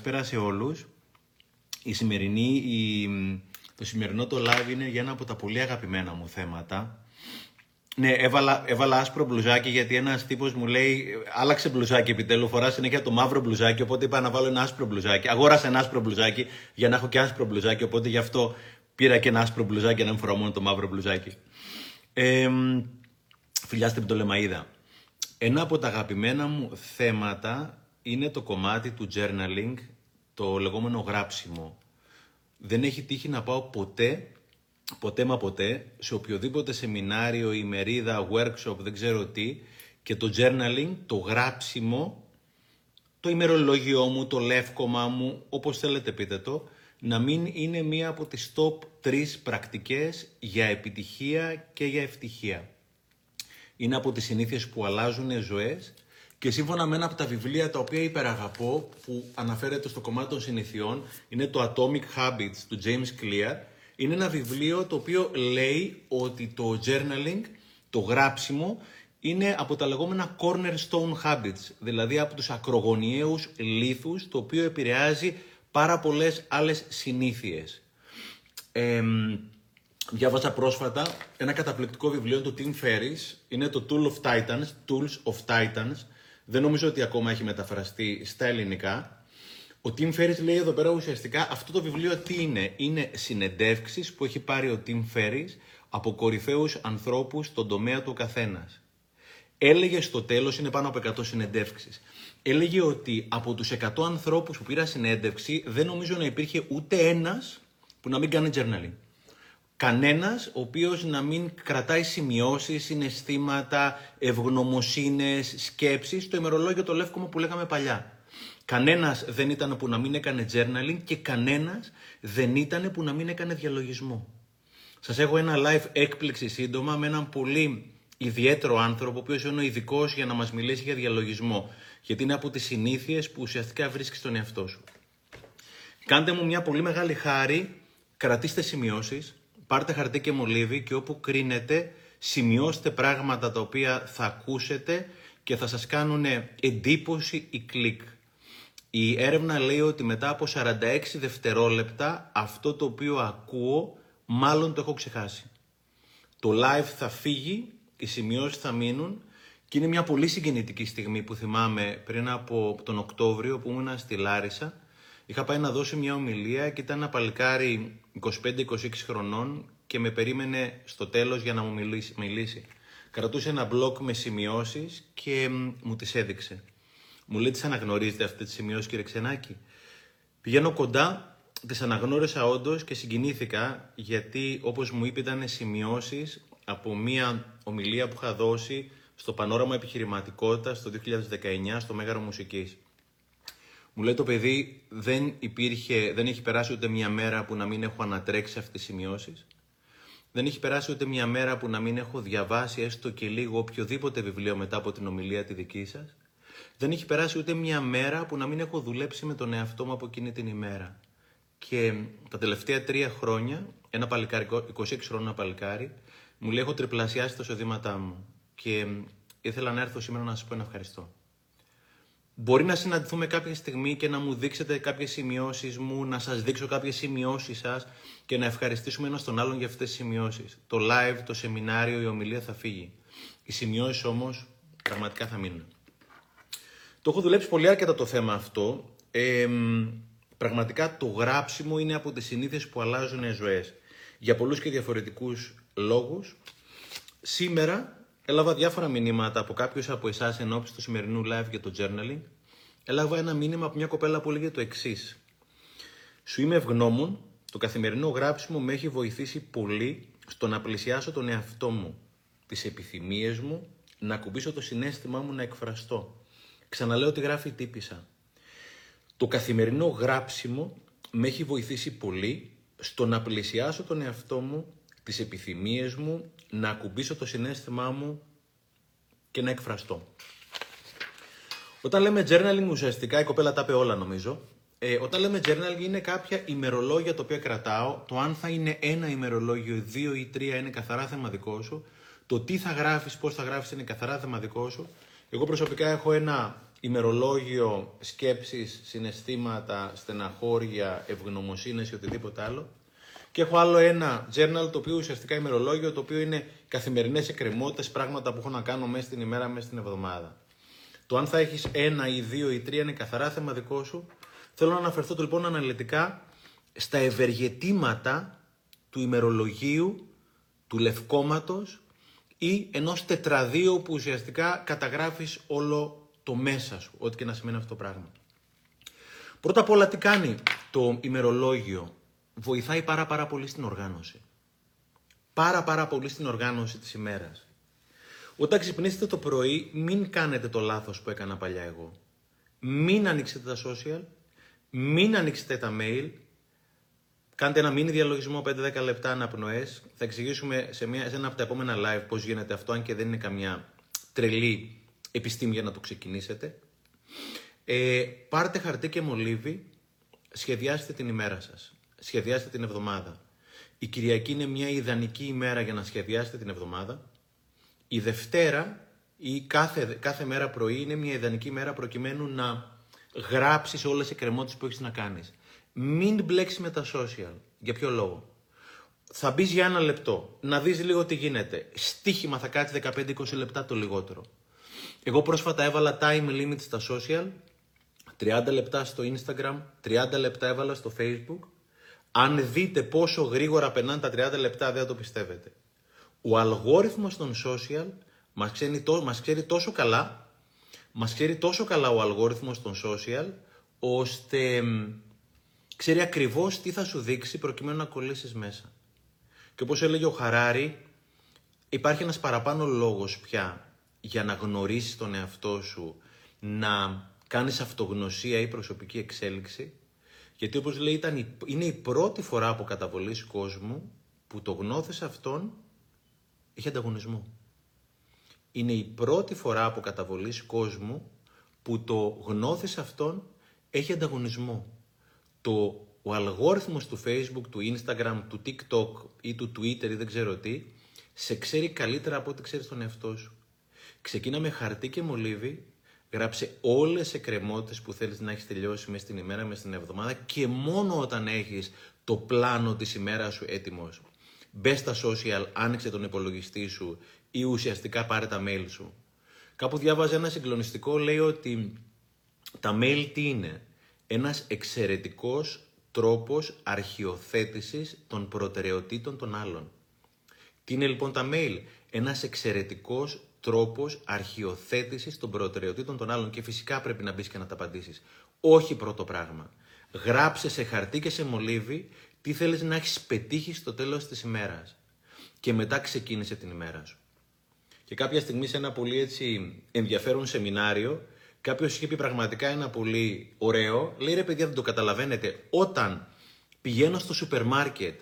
καλησπέρα σε όλους. Η σημερινή, η, το σημερινό το live είναι για ένα από τα πολύ αγαπημένα μου θέματα. Ναι, έβαλα, έβαλα άσπρο μπλουζάκι γιατί ένας τύπος μου λέει: Άλλαξε μπλουζάκι επιτέλους. Φοράς συνέχεια το μαύρο μπλουζάκι. Οπότε είπα να βάλω ένα άσπρο μπλουζάκι. Αγόρασα ένα άσπρο μπλουζάκι για να έχω και άσπρο μπλουζάκι. Οπότε γι' αυτό πήρα και ένα άσπρο μπλουζάκι για να μην φοράω μόνο το μαύρο μπλουζάκι. Ε, φιλιά στην Πτολεμαίδα. Ένα από τα αγαπημένα μου θέματα είναι το κομμάτι του journaling, το λεγόμενο γράψιμο. Δεν έχει τύχει να πάω ποτέ, ποτέ μα ποτέ, σε οποιοδήποτε σεμινάριο, ημερίδα, workshop, δεν ξέρω τι, και το journaling, το γράψιμο, το ημερολόγιό μου, το λεύκομα μου, όπως θέλετε πείτε το, να μην είναι μία από τις top 3 πρακτικές για επιτυχία και για ευτυχία. Είναι από τις συνήθειες που αλλάζουν ζωές και σύμφωνα με ένα από τα βιβλία τα οποία υπεραγαπώ, που αναφέρεται στο κομμάτι των συνηθιών, είναι το Atomic Habits του James Clear. Είναι ένα βιβλίο το οποίο λέει ότι το journaling, το γράψιμο, είναι από τα λεγόμενα cornerstone habits, δηλαδή από τους ακρογωνιαίους λίθους, το οποίο επηρεάζει πάρα πολλές άλλες συνήθειες. Ε, διάβασα πρόσφατα ένα καταπληκτικό βιβλίο του Tim Ferriss, είναι το Tool of Titans, Tools of Titans, δεν νομίζω ότι ακόμα έχει μεταφραστεί στα ελληνικά. Ο Tim Ferriss λέει εδώ πέρα ουσιαστικά αυτό το βιβλίο τι είναι; Είναι συνεντεύξεις που έχει πάρει ο Tim Ferriss από κορυφαίους ανθρώπους στον τομέα του καθένας. Έλεγε στο τέλος, είναι πάνω από 100 συνεντεύξεις, έλεγε ότι από τους 100 ανθρώπους που πήρα συνέντευξη δεν νομίζω να υπήρχε ούτε ένας που να μην κάνει journaling. Κανένας ο οποίος να μην κρατάει σημειώσεις, συναισθήματα, ευγνωμοσύνες, σκέψεις, το ημερολόγιο το λεύκομο που λέγαμε παλιά. Κανένας δεν ήταν που να μην έκανε journaling και κανένας δεν ήταν που να μην έκανε διαλογισμό. Σας έχω ένα live έκπληξη σύντομα με έναν πολύ ιδιαίτερο άνθρωπο, ο οποίος είναι ο ειδικός για να μας μιλήσει για διαλογισμό. Γιατί είναι από τις συνήθειες που ουσιαστικά βρίσκεις στον εαυτό σου. Κάντε μου μια πολύ μεγάλη χάρη, κρατήστε σημειώσεις, πάρτε χαρτί και μολύβι και όπου κρίνετε σημειώστε πράγματα τα οποία θα ακούσετε και θα σας κάνουν εντύπωση ή κλικ. Η έρευνα λέει ότι μετά από 46 δευτερόλεπτα αυτό το οποίο ακούω μάλλον το έχω ξεχάσει. Το live θα φύγει, οι σημειώσεις θα μείνουν και είναι μια πολύ συγκινητική στιγμή που θυμάμαι πριν από τον Οκτώβριο που ήμουν στη Λάρισα. Είχα πάει να δώσω μια ομιλία και ήταν ένα παλικάρι 25-26 χρονών και με περίμενε στο τέλος για να μου μιλήσει. μιλήσει. Κρατούσε ένα μπλοκ με σημειώσεις και μου τις έδειξε. Μου λέει τις αναγνωρίζετε αυτές τις σημειώσεις κύριε Ξενάκη; Πηγαίνω κοντά, τις αναγνώρισα όντως και συγκινήθηκα γιατί όπως μου είπε ήταν σημειώσεις από μια ομιλία που είχα δώσει στο Πανόραμα Επιχειρηματικότητας το 2019 στο Μέγαρο Μουσικής. Μου λέει το παιδί δεν, υπήρχε, δεν έχει περάσει ούτε μια μέρα που να μην έχω ανατρέξει αυτές τις σημειώσεις. Δεν έχει περάσει ούτε μια μέρα που να μην έχω διαβάσει έστω και λίγο οποιοδήποτε βιβλίο μετά από την ομιλία τη δική σας. Δεν έχει περάσει ούτε μια μέρα που να μην έχω δουλέψει με τον εαυτό μου από εκείνη την ημέρα. Και τα τελευταία τρία χρόνια, ένα παλικάρι, 26 χρόνια παλικάρι, μου λέει: Έχω τριπλασιάσει τα εισοδήματά μου. Και ήθελα να έρθω σήμερα να σας πω ένα ευχαριστώ. Μπορεί να συναντηθούμε κάποια στιγμή και να μου δείξετε κάποιες σημειώσεις μου, να σας δείξω κάποιες σημειώσεις σας και να ευχαριστήσουμε ένας τον άλλον για αυτές τις σημειώσεις. Το live, το σεμινάριο, η ομιλία θα φύγει. Οι σημειώσεις όμως πραγματικά θα μείνουν. Το έχω δουλέψει πολύ αρκετά το θέμα αυτό. Ε, πραγματικά το γράψιμο είναι από τις συνήθειες που αλλάζουν οι ζωές. Για πολλούς και διαφορετικούς λόγους. Σήμερα Έλαβα διάφορα μηνύματα από κάποιους από εσάς εν ώψη του σημερινού live για το journaling. Έλαβα ένα μήνυμα από μια κοπέλα που λέγεται το εξής. Σου είμαι ευγνώμων, το καθημερινό γράψιμο με έχει βοηθήσει πολύ στο να πλησιάσω τον εαυτό μου, τις επιθυμίες μου, να κουμπίσω το συνέστημά μου να εκφραστώ. Ξαναλέω τι γράφει η τύπησα. Το καθημερινό γράψιμο με έχει βοηθήσει πολύ στο να πλησιάσω τον εαυτό μου, τις επιθυμίες μου, να ακουμπήσω το συνέστημά μου και να εκφραστώ. Όταν λέμε journaling, ουσιαστικά η κοπέλα τα είπε όλα νομίζω. Ε, όταν λέμε journaling είναι κάποια ημερολόγια τα οποία κρατάω. Το αν θα είναι ένα ημερολόγιο, δύο ή τρία είναι καθαρά θέμα δικό σου. Το τι θα γράφεις, πώς θα γράφεις είναι καθαρά θέμα δικό σου. Εγώ προσωπικά έχω ένα ημερολόγιο σκέψεις, συναισθήματα, στεναχώρια, ευγνωμοσύνες ή οτιδήποτε άλλο. Και έχω άλλο ένα journal το οποίο ουσιαστικά ημερολόγιο το οποίο είναι καθημερινές εκκρεμότητες, πράγματα που έχω να κάνω μέσα στην ημέρα, μέσα στην εβδομάδα. Το αν θα έχεις ένα ή δύο ή τρία είναι καθαρά θέμα δικό σου. Θέλω να αναφερθώ λοιπόν αναλυτικά στα ευεργετήματα του ημερολογίου, του λευκόματος ή ενός τετραδίου που ουσιαστικά καταγράφεις όλο το μέσα σου, ό,τι και να σημαίνει αυτό το πράγμα. Πρώτα απ' όλα τι κάνει το ημερολόγιο; Βοηθάει πάρα πάρα πολύ στην οργάνωση. Πάρα πάρα πολύ στην οργάνωση της ημέρας. Όταν ξυπνήσετε το πρωί, μην κάνετε το λάθος που έκανα παλιά εγώ. Μην ανοίξετε τα social, μην ανοίξετε τα mail, κάντε ένα μίνι διαλογισμό 5-10 λεπτά αναπνοές. Θα εξηγήσουμε σε, μια, σε ένα από τα επόμενα live πώς γίνεται αυτό, αν και δεν είναι καμιά τρελή επιστήμη για να το ξεκινήσετε. Ε, πάρτε χαρτί και μολύβι, σχεδιάστε την ημέρα σας, σχεδιάστε την εβδομάδα. Η Κυριακή είναι μια ιδανική ημέρα για να σχεδιάσετε την εβδομάδα. Η Δευτέρα ή κάθε, κάθε μέρα πρωί είναι μια ιδανική μέρα προκειμένου να γράψεις όλες τις εκκρεμότητες που έχεις να κάνεις. Μην μπλέξεις με τα social. Για ποιο λόγο; Θα μπεις για ένα λεπτό, να δεις λίγο τι γίνεται. Στίχημα θα κάτσεις 15-20 λεπτά το λιγότερο. Εγώ πρόσφατα έβαλα time limit στα social, 30 λεπτά στο Instagram, 30 λεπτά έβαλα στο Facebook. Αν δείτε πόσο γρήγορα περνάνε τα 30 λεπτά δεν θα το πιστεύετε. Ο αλγόριθμος των social μας ξέρει, μας ξέρει τόσο καλά, μας ξέρει τόσο καλά ο αλγόριθμος των social, ώστε ξέρει ακριβώς τι θα σου δείξει προκειμένου να κολλήσεις μέσα. Και όπως έλεγε ο Χαράρη, υπάρχει ένας παραπάνω λόγος πια για να γνωρίσεις τον εαυτό σου, να κάνεις αυτογνωσία ή προσωπική εξέλιξη, γιατί όπως λέει ήταν, είναι η πρώτη φορά από καταβολής κόσμου που το γνώθες αυτόν έχει ανταγωνισμό. Είναι η πρώτη φορά από καταβολής κόσμου που το γνώθες αυτόν έχει ανταγωνισμό. Το, ο αλγόριθμος του Facebook, του Instagram, του TikTok ή του Twitter ή δεν ξέρω τι, σε ξέρει καλύτερα από ό,τι ξέρεις τον εαυτό σου. Ξεκίνα με χαρτί και μολύβι, γράψε όλες τις εκκρεμότητες που θέλεις να έχεις τελειώσει μέσα στην ημέρα, μέσα στην εβδομάδα και μόνο όταν έχεις το πλάνο της ημέρας σου έτοιμος μπες στα social, άνοιξε τον υπολογιστή σου ή ουσιαστικά πάρε τα mail σου. Κάπου διάβαζε ένα συγκλονιστικό, λέει ότι τα mail τι είναι; Ένας εξαιρετικός τρόπος αρχιοθέτησης των προτεραιοτήτων των άλλων. Τι είναι λοιπόν τα mail; Ένας εξαιρετικός τρόπος αρχιοθέτησης των προτεραιοτήτων των άλλων και φυσικά πρέπει να μπεις και να τα απαντήσεις. Όχι πρώτο πράγμα. Γράψε σε χαρτί και σε μολύβι τι θέλεις να έχεις πετύχει στο τέλος της ημέρας. Και μετά ξεκίνησε την ημέρα σου. Και κάποια στιγμή σε ένα πολύ έτσι ενδιαφέρον σεμινάριο, κάποιος είχε πει πραγματικά ένα πολύ ωραίο, λέει ρε παιδιά δεν το καταλαβαίνετε, όταν πηγαίνω στο σούπερ μάρκετ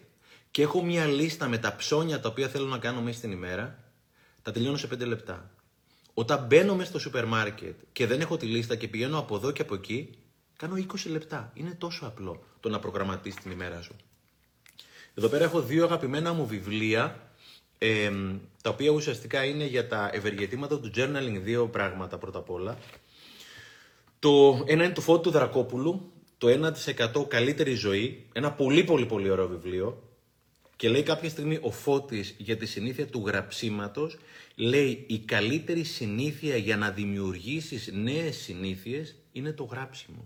και έχω μια λίστα με τα ψώνια τα οποία θέλω να κάνω μέσα στην ημέρα, τα τελειώνω σε 5 λεπτά. Όταν μπαίνω μέσα στο σούπερ μάρκετ και δεν έχω τη λίστα και πηγαίνω από εδώ και από εκεί, κάνω 20 λεπτά. Είναι τόσο απλό το να προγραμματίσεις την ημέρα σου. Εδώ πέρα έχω δύο αγαπημένα μου βιβλία, ε, τα οποία ουσιαστικά είναι για τα ευεργετήματα του journaling, δύο πράγματα πρώτα απ' όλα. Το ένα είναι το Φώτη του Δρακόπουλου, το 1% καλύτερη ζωή, ένα πολύ πολύ πολύ ωραίο βιβλίο. Και λέει κάποια στιγμή ο Φώτης για τη συνήθεια του γραψίματος, λέει η καλύτερη συνήθεια για να δημιουργήσεις νέες συνήθειες είναι το γράψιμο.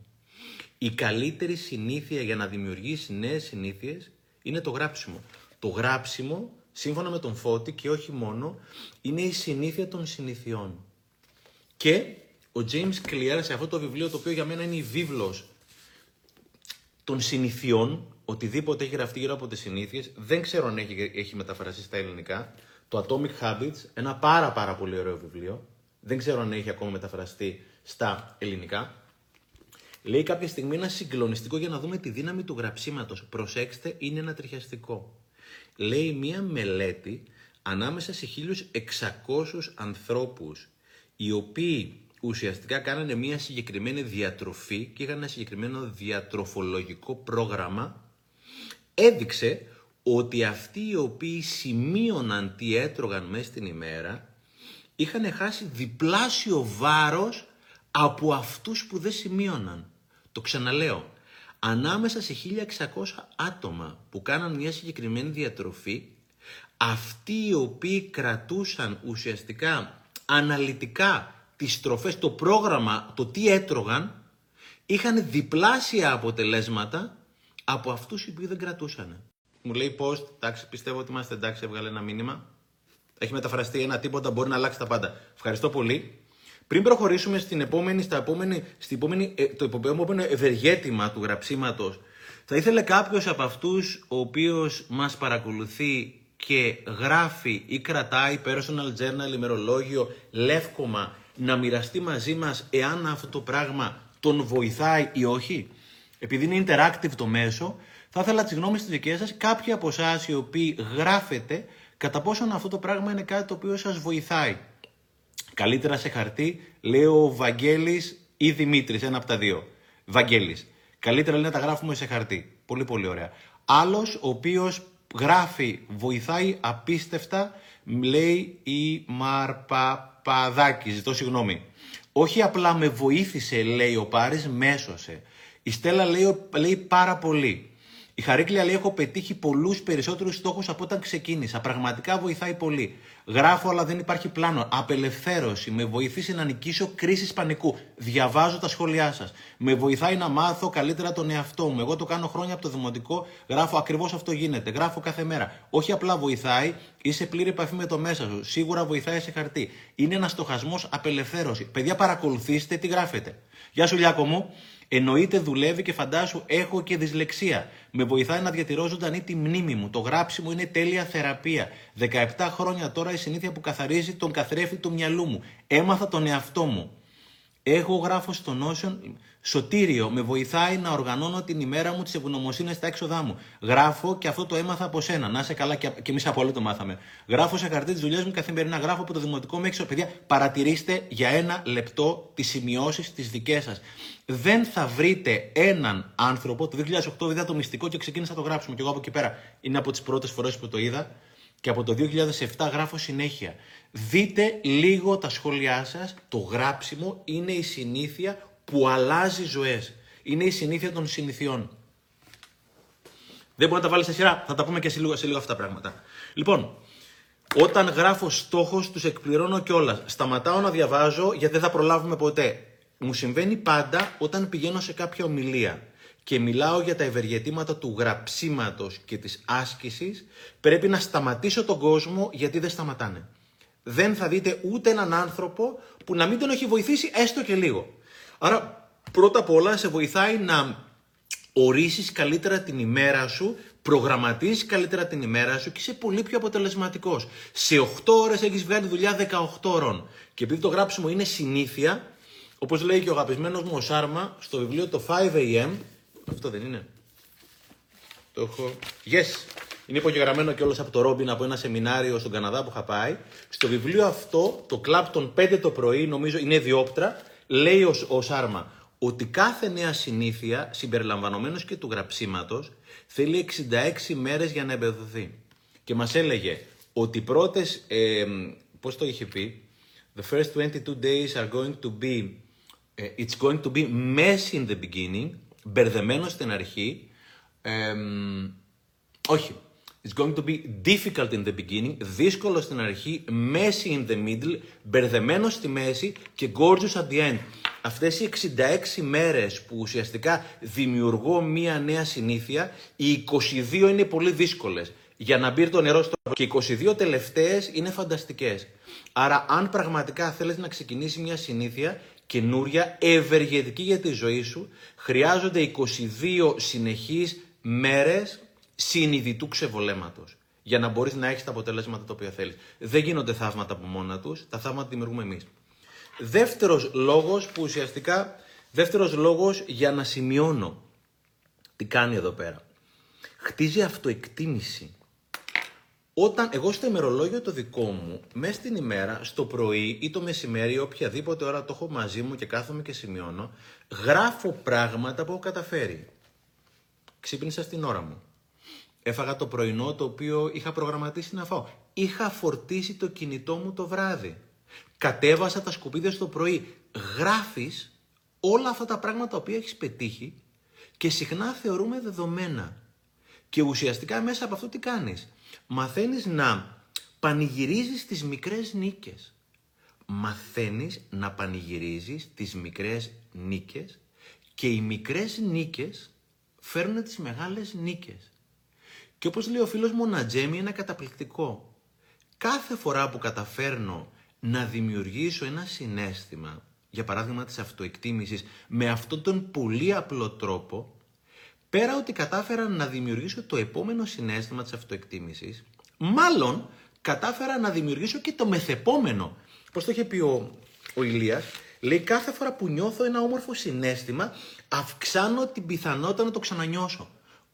Η καλύτερη συνήθεια για να δημιουργήσεις νέες συνήθειες είναι το γράψιμο. Το γράψιμο, σύμφωνα με τον Φώτη και όχι μόνο, είναι η συνήθεια των συνηθιών. Και ο James Clear σε αυτό το βιβλίο, το οποίο για μένα είναι η βίβλος των συνηθιών, οτιδήποτε έχει γραφτεί γύρω από τις συνήθειες, δεν ξέρω αν έχει, έχει μεταφραστεί στα ελληνικά, το Atomic Habits, ένα πάρα πάρα πολύ ωραίο βιβλίο, δεν ξέρω αν έχει ακόμα μεταφραστεί στα ελληνικά, Λέει κάποια στιγμή ένα συγκλονιστικό για να δούμε τη δύναμη του γραψίματος. Προσέξτε, είναι ένα τριχιαστικό. Λέει μία μελέτη ανάμεσα σε 1.600 ανθρώπους οι οποίοι ουσιαστικά κάνανε μία συγκεκριμένη διατροφή και είχαν ένα συγκεκριμένο διατροφολογικό πρόγραμμα έδειξε ότι αυτοί οι οποίοι σημείωναν τι έτρωγαν μέσα στην ημέρα είχαν χάσει διπλάσιο βάρος από αυτούς που δεν σημείωναν. Το ξαναλέω, ανάμεσα σε 1600 άτομα που κάναν μια συγκεκριμένη διατροφή, αυτοί οι οποίοι κρατούσαν ουσιαστικά αναλυτικά τις τροφές, το πρόγραμμα, το τι έτρωγαν, είχαν διπλάσια αποτελέσματα από αυτούς οι οποίοι δεν κρατούσαν. Μου λέει post, εντάξει, πιστεύω ότι είμαστε εντάξει, έβγαλε ένα μήνυμα. Έχει μεταφραστεί ένα τίποτα, μπορεί να αλλάξει τα πάντα. Ευχαριστώ πολύ. Πριν προχωρήσουμε στην επόμενη, στα επόμενη, στην επόμενη, ε, το επόμενο ευεργέτημα του γραψίματος, θα ήθελε κάποιος από αυτούς ο οποίος μας παρακολουθεί και γράφει ή κρατάει personal journal, ημερολόγιο, λεύκομα, να μοιραστεί μαζί μας εάν αυτό το πράγμα τον βοηθάει ή όχι; Επειδή είναι interactive το μέσο, θα ήθελα τις γνώμες τις δικές σας, κάποιοι από εσάς οι οποίοι γράφετε, κατά πόσον αυτό το πράγμα είναι κάτι το οποίο σας βοηθάει. Καλύτερα σε χαρτί, λέει ο Βαγγέλης ή Δημήτρης, ένα από τα δύο. Βαγγέλης. Καλύτερα λέει να τα γράφουμε σε χαρτί. Πολύ πολύ ωραία. Άλλος, ο οποίος γράφει, βοηθάει απίστευτα, λέει η Μαρπαπαδάκη, ζητώ συγγνώμη. Όχι απλά με βοήθησε, λέει ο Πάρης, μέσωσε. Η Στέλλα λέει, λέει πάρα πολύ. Η Χαρίκλια λέει: Έχω πετύχει πολλούς περισσότερους στόχους από όταν ξεκίνησα. Πραγματικά βοηθάει πολύ. Γράφω, αλλά δεν υπάρχει πλάνο. Απελευθέρωση. Με βοηθήσει να νικήσω κρίσεις πανικού. Διαβάζω τα σχόλιά σας. Με βοηθάει να μάθω καλύτερα τον εαυτό μου. Εγώ το κάνω χρόνια από το δημοτικό. Γράφω ακριβώς αυτό γίνεται. Γράφω κάθε μέρα. Όχι απλά βοηθάει, είσαι πλήρη επαφή με το μέσα σου. Σίγουρα βοηθάει σε χαρτί. Είναι ένας στοχασμός απελευθέρωση. Παιδιά, παρακολουθήστε τι γράφετε. Γεια σου, Λιάκο μου. Εννοείται δουλεύει και φαντάσου έχω και δυσλεξία. Με βοηθάει να διατηρώ ζωντανή τη μνήμη μου. Το γράψιμο είναι τέλεια θεραπεία. 17 χρόνια τώρα η συνήθεια που καθαρίζει τον καθρέφτη του μυαλού μου. Έμαθα τον εαυτό μου. Έχω γράφω στο Notion Σωτήριο, με βοηθάει να οργανώνω την ημέρα μου, τις ευγνωμοσύνες στα έξοδά μου. Γράφω και αυτό το έμαθα από σένα. Να είσαι καλά και, και εμείς από όλοι το μάθαμε. Γράφω σε χαρτί τις δουλειές μου καθημερινά. Γράφω από το δημοτικό με έξω. Παιδιά, παρατηρήστε για ένα λεπτό τις σημειώσεις τις δικές σας. Δεν θα βρείτε έναν άνθρωπο. Το 2008 είδα το μυστικό και ξεκίνησα το γράψιμο. Και εγώ από εκεί πέρα είναι από τις πρώτες φορές που το είδα. Και από το 2007 γράφω συνέχεια. Δείτε λίγο τα σχόλιά σας, το γράψιμο είναι η συνήθεια που αλλάζει ζωές. Είναι η συνήθεια των συνηθιών. Δεν μπορεί να τα βάλεις σε σειρά, θα τα πούμε και σε λίγο, σε λίγο αυτά τα πράγματα. Λοιπόν, όταν γράφω στόχος, τους εκπληρώνω κιόλας. Σταματάω να διαβάζω γιατί δεν θα προλάβουμε ποτέ. Μου συμβαίνει πάντα όταν πηγαίνω σε κάποια ομιλία και μιλάω για τα ευεργετήματα του γραψίματος και της άσκησης, πρέπει να σταματήσω τον κόσμο γιατί δεν σταματάνε. Δεν θα δείτε ούτε έναν άνθρωπο που να μην τον έχει βοηθήσει έστω και λίγο. Άρα πρώτα απ' όλα σε βοηθάει να ορίσεις καλύτερα την ημέρα σου, προγραμματίζεις καλύτερα την ημέρα σου και είσαι πολύ πιο αποτελεσματικός. Σε 8 ώρες έχεις βγάλει δουλειά 18 ώρων. Και επειδή το γράψιμο είναι συνήθεια, όπως λέει και ο αγαπημένος μου ο Σάρμα στο βιβλίο το 5am, αυτό δεν είναι; Το έχω. Yes! Είναι υπογεγραμμένο κιόλας από το Ρόμπιν από ένα σεμινάριο στον Καναδά που είχα πάει. Στο βιβλίο αυτό, το κλαμπ των 5 το πρωί, νομίζω είναι διόπτρα, λέει ο, ο Σάρμα ότι κάθε νέα συνήθεια, συμπεριλαμβανομένως και του γραψίματος, θέλει 66 μέρες για να εμπεδοθεί. Και μας έλεγε ότι οι πρώτες, ε, πώς το είχε πει, the first 22 days are going to be, ε, it's going to be messy in the beginning, μπερδεμένο στην αρχή, ε, όχι, It's going to be difficult in the beginning, δύσκολο στην αρχή, messy in the middle, μπερδεμένο στη μέση και gorgeous at the end. Αυτές οι 66 μέρες που ουσιαστικά δημιουργώ μία νέα συνήθεια, οι 22 είναι πολύ δύσκολες για να μπει το νερό στο και οι 22 τελευταίες είναι φανταστικές. Άρα αν πραγματικά θέλεις να ξεκινήσεις μια συνήθεια καινούρια, ευεργετική για τη ζωή σου, χρειάζονται 22 συνεχείς μέρες συνειδητού ξεβολέματος. Για να μπορείς να έχεις τα αποτελέσματα τα οποία θέλεις. Δεν γίνονται θαύματα από μόνα τους, τα θαύματα δημιουργούμε εμείς. Δεύτερος λόγος που ουσιαστικά. Δεύτερος λόγος για να σημειώνω τι κάνει εδώ πέρα. Χτίζει αυτοεκτίμηση. Όταν εγώ στο ημερολόγιο το δικό μου, μέσα στην ημέρα, στο πρωί ή το μεσημέρι, οποιαδήποτε ώρα το έχω μαζί μου και κάθομαι και σημειώνω, γράφω πράγματα που έχω καταφέρει. Ξύπνησα στην ώρα μου. Έφαγα το πρωινό το οποίο είχα προγραμματίσει να φάω. Είχα φορτίσει το κινητό μου το βράδυ. Κατέβασα τα σκουπίδια στο πρωί. γράφεις όλα αυτά τα πράγματα που έχεις πετύχει και συχνά θεωρούμε δεδομένα. Και ουσιαστικά μέσα από αυτό τι κάνεις; Μαθαίνεις να πανηγυρίζεις τις μικρές νίκες. Μαθαίνεις να πανηγυρίζεις τις μικρές νίκες και οι μικρές νίκες φέρνουν τις μεγάλες νίκες. Και όπως λέει ο φίλος μου ο Νατζέμι είναι καταπληκτικό. Κάθε φορά που καταφέρνω να δημιουργήσω ένα συνέστημα, για παράδειγμα της αυτοεκτίμησης, με αυτόν τον πολύ απλό τρόπο, πέρα ότι κατάφερα να δημιουργήσω το επόμενο συνέστημα της αυτοεκτίμησης, μάλλον κατάφερα να δημιουργήσω και το μεθεπόμενο. Πώς το είχε πει ο, ο Ηλίας, λέει κάθε φορά που νιώθω ένα όμορφο συνέστημα, αυξάνω την πιθανότητα να το ξανανιώσω.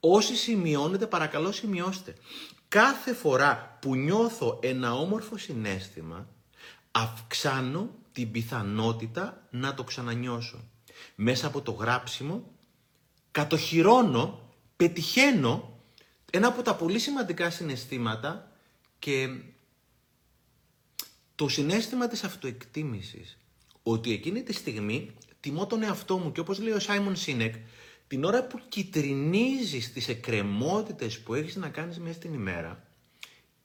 Όσοι σημειώνετε, παρακαλώ σημειώστε. Κάθε φορά που νιώθω ένα όμορφο συνέστημα, αυξάνω την πιθανότητα να το ξανανιώσω. Μέσα από το γράψιμο, κατοχυρώνω, πετυχαίνω ένα από τα πολύ σημαντικά συναισθήματα και το συνέστημα της αυτοεκτίμησης. Ότι εκείνη τη στιγμή τιμώ τον εαυτό μου και όπως λέει ο Σάιμον Σίνεκ, την ώρα που κυτρινίζεις τις εκκρεμότητες που έχεις να κάνεις μέσα στην ημέρα,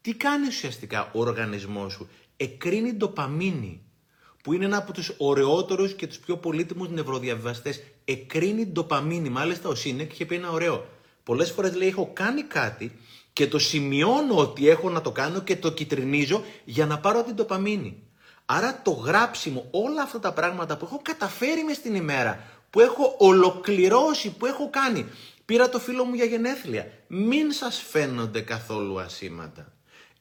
τι κάνει ουσιαστικά ο οργανισμός σου; Εκρίνει ντοπαμίνη, που είναι ένα από τους ωραιότερους και τους πιο πολύτιμους νευροδιαβιβαστές. Εκρίνει ντοπαμίνη. Μάλιστα ο Σίνεκ είχε πει ένα ωραίο. Πολλές φορές λέει έχω κάνει κάτι και το σημειώνω ότι έχω να το κάνω και το κυτρινίζω για να πάρω την ντοπαμίνη. Άρα το γράψιμο, όλα αυτά τα πράγματα που έχω καταφέρει μες στην ημέρα, που έχω ολοκληρώσει, που έχω κάνει. Πήρα το φίλο μου για γενέθλια. Μην σας φαίνονται καθόλου ασήματα.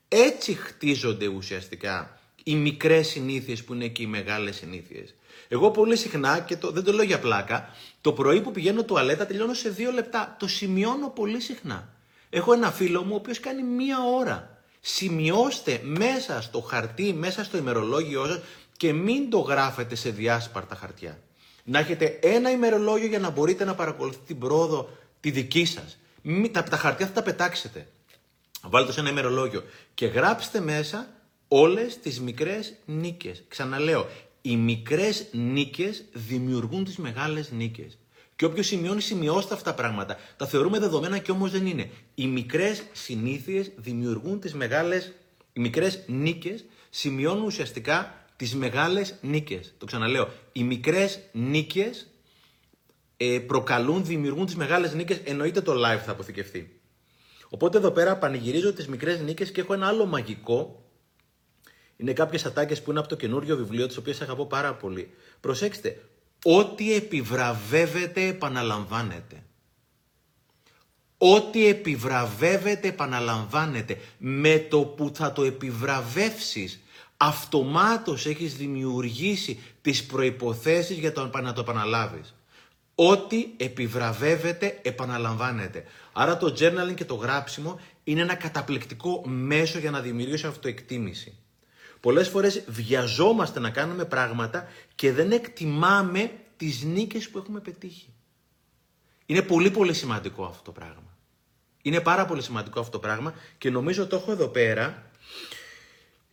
Έτσι χτίζονται ουσιαστικά οι μικρές συνήθειες που είναι και οι μεγάλες συνήθειες. Εγώ πολύ συχνά, και το, δεν το λέω για πλάκα, το πρωί που πηγαίνω τουαλέτα τελειώνω σε δύο λεπτά. Το σημειώνω πολύ συχνά. Έχω ένα φίλο μου ο οποίος κάνει μία ώρα. Σημειώστε μέσα στο χαρτί, μέσα στο ημερολόγιο σας και μην το γράφετε σε διάσπαρτα χαρτιά. Να έχετε ένα ημερολόγιο για να μπορείτε να παρακολουθείτε την πρόοδο τη δική σας. τα, τα χαρτιά θα τα πετάξετε. Βάλτε σε ένα ημερολόγιο και γράψτε μέσα όλες τις μικρές νίκες. Ξαναλέω, οι μικρές νίκες δημιουργούν τις μεγάλες νίκες. Και όποιος σημειώνει, σημειώστε αυτά τα πράγματα. Τα θεωρούμε δεδομένα και όμως δεν είναι. Οι μικρές συνήθειες δημιουργούν τις μεγάλες. Οι μικρές νίκες σημειώνουν ουσιαστικά τις μεγάλες νίκες. Το ξαναλέω. Οι μικρές νίκες ε, προκαλούν, δημιουργούν τις μεγάλες νίκες. Εννοείται το live θα αποθηκευτεί. Οπότε εδώ πέρα πανηγυρίζω τις μικρές νίκες και έχω ένα άλλο μαγικό. Είναι κάποιες ατάκες που είναι από το καινούριο βιβλίο, τις οποίες αγαπώ πάρα πολύ. Προσέξτε, Ό,τι επιβραβεύεται επαναλαμβάνεται. Ό,τι επιβραβεύεται επαναλαμβάνεται. Με το που θα το επιβραβεύσεις, αυτομάτως έχεις δημιουργήσει τις προϋποθέσεις για το να το επαναλάβεις. Ό,τι επιβραβεύεται επαναλαμβάνεται. Άρα το journaling και το γράψιμο είναι ένα καταπληκτικό μέσο για να δημιουργήσει αυτοεκτίμηση. Πολλές φορές βιαζόμαστε να κάνουμε πράγματα και δεν εκτιμάμε τις νίκες που έχουμε πετύχει. Είναι πολύ πολύ σημαντικό αυτό το πράγμα. Είναι πάρα πολύ σημαντικό αυτό το πράγμα και νομίζω το έχω εδώ πέρα.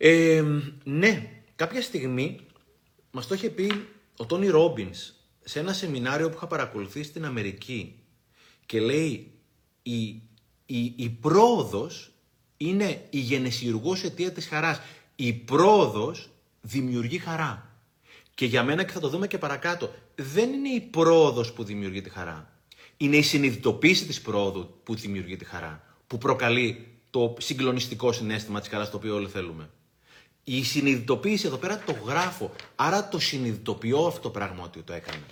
Ε, ναι, κάποια στιγμή μας το είχε πει ο Τόνι Ρόμπινς σε ένα σεμινάριο που είχα παρακολουθήσει στην Αμερική και λέει η, η, η πρόοδος είναι η γενεσιουργός αιτία της χαράς η πρόοδος δημιουργεί χαρά. Και για μένα και θα το δούμε και παρακάτω, δεν είναι η πρόοδος που δημιουργεί τη χαρά. Είναι η συνειδητοποίηση της πρόοδου που δημιουργεί τη χαρά. Που προκαλεί το συγκλονιστικό συνέστημα της χαράς το οποίο όλοι θέλουμε. Η συνειδητοποίηση εδώ πέρα το γράφω. Άρα το συνειδητοποιώ αυτό το πράγμα ότι το έκανα.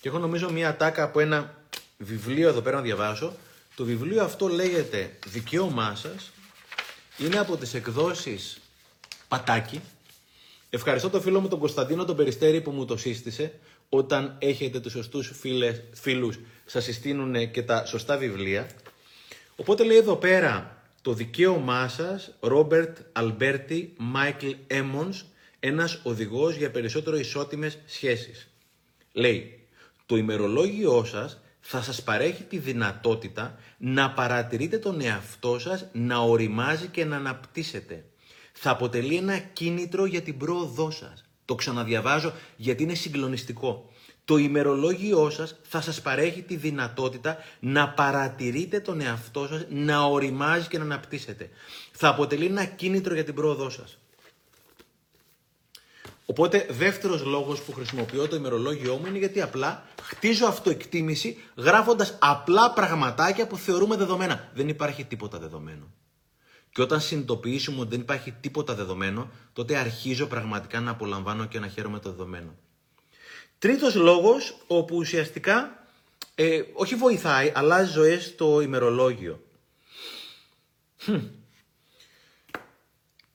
Και έχω νομίζω μία τάκα από ένα βιβλίο εδώ πέρα να διαβάσω. Το βιβλίο αυτό λέγεται «Δικαίωμά σας». Είναι από τις εκδόσεις Πατάκη. Ευχαριστώ τον φίλο μου τον Κωνσταντίνο τον Περιστέρη που μου το σύστησε. Όταν έχετε τους σωστούς φίλες, φίλους, σας συστήνουν και τα σωστά βιβλία. Οπότε λέει εδώ πέρα το δικαίωμά σας, Ρόμπερτ Αλμπέρτι Μάικλ Έμονς, ένας οδηγός για περισσότερο ισότιμες σχέσεις. Λέει, το ημερολόγιό σας θα σας παρέχει τη δυνατότητα να παρατηρείτε τον εαυτό σας να ωριμάζει και να αναπτύσσεται θα αποτελεί ένα κίνητρο για την πρόοδό σας. Το ξαναδιαβάζω γιατί είναι συγκλονιστικό. Το ημερολόγιό σας θα σας παρέχει τη δυνατότητα να παρατηρείτε τον εαυτό σας, να οριμάζει και να αναπτύσσετε. Θα αποτελεί ένα κίνητρο για την πρόοδό σας. Οπότε, δεύτερος λόγος που χρησιμοποιώ το ημερολόγιό μου είναι γιατί απλά χτίζω αυτοεκτίμηση γράφοντας απλά πραγματάκια που θεωρούμε δεδομένα. Δεν υπάρχει τίποτα δεδομένο. Και όταν συνειδητοποιήσουμε ότι δεν υπάρχει τίποτα δεδομένο, τότε αρχίζω πραγματικά να απολαμβάνω και να χαίρομαι το δεδομένο. Τρίτος λόγος, όπου ουσιαστικά ε, όχι βοηθάει, αλλάζει ζωές στο ημερολόγιο.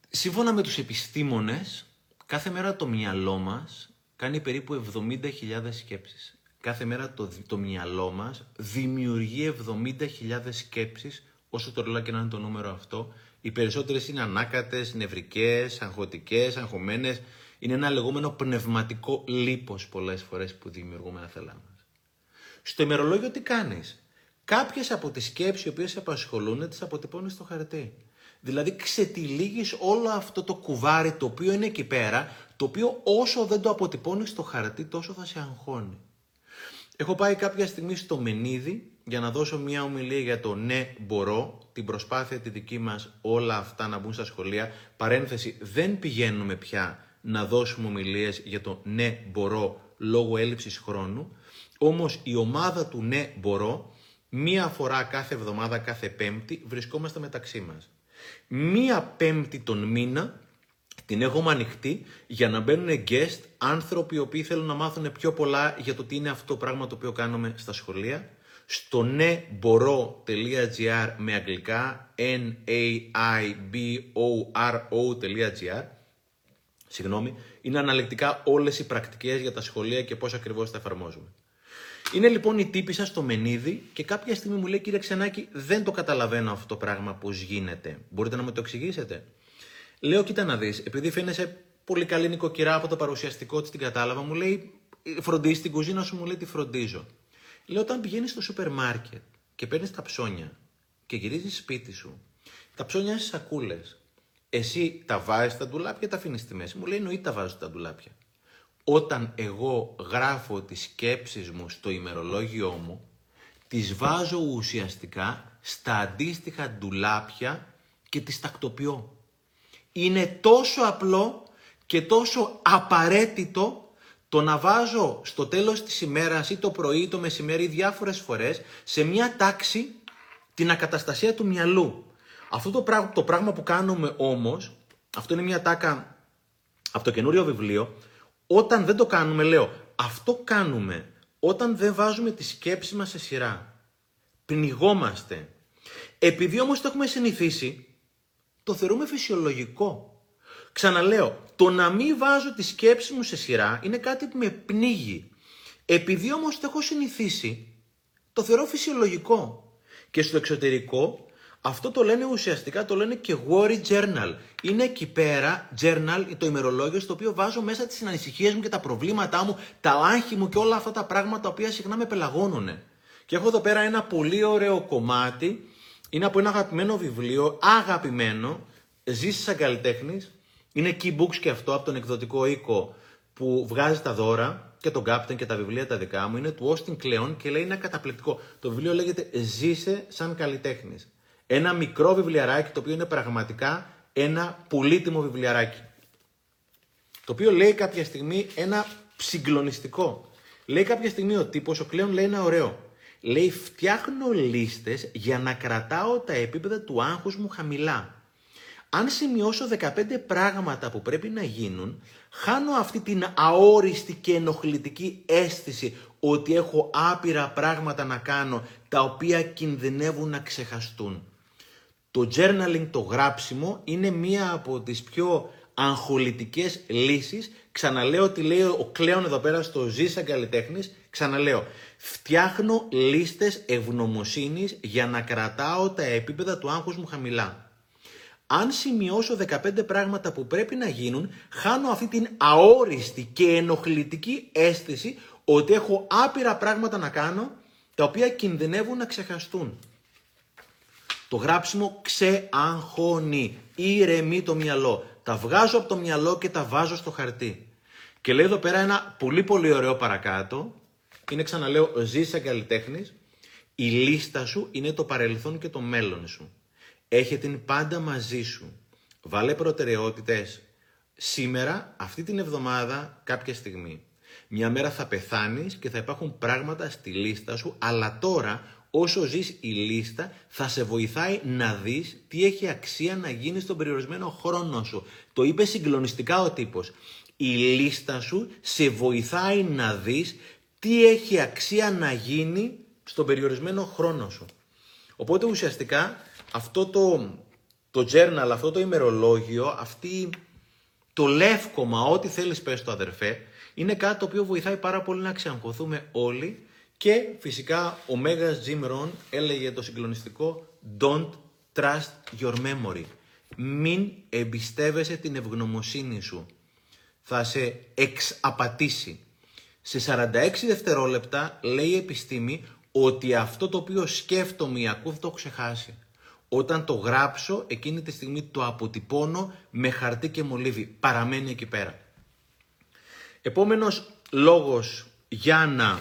Σύμφωνα με τους επιστήμονες, κάθε μέρα το μυαλό μας κάνει περίπου 70.000 σκέψεις. Κάθε μέρα το, το μυαλό μας δημιουργεί 70.000 σκέψεις, όσο το λέω και να είναι το νούμερο αυτό. Οι περισσότερες είναι ανάκατες, νευρικές, αγχωτικές, αγχωμένες, είναι ένα λεγόμενο πνευματικό λίπος πολλές φορές που δημιουργούμε ένα θέλα μας. Στο ημερολόγιο τι κάνεις; Κάποιες από τις σκέψεις οι οποίες σε απασχολούν τις αποτυπώνεις στο χαρτί. Δηλαδή ξετυλίγεις όλο αυτό το κουβάρι το οποίο είναι εκεί πέρα, το οποίο όσο δεν το αποτυπώνεις στο χαρτί τόσο θα σε αγχώνει. Έχω πάει κάποια στιγμή στο Μενίδη για να δώσω μια ομιλία για το ναι μπορώ, την προσπάθεια τη δική μας όλα αυτά να μπουν στα σχολεία. Παρένθεση, δεν πηγαίνουμε πια να δώσουμε ομιλίες για το ναι μπορώ λόγω έλλειψης χρόνου. Όμως η ομάδα του ναι μπορώ, μία φορά κάθε εβδομάδα, κάθε πέμπτη, βρισκόμαστε μεταξύ μας. Μία πέμπτη τον μήνα την έχουμε ανοιχτή για να μπαίνουν guest άνθρωποι οι οποίοι θέλουν να μάθουν πιο πολλά για το τι είναι αυτό το πράγμα το οποίο κάνουμε στα σχολεία. Στο ναι μπορώ.gr με αγγλικά n-a-i-b-o-r-o.gr συγγνώμη, είναι αναλεκτικά όλες οι πρακτικές για τα σχολεία και πώς ακριβώς τα εφαρμόζουμε. Είναι λοιπόν η τύπη σας στο Μενίδη και κάποια στιγμή μου λέει κύριε Ξενάκη, δεν το καταλαβαίνω αυτό το πράγμα πώς γίνεται. Μπορείτε να μου το εξηγήσετε; Λέω, κοίτα να δεις, επειδή φαίνεσαι πολύ καλή νοικοκυρά από το παρουσιαστικό τη την κατάλαβα, μου λέει, φροντίζει την κουζίνα σου, μου λέει, τη φροντίζω. Λέω, όταν πηγαίνεις στο σούπερ μάρκετ και παίρνεις τα ψώνια και γυρίζεις σπίτι σου, τα ψώνια στις σακούλες εσύ τα βάζεις στα ντουλάπια, τα αφήνεις στη μέση. Μου λέει εννοείται τα βάζω στα ντουλάπια. Όταν εγώ γράφω τις σκέψεις μου στο ημερολόγιό μου, τις βάζω ουσιαστικά στα αντίστοιχα ντουλάπια και τις τακτοποιώ. Είναι τόσο απλό και τόσο απαραίτητο το να βάζω στο τέλος της ημέρας ή το πρωί ή το μεσημέρι διάφορες φορές σε μια τάξη την ακαταστασία του μυαλού. Αυτό το πράγμα, το πράγμα που κάνουμε όμως, αυτό είναι μια τάκα από το καινούριο βιβλίο, όταν δεν το κάνουμε, λέω, αυτό κάνουμε όταν δεν βάζουμε τη σκέψη μας σε σειρά. Πνιγόμαστε. Επειδή όμως το έχουμε συνηθίσει, το θεωρούμε φυσιολογικό. Ξαναλέω, το να μην βάζω τη σκέψη μου σε σειρά είναι κάτι που με πνίγει. Επειδή όμως το έχω συνηθίσει, το θεωρώ φυσιολογικό. Και στο εξωτερικό αυτό το λένε ουσιαστικά, το λένε και worry journal. Είναι εκεί πέρα, journal, το ημερολόγιο, στο οποίο βάζω μέσα τις ανησυχίες μου και τα προβλήματά μου, τα άγχη μου και όλα αυτά τα πράγματα τα οποία συχνά με πελαγώνουν. Και έχω εδώ πέρα ένα πολύ ωραίο κομμάτι, είναι από ένα αγαπημένο βιβλίο, αγαπημένο, ζήσει σαν καλλιτέχνης. Είναι key books και αυτό από τον εκδοτικό οίκο που βγάζει τα δώρα και τον Captain και τα βιβλία τα δικά μου είναι του Austin Kleon και λέει είναι καταπληκτικό. Το βιβλίο λέγεται Ζήσε σαν καλλιτέχνης. Ένα μικρό βιβλιαράκι το οποίο είναι πραγματικά ένα πολύτιμο βιβλιαράκι. Το οποίο λέει κάποια στιγμή ένα συγκλονιστικό. Λέει κάποια στιγμή ο τύπος, ο Κλέον λέει ένα ωραίο. Λέει φτιάχνω λίστες για να κρατάω τα επίπεδα του άγχους μου χαμηλά. Αν σημειώσω 15 πράγματα που πρέπει να γίνουν, χάνω αυτή την αόριστη και ενοχλητική αίσθηση ότι έχω άπειρα πράγματα να κάνω τα οποία κινδυνεύουν να ξεχαστούν. Το journaling, το γράψιμο, είναι μία από τις πιο αγχολητικές λύσεις. Ξαναλέω ότι λέει ο Κλέον εδώ πέρα στο «Ζει σαν καλλιτέχνης». Ξαναλέω, φτιάχνω λίστες ευγνωμοσύνης για να κρατάω τα επίπεδα του άγχους μου χαμηλά. Αν σημειώσω 15 πράγματα που πρέπει να γίνουν, χάνω αυτή την αόριστη και ενοχλητική αίσθηση ότι έχω άπειρα πράγματα να κάνω, τα οποία κινδυνεύουν να ξεχαστούν. Το γράψιμο ξεαγχώνει, ηρεμεί το μυαλό. Τα βγάζω από το μυαλό και τα βάζω στο χαρτί. Και λέει εδώ πέρα ένα πολύ πολύ ωραίο παρακάτω. Είναι ξαναλέω, ζήσα καλλιτέχνης. Η λίστα σου είναι το παρελθόν και το μέλλον σου. Έχει την πάντα μαζί σου. Βάλε προτεραιότητες σήμερα, αυτή την εβδομάδα, κάποια στιγμή. Μια μέρα θα πεθάνεις και θα υπάρχουν πράγματα στη λίστα σου, αλλά τώρα όσο ζεις η λίστα θα σε βοηθάει να δεις τι έχει αξία να γίνει στον περιορισμένο χρόνο σου. Το είπε συγκλονιστικά ο τύπος. Η λίστα σου σε βοηθάει να δεις τι έχει αξία να γίνει στον περιορισμένο χρόνο σου. Οπότε ουσιαστικά αυτό το, το journal, αυτό το ημερολόγιο, αυτή το λεύκομα, ό,τι θέλεις πες το αδερφέ, είναι κάτι το οποίο βοηθάει πάρα πολύ να ξεαγχωθούμε όλοι και φυσικά ο Μέγας Jim Rohn έλεγε το συγκλονιστικό Don't trust your memory. Μην εμπιστεύεσαι την ευγνωμοσύνη σου. Θα σε εξαπατήσει. Σε 46 δευτερόλεπτα λέει η επιστήμη ότι αυτό το οποίο σκέφτομαι ή ακούω θα το ξεχάσει. Όταν το γράψω, εκείνη τη στιγμή το αποτυπώνω με χαρτί και μολύβι. Παραμένει εκεί πέρα. Επόμενος λόγος για να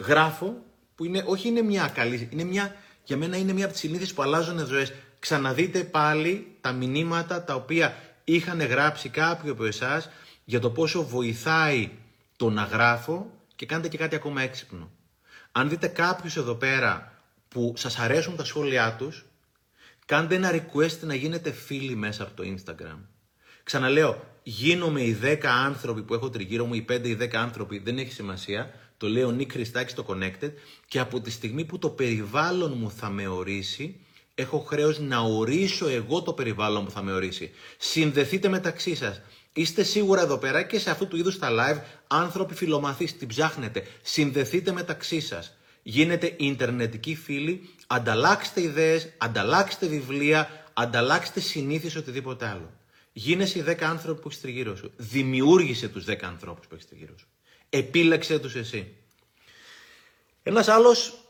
γράφω, που είναι, όχι είναι μια καλή, είναι μια, για μένα είναι μια από τις συνήθειες που αλλάζουν ζωές. Ξαναδείτε πάλι τα μηνύματα τα οποία είχαν γράψει κάποιοι από εσάς για το πόσο βοηθάει το να γράφω και κάντε και κάτι ακόμα έξυπνο. Αν δείτε κάποιους εδώ πέρα που σας αρέσουν τα σχόλιά τους, κάντε ένα request να γίνετε φίλοι μέσα από το Instagram. Ξαναλέω, γίνομαι οι 10 άνθρωποι που έχω τριγύρω μου, οι 5 ή 10 άνθρωποι, δεν έχει σημασία. Το λέω Νίκ Χριστάκη στο Connected και από τη στιγμή που το περιβάλλον μου θα με ορίσει, έχω χρέος να ορίσω εγώ το περιβάλλον που θα με ορίσει. Συνδεθείτε μεταξύ σας. Είστε σίγουρα εδώ πέρα και σε αυτού του είδους τα live άνθρωποι φιλομαθείς, την ψάχνετε. Συνδεθείτε μεταξύ σας. Γίνετε ιντερνετικοί φίλοι, ανταλλάξτε ιδέες, ανταλλάξτε βιβλία, ανταλλάξτε συνήθειες οτιδήποτε άλλο. Γίνεσαι οι 10 άνθρωποι που έχεις τριγύρω σου. Δημιούργησε τους 10 ανθρώπους που έχεις τριγύρω σου. Επίλεξε τους εσύ. Ένας άλλος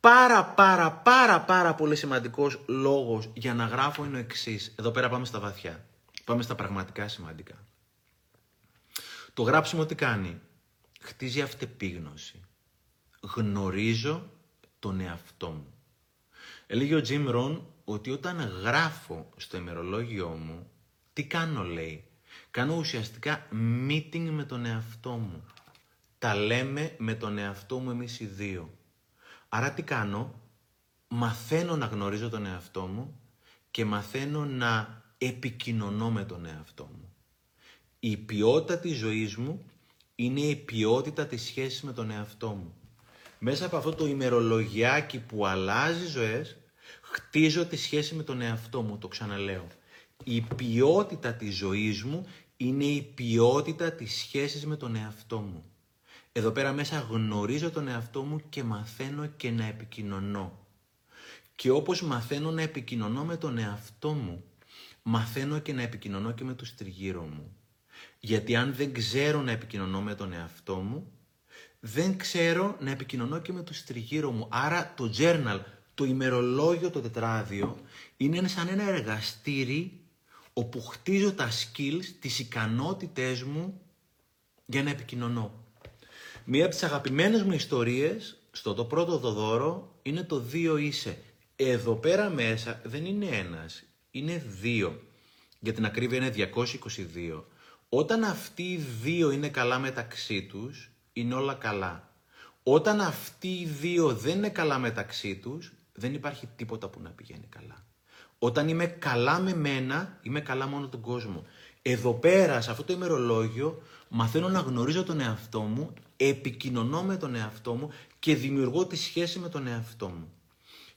πάρα πάρα πάρα πάρα πολύ σημαντικός λόγος για να γράφω είναι ο εξής. Εδώ πέρα πάμε στα βαθιά. Πάμε στα πραγματικά σημαντικά. Το γράψιμο τι κάνει; Χτίζει αυτεπίγνωση. Γνωρίζω τον εαυτό μου. Έλεγε ο Τζιμ Ρον ότι όταν γράφω στο ημερολόγιό μου τι κάνω λέει; Κάνω ουσιαστικά meeting με τον εαυτό μου. Τα λέμε με τον εαυτό μου εμείς οι δύο. Άρα τι κάνω; Μαθαίνω να γνωρίζω τον εαυτό μου και μαθαίνω να επικοινωνώ με τον εαυτό μου. Η ποιότητα της ζωής μου είναι η ποιότητα της σχέσης με τον εαυτό μου. Μέσα από αυτό το ημερολογιάκι που αλλάζει ζωές, χτίζω τη σχέση με τον εαυτό μου, το ξαναλέω. Η ποιότητα της ζωής μου είναι η ποιότητα της σχέσης με τον εαυτό μου. Εδώ πέρα μέσα γνωρίζω τον εαυτό μου και μαθαίνω και να επικοινωνώ. Και όπως μαθαίνω να επικοινωνώ με τον εαυτό μου, μαθαίνω και να επικοινωνώ και με τους τριγύρω μου. Γιατί αν δεν ξέρω να επικοινωνώ με τον εαυτό μου, δεν ξέρω να επικοινωνώ και με τους τριγύρω μου. Άρα το journal, το ημερολόγιο, το τετράδιο, είναι σαν ένα εργαστήρι όπου χτίζω τα skills, τις ικανότητές μου για να επικοινωνώ. Μία από τις αγαπημένες μου ιστορίες στο το πρώτο το δώρο είναι το δύο είσαι. Εδώ πέρα μέσα δεν είναι ένας, είναι δύο. Για την ακρίβεια είναι 222. Όταν αυτοί οι δύο είναι καλά μεταξύ τους, είναι όλα καλά. Όταν αυτοί οι δύο δεν είναι καλά μεταξύ τους, δεν υπάρχει τίποτα που να πηγαίνει καλά. Όταν είμαι καλά με μένα, είμαι καλά μόνο τον κόσμο. Εδώ πέρα, σε αυτό το ημερολόγιο, μαθαίνω να γνωρίζω τον εαυτό μου, επικοινωνώ με τον εαυτό μου και δημιουργώ τη σχέση με τον εαυτό μου.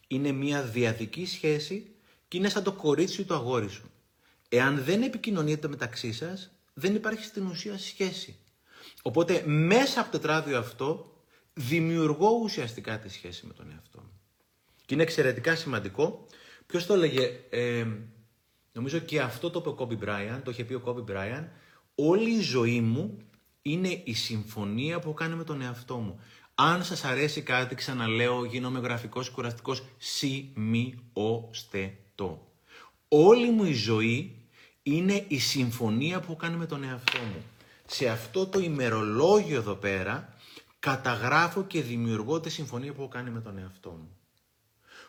Είναι μια διαδική σχέση και είναι σαν το κορίτσι του αγόρι σου. Εάν δεν επικοινωνείτε μεταξύ σας, δεν υπάρχει στην ουσία σχέση. Οπότε μέσα από το τετράδιο αυτό δημιουργώ ουσιαστικά τη σχέση με τον εαυτό μου. Και είναι εξαιρετικά σημαντικό Ποιος το έλεγε, ε, νομίζω και αυτό το είπε ο Κόμπι Μπράιαν, το είχε πει ο Κόμπι Μπράιαν, όλη η ζωή μου είναι η συμφωνία που κάνω με τον εαυτό μου. Αν σας αρέσει κάτι, ξαναλέω, γίνομαι γραφικός, κουραστικός, σι, μη, ο, στε, το. Όλη μου η ζωή είναι η συμφωνία που κάνω με τον εαυτό μου. σε αυτό το ημερολόγιο εδώ πέρα καταγράφω και δημιουργώ τη συμφωνία που έχω κάνει με τον εαυτό μου.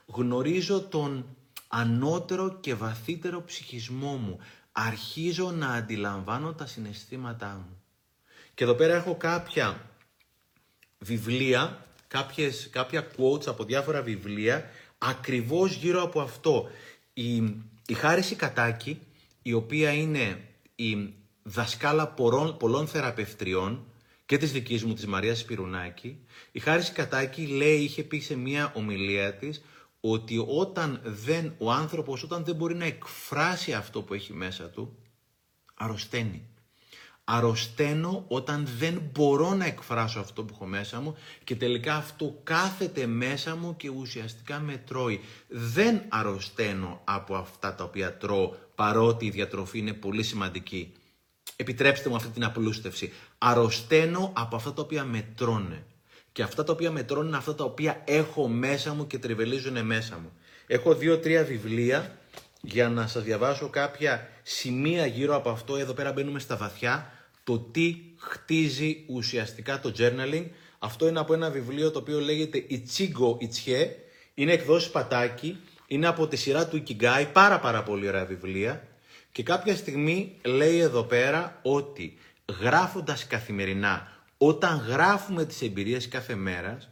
Γνωρίζω τον ανώτερο και βαθύτερο ψυχισμό μου. Αρχίζω να αντιλαμβάνω τα συναισθήματά μου. Και εδώ πέρα έχω κάποια βιβλία, κάποιες, κάποια quotes από διάφορα βιβλία, ακριβώς γύρω από αυτό. Η, η Χάριση Κατάκη, η οποία είναι η δασκάλα πολλών, πολλών θεραπευτριών και της δικής μου, της Μαρίας Σπυρουνάκη, η Χάριση Κατάκη λέει, είχε πει σε μία ομιλία της, ότι όταν δεν, ο άνθρωπος όταν δεν μπορεί να εκφράσει αυτό που έχει μέσα του, αρρωσταίνει. Αρρωσταίνω όταν δεν μπορώ να εκφράσω αυτό που έχω μέσα μου και τελικά αυτό κάθεται μέσα μου και ουσιαστικά με τρώει. Δεν αρρωσταίνω από αυτά τα οποία τρώω παρότι η διατροφή είναι πολύ σημαντική. Επιτρέψτε μου αυτή την απλούστευση. Αρρωσταίνω από αυτά τα οποία με τρώνε. Και αυτά τα οποία με τρώνε είναι αυτά τα οποία έχω μέσα μου και τριβελίζουν μέσα μου. Έχω δύο-τρία βιβλία για να σας διαβάσω κάποια σημεία γύρω από αυτό. Εδώ πέρα μπαίνουμε στα βαθιά. Το τι χτίζει ουσιαστικά το journaling. Αυτό είναι από ένα βιβλίο το οποίο λέγεται Ichigo Ichie. Είναι εκδόσει πατάκι. Είναι από τη σειρά του Ikigai. Πάρα πάρα πολύ ωραία βιβλία. Και κάποια στιγμή λέει εδώ πέρα ότι γράφοντας καθημερινά όταν γράφουμε τις εμπειρίες κάθε μέρας,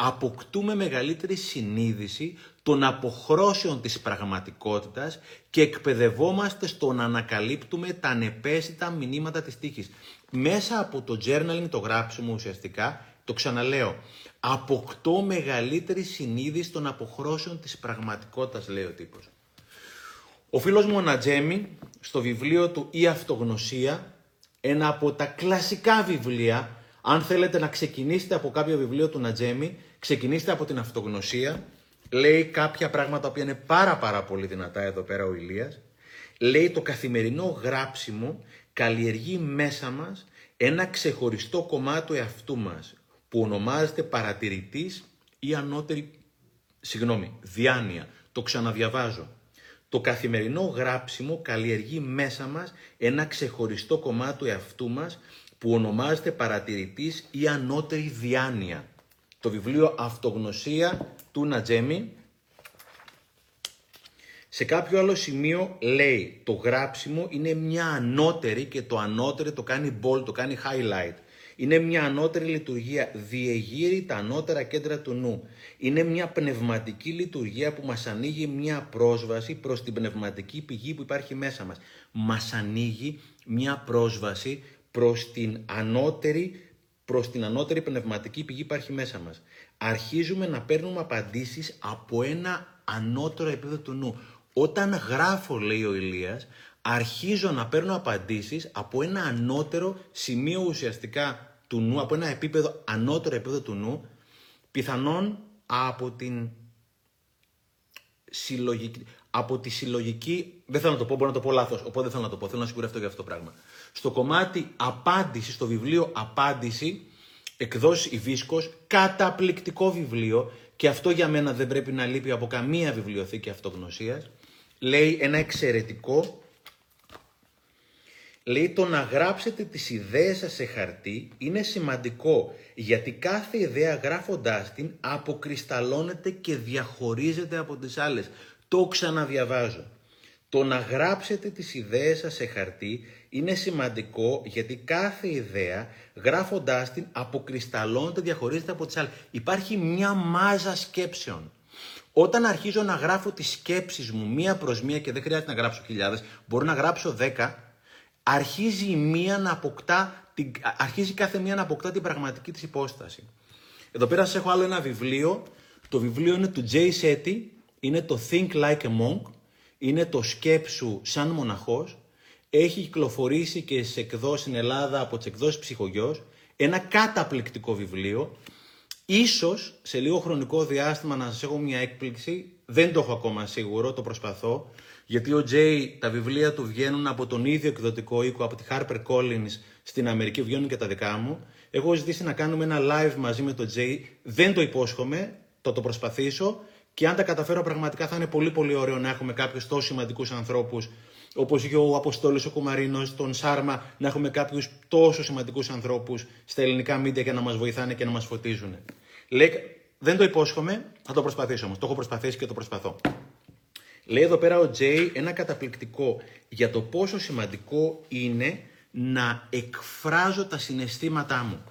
αποκτούμε μεγαλύτερη συνείδηση των αποχρώσεων της πραγματικότητας και εκπαιδευόμαστε στο να ανακαλύπτουμε τα ανεπαίσθητα μηνύματα της τύχης. Μέσα από το journaling, το γράψιμο ουσιαστικά, το ξαναλέω, αποκτώ μεγαλύτερη συνείδηση των αποχρώσεων της πραγματικότητας, λέει ο τύπος. Ο φίλος μου ο Νατζέμι, στο βιβλίο του «Η Αυτογνωσία», ένα από τα κλασικά βιβλία αν θέλετε να ξεκινήσετε από κάποιο βιβλίο του Νατζέμι, ξεκινήστε από την αυτογνωσία. Λέει κάποια πράγματα που είναι πάρα πάρα πολύ δυνατά εδώ πέρα ο Ηλίας. Λέει το καθημερινό γράψιμο καλλιεργεί μέσα μας ένα ξεχωριστό κομμάτι του εαυτού μας που ονομάζεται παρατηρητής ή ανώτερη, συγγνώμη, διάνοια. Το ξαναδιαβάζω. Το καθημερινό γράψιμο καλλιεργεί μέσα μας ένα ξεχωριστό κομμάτι του εαυτού μας που ονομάζεται παρατηρητής ή ανώτερη διάνοια. Το βιβλίο «Αυτογνωσία» του Νατζέμι σε κάποιο άλλο σημείο λέει το γράψιμο είναι μια ανώτερη και το ανώτερο το κάνει bold, το κάνει highlight. Είναι μια ανώτερη λειτουργία, διεγείρει τα ανώτερα κέντρα του νου. Είναι μια πνευματική λειτουργία που μας ανοίγει μια πρόσβαση προς την πνευματική πηγή που υπάρχει μέσα μας. Μας ανοίγει μια πρόσβαση προς την ανώτερη, προς την ανώτερη πνευματική πηγή που υπάρχει μέσα μας. Αρχίζουμε να παίρνουμε απαντήσεις από ένα ανώτερο επίπεδο του νου. Όταν γράφω, λέει ο Ηλίας, αρχίζω να παίρνω απαντήσεις από ένα ανώτερο σημείο ουσιαστικά του νου, από ένα επίπεδο, ανώτερο επίπεδο του νου, πιθανόν από την συλλογική, από τη συλλογική, δεν θέλω να το πω, μπορώ να το πω λάθος, οπότε δεν θέλω να το πω, θέλω να σιγουρευτώ για αυτό το πράγμα στο κομμάτι απάντηση, στο βιβλίο απάντηση, εκδόσεις η Βίσκος, καταπληκτικό βιβλίο και αυτό για μένα δεν πρέπει να λείπει από καμία βιβλιοθήκη αυτογνωσίας. Λέει ένα εξαιρετικό, λέει το να γράψετε τις ιδέες σας σε χαρτί είναι σημαντικό γιατί κάθε ιδέα γράφοντάς την αποκρισταλώνεται και διαχωρίζεται από τις άλλες. Το ξαναδιαβάζω. Το να γράψετε τις ιδέες σας σε χαρτί είναι σημαντικό γιατί κάθε ιδέα γράφοντάς την αποκρισταλώνεται, διαχωρίζεται από τις άλλες. Υπάρχει μια μάζα σκέψεων. Όταν αρχίζω να γράφω τις σκέψεις μου μία προς μία και δεν χρειάζεται να γράψω χιλιάδες, μπορώ να γράψω δέκα, αρχίζει, μία να αποκτά, αρχίζει κάθε μία να αποκτά την πραγματική της υπόσταση. Εδώ πέρα σας έχω άλλο ένα βιβλίο. Το βιβλίο είναι του Jay Shetty, είναι το Think Like a Monk είναι το σκέψου σαν μοναχός, έχει κυκλοφορήσει και σε εκδόσεις στην Ελλάδα από τις εκδόσεις ψυχογιός, ένα καταπληκτικό βιβλίο, Ίσως σε λίγο χρονικό διάστημα να σας έχω μια έκπληξη, δεν το έχω ακόμα σίγουρο, το προσπαθώ, γιατί ο Τζέι τα βιβλία του βγαίνουν από τον ίδιο εκδοτικό οίκο, από τη Harper Collins στην Αμερική, βγαίνουν και τα δικά μου. Έχω ζητήσει να κάνουμε ένα live μαζί με τον Τζέι, δεν το υπόσχομαι, θα το προσπαθήσω και αν τα καταφέρω πραγματικά θα είναι πολύ πολύ ωραίο να έχουμε κάποιους τόσο σημαντικούς ανθρώπους όπως είχε ο Αποστόλης ο Κουμαρίνος, τον Σάρμα, να έχουμε κάποιους τόσο σημαντικούς ανθρώπους στα ελληνικά μίντια και να μας βοηθάνε και να μας φωτίζουν. Λέει, δεν το υπόσχομαι, θα το προσπαθήσω όμως. Το έχω προσπαθήσει και το προσπαθώ. Λέει εδώ πέρα ο Τζέι ένα καταπληκτικό για το πόσο σημαντικό είναι να εκφράζω τα συναισθήματά μου.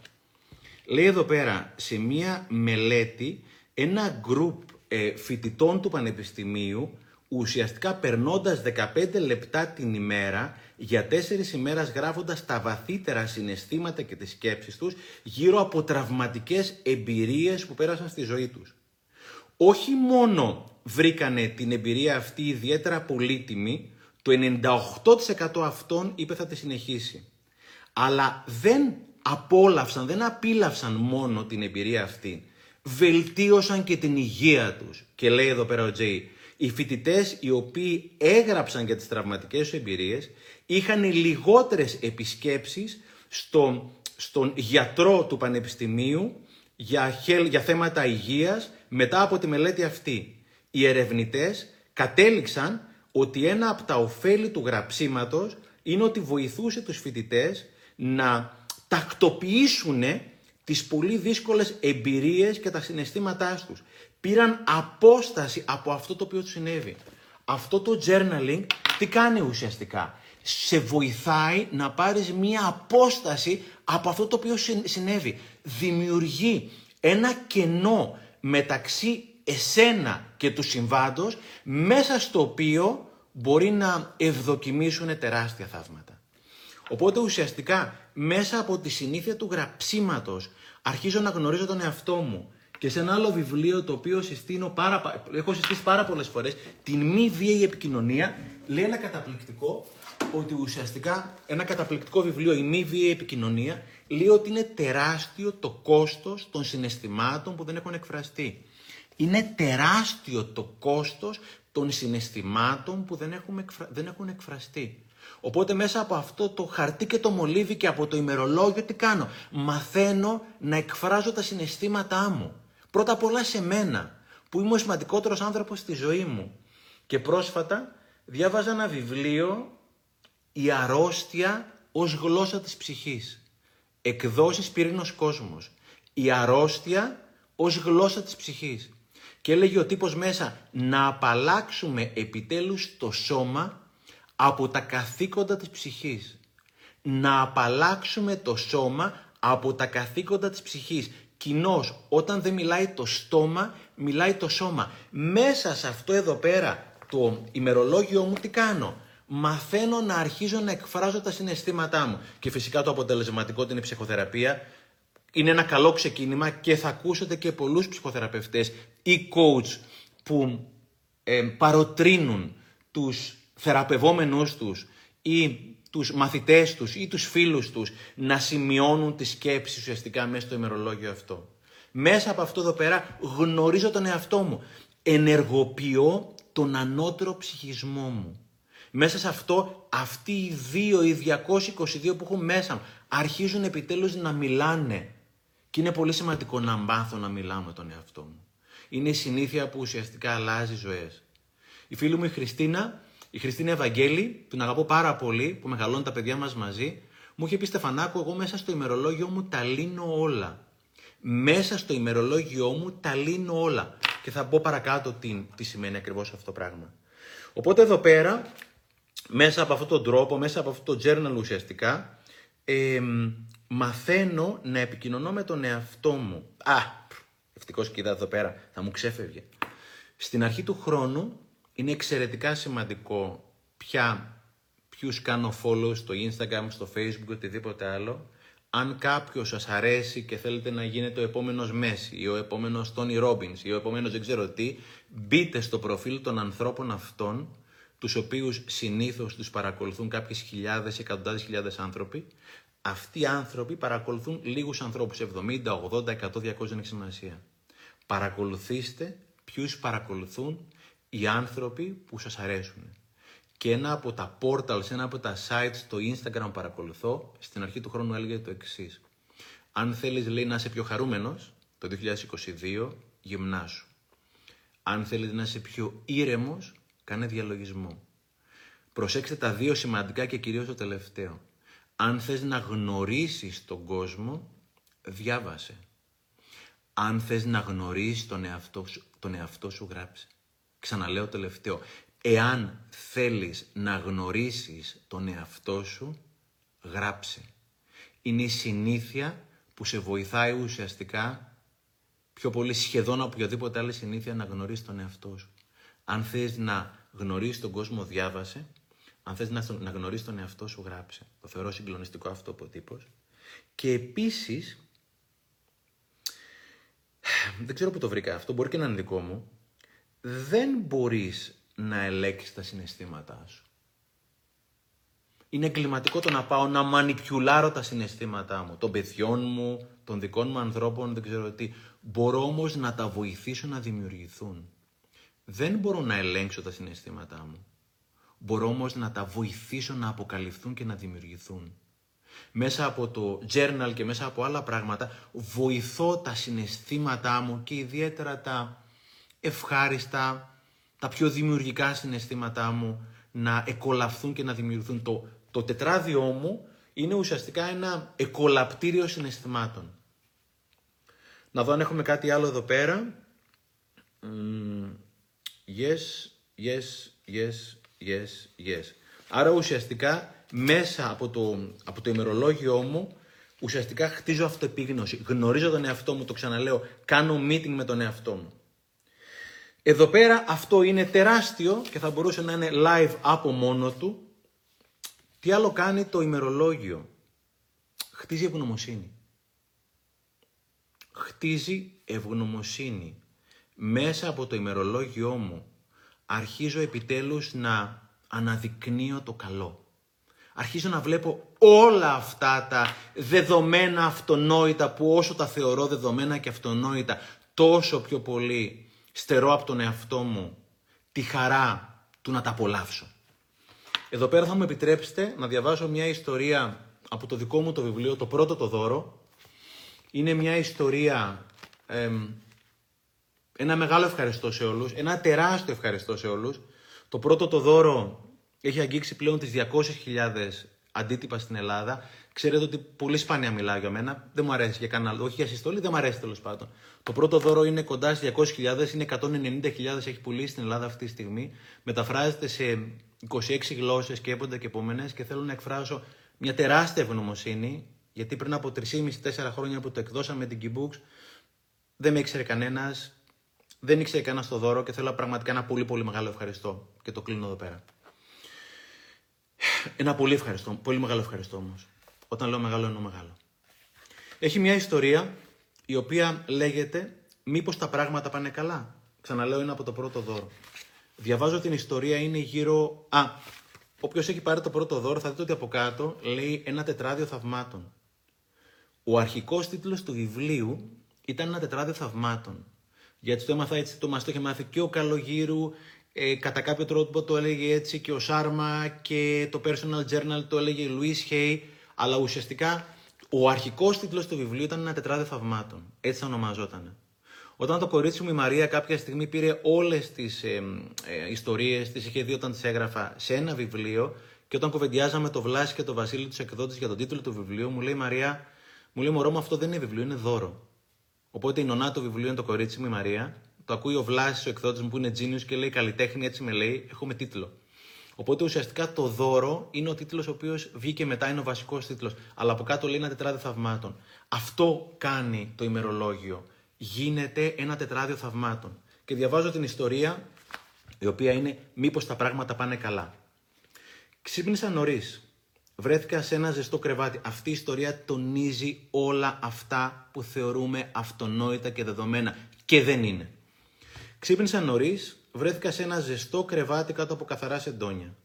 Λέει εδώ πέρα σε μία μελέτη ένα γκρουπ ε, φοιτητών του Πανεπιστημίου ουσιαστικά περνώντας 15 λεπτά την ημέρα για 4 ημέρες γράφοντας τα βαθύτερα συναισθήματα και τις σκέψεις τους γύρω από τραυματικές εμπειρίες που πέρασαν στη ζωή τους. Όχι μόνο βρήκανε την εμπειρία αυτή ιδιαίτερα πολύτιμη, το 98% αυτών είπε θα τη συνεχίσει. Αλλά δεν απόλαυσαν, δεν απίλαυσαν μόνο την εμπειρία αυτή. Βελτίωσαν και την υγεία τους. Και λέει εδώ πέρα ο Τζέι, οι φοιτητές οι οποίοι έγραψαν για τις τραυματικές τους εμπειρίες είχαν λιγότερες επισκέψεις στο, στον γιατρό του πανεπιστημίου για, για θέματα υγείας μετά από τη μελέτη αυτή. Οι ερευνητές κατέληξαν ότι ένα από τα ωφέλη του γραψίματος είναι ότι βοηθούσε τους φοιτητές να τακτοποιήσουν τις πολύ δύσκολες εμπειρίες και τα συναισθήματά τους. Πήραν απόσταση από αυτό το οποίο τους συνέβη. Αυτό το journaling τι κάνει ουσιαστικά; Σε βοηθάει να πάρεις μία απόσταση από αυτό το οποίο συνέβη. Δημιουργεί ένα κενό μεταξύ εσένα και του συμβάντος μέσα στο οποίο μπορεί να ευδοκιμήσουν τεράστια θαύματα. Οπότε ουσιαστικά μέσα από τη συνήθεια του γραψίματος αρχίζω να γνωρίζω τον εαυτό μου και σε ένα άλλο βιβλίο το οποίο συστήνω πάρα, έχω συστήσει πάρα πολλές φορές την μη βίαιη επικοινωνία λέει ένα καταπληκτικό ότι ουσιαστικά ένα καταπληκτικό βιβλίο η μη βίαιη επικοινωνία λέει ότι είναι τεράστιο το κόστος των συναισθημάτων που δεν έχουν εκφραστεί. Είναι τεράστιο το κόστος των συναισθημάτων που δεν έχουν, δεν έχουν εκφραστεί. Οπότε μέσα από αυτό το χαρτί και το μολύβι και από το ημερολόγιο τι κάνω; Μαθαίνω να εκφράζω τα συναισθήματά μου. Πρώτα απ' όλα σε μένα, που είμαι ο σημαντικότερος άνθρωπος στη ζωή μου. Και πρόσφατα διάβαζα ένα βιβλίο «Η αρρώστια ως γλώσσα της ψυχής». Εκδόσεις πύρινος κόσμος. «Η αρρώστια ως γλώσσα της ψυχής». Και έλεγε ο τύπος μέσα να απαλλάξουμε επιτέλους το σώμα από τα καθήκοντα της ψυχής. Να απαλλάξουμε το σώμα από τα καθήκοντα της ψυχής. Κοινώς, όταν δεν μιλάει το στόμα, μιλάει το σώμα. Μέσα σε αυτό εδώ πέρα το ημερολόγιο μου τι κάνω; Μαθαίνω να αρχίζω να εκφράζω τα συναισθήματά μου. Και φυσικά το αποτελεσματικό είναι η ψυχοθεραπεία. Είναι ένα καλό ξεκίνημα και θα ακούσετε και πολλούς ψυχοθεραπευτές ή coach που ε, παροτρύνουν τους θεραπευόμενους τους ή τους μαθητές τους ή τους φίλους τους να σημειώνουν τις σκέψεις ουσιαστικά μέσα στο ημερολόγιο αυτό. Μέσα από αυτό εδώ πέρα γνωρίζω τον εαυτό μου. Ενεργοποιώ τον ανώτερο ψυχισμό μου. Μέσα σε αυτό αυτοί οι δύο ή 222 που έχω μέσα μου αρχίζουν επιτέλους να μιλάνε. Και είναι πολύ σημαντικό να μάθω να μιλάω με τον εαυτό μου. Είναι η συνήθεια που ουσιαστικά αλλάζει ζωές. Η φίλη μου η Χριστίνα η Χριστίνα Ευαγγέλη, την αγαπώ πάρα πολύ, που μεγαλώνει τα παιδιά μας μαζί, μου είχε πει Στεφανάκου, εγώ μέσα στο ημερολόγιο μου τα λύνω όλα. Μέσα στο ημερολόγιο μου τα λύνω όλα. Και θα πω παρακάτω τι, τι σημαίνει ακριβώς αυτό το πράγμα. Οπότε εδώ πέρα, μέσα από αυτόν τον τρόπο, μέσα από αυτό το journal ουσιαστικά, ε, μαθαίνω να επικοινωνώ με τον εαυτό μου. Α, ευτυχώς και εδώ πέρα, θα μου ξέφευγε. Στην αρχή του χρόνου είναι εξαιρετικά σημαντικό πια ποιους κάνω follow στο Instagram, στο Facebook, οτιδήποτε άλλο. Αν κάποιος σας αρέσει και θέλετε να γίνετε ο επόμενος Μέση ή ο επόμενος Tony Robbins ή ο επόμενος δεν ξέρω τι, μπείτε στο προφίλ των ανθρώπων αυτών, τους οποίους συνήθως τους παρακολουθούν κάποιες χιλιάδες, εκατοντάδες χιλιάδες άνθρωποι. Αυτοί οι άνθρωποι παρακολουθούν λίγους ανθρώπους, 70, 80, 100, 200 δεν έχει σημασία. Παρακολουθήστε ποιους παρακολουθούν οι άνθρωποι που σας αρέσουν. Και ένα από τα portals, ένα από τα sites στο Instagram που παρακολουθώ, στην αρχή του χρόνου έλεγε το εξής. Αν θέλεις, λέει, να είσαι πιο χαρούμενος, το 2022, γυμνάσου. Αν θέλεις να είσαι πιο ήρεμος, κάνε διαλογισμό. Προσέξτε τα δύο σημαντικά και κυρίως το τελευταίο. Αν θες να γνωρίσεις τον κόσμο, διάβασε. Αν θες να γνωρίσεις τον εαυτό, σου, τον εαυτό σου, γράψε. Ξαναλέω τελευταίο. Εάν θέλεις να γνωρίσεις τον εαυτό σου, γράψε. Είναι η συνήθεια που σε βοηθάει ουσιαστικά πιο πολύ σχεδόν από οποιαδήποτε άλλη συνήθεια να γνωρίσεις τον εαυτό σου. Αν θες να γνωρίσεις τον κόσμο, διάβασε. Αν θες να, να γνωρίσεις τον εαυτό σου, γράψε. Το θεωρώ συγκλονιστικό αυτό ο τύπος. Και επίσης, δεν ξέρω που το βρήκα αυτό, μπορεί και να είναι δικό μου, δεν μπορείς να ελέγξεις τα συναισθήματά σου. Είναι εγκληματικό το να πάω να μανιπιουλάρω τα συναισθήματά μου, των παιδιών μου, των δικών μου ανθρώπων, δεν ξέρω τι. Μπορώ όμως να τα βοηθήσω να δημιουργηθούν. Δεν μπορώ να ελέγξω τα συναισθήματά μου. Μπορώ όμως να τα βοηθήσω να αποκαλυφθούν και να δημιουργηθούν. Μέσα από το journal και μέσα από άλλα πράγματα βοηθώ τα συναισθήματά μου και ιδιαίτερα τα ευχάριστα, τα πιο δημιουργικά συναισθήματά μου να εκολαφθούν και να δημιουργηθούν. Το, το τετράδιό μου είναι ουσιαστικά ένα εκολαπτήριο συναισθημάτων. Να δω αν έχουμε κάτι άλλο εδώ πέρα. Yes, yes, yes, yes, yes. Άρα ουσιαστικά μέσα από το, από το ημερολόγιό μου ουσιαστικά χτίζω αυτοεπίγνωση. Γνωρίζω τον εαυτό μου, το ξαναλέω, κάνω meeting με τον εαυτό μου. Εδώ πέρα αυτό είναι τεράστιο και θα μπορούσε να είναι live από μόνο του. Τι άλλο κάνει το ημερολόγιο; Χτίζει ευγνωμοσύνη. Χτίζει ευγνωμοσύνη. Μέσα από το ημερολόγιό μου αρχίζω επιτέλους να αναδεικνύω το καλό. Αρχίζω να βλέπω όλα αυτά τα δεδομένα αυτονόητα που όσο τα θεωρώ δεδομένα και αυτονόητα τόσο πιο πολύ στερώ από τον εαυτό μου τη χαρά του να τα απολαύσω. Εδώ πέρα θα μου επιτρέψετε να διαβάσω μια ιστορία από το δικό μου το βιβλίο, το πρώτο το δώρο. Είναι μια ιστορία, ένα μεγάλο ευχαριστώ σε όλους, ένα τεράστιο ευχαριστώ σε όλους. Το πρώτο το δώρο έχει αγγίξει πλέον τις 200.000 αντίτυπα στην Ελλάδα. Ξέρετε ότι πολύ σπάνια μιλάω για μένα. Δεν μου αρέσει για κανένα όχι για συστολή, δεν μου αρέσει τέλος πάντων. Το πρώτο δώρο είναι κοντά στις 200.000, είναι 190.000 έχει πουλήσει στην Ελλάδα αυτή τη στιγμή. Μεταφράζεται σε 26 γλώσσες και έποντα και επόμενες και θέλω να εκφράσω μια τεράστια ευγνωμοσύνη γιατί πριν από 3,5-4 χρόνια που το εκδώσαμε την Keybooks δεν με ήξερε κανένας, δεν ήξερε κανένας το δώρο και θέλω πραγματικά ένα πολύ πολύ μεγάλο ευχαριστώ. Και το κλείνω εδώ πέρα. Ένα πολύ ευχαριστώ, πολύ μεγάλο ευχαριστώ όμως. Όταν λέω μεγάλο εννοώ μεγάλο. Έχει μια ιστορία η οποία λέγεται «Μήπως τα πράγματα πάνε καλά». Ξαναλέω είναι από το πρώτο δώρο. Διαβάζω την ιστορία, είναι γύρω... Α, όποιος έχει πάρει το πρώτο δώρο θα δείτε ότι από κάτω λέει ένα τετράδιο θαυμάτων. Ο αρχικός τίτλος του βιβλίου ήταν ένα τετράδιο θαυμάτων. Γιατί το έμαθα έτσι, το μας το είχε μάθει και ο Καλογύρου ε, κατά κάποιο τρόπο το έλεγε έτσι και ο Σάρμα και το Personal Journal το έλεγε η Louise Hay, αλλά ουσιαστικά ο αρχικός τίτλος του βιβλίου ήταν ένα τετράδιο θαυμάτων. Έτσι θα ονομαζόταν. Όταν το κορίτσι μου η Μαρία κάποια στιγμή πήρε όλες τις ε, ε, ιστορίες, τις είχε δει όταν τις έγραφα σε ένα βιβλίο και όταν κουβεντιάζαμε το Βλάση και το Βασίλη τους εκδότη για τον τίτλο του βιβλίου, μου λέει Μαρία, μου λέει Μωρό μου αυτό δεν είναι βιβλίο, είναι δώρο. Οπότε η νονά του βιβλίου είναι το κορίτσι μου η Μαρία το ακούει ο Βλάσης, ο εκδότης μου που είναι genius και λέει καλλιτέχνη, έτσι με λέει, έχουμε τίτλο. Οπότε ουσιαστικά το δώρο είναι ο τίτλος ο οποίος βγήκε μετά, είναι ο βασικός τίτλος. Αλλά από κάτω λέει ένα τετράδιο θαυμάτων. Αυτό κάνει το ημερολόγιο. Γίνεται ένα τετράδιο θαυμάτων. Και διαβάζω την ιστορία, η οποία είναι Μήπως τα πράγματα πάνε καλά. Ξύπνησα νωρίς. Βρέθηκα σε ένα ζεστό κρεβάτι. Αυτή η ιστορία τονίζει όλα αυτά που θεωρούμε αυτονόητα και δεδομένα. Και δεν είναι. Ξύπνησα νωρίς, βρέθηκα σε ένα ζεστό κρεβάτι κάτω από καθαρά σεντόνια.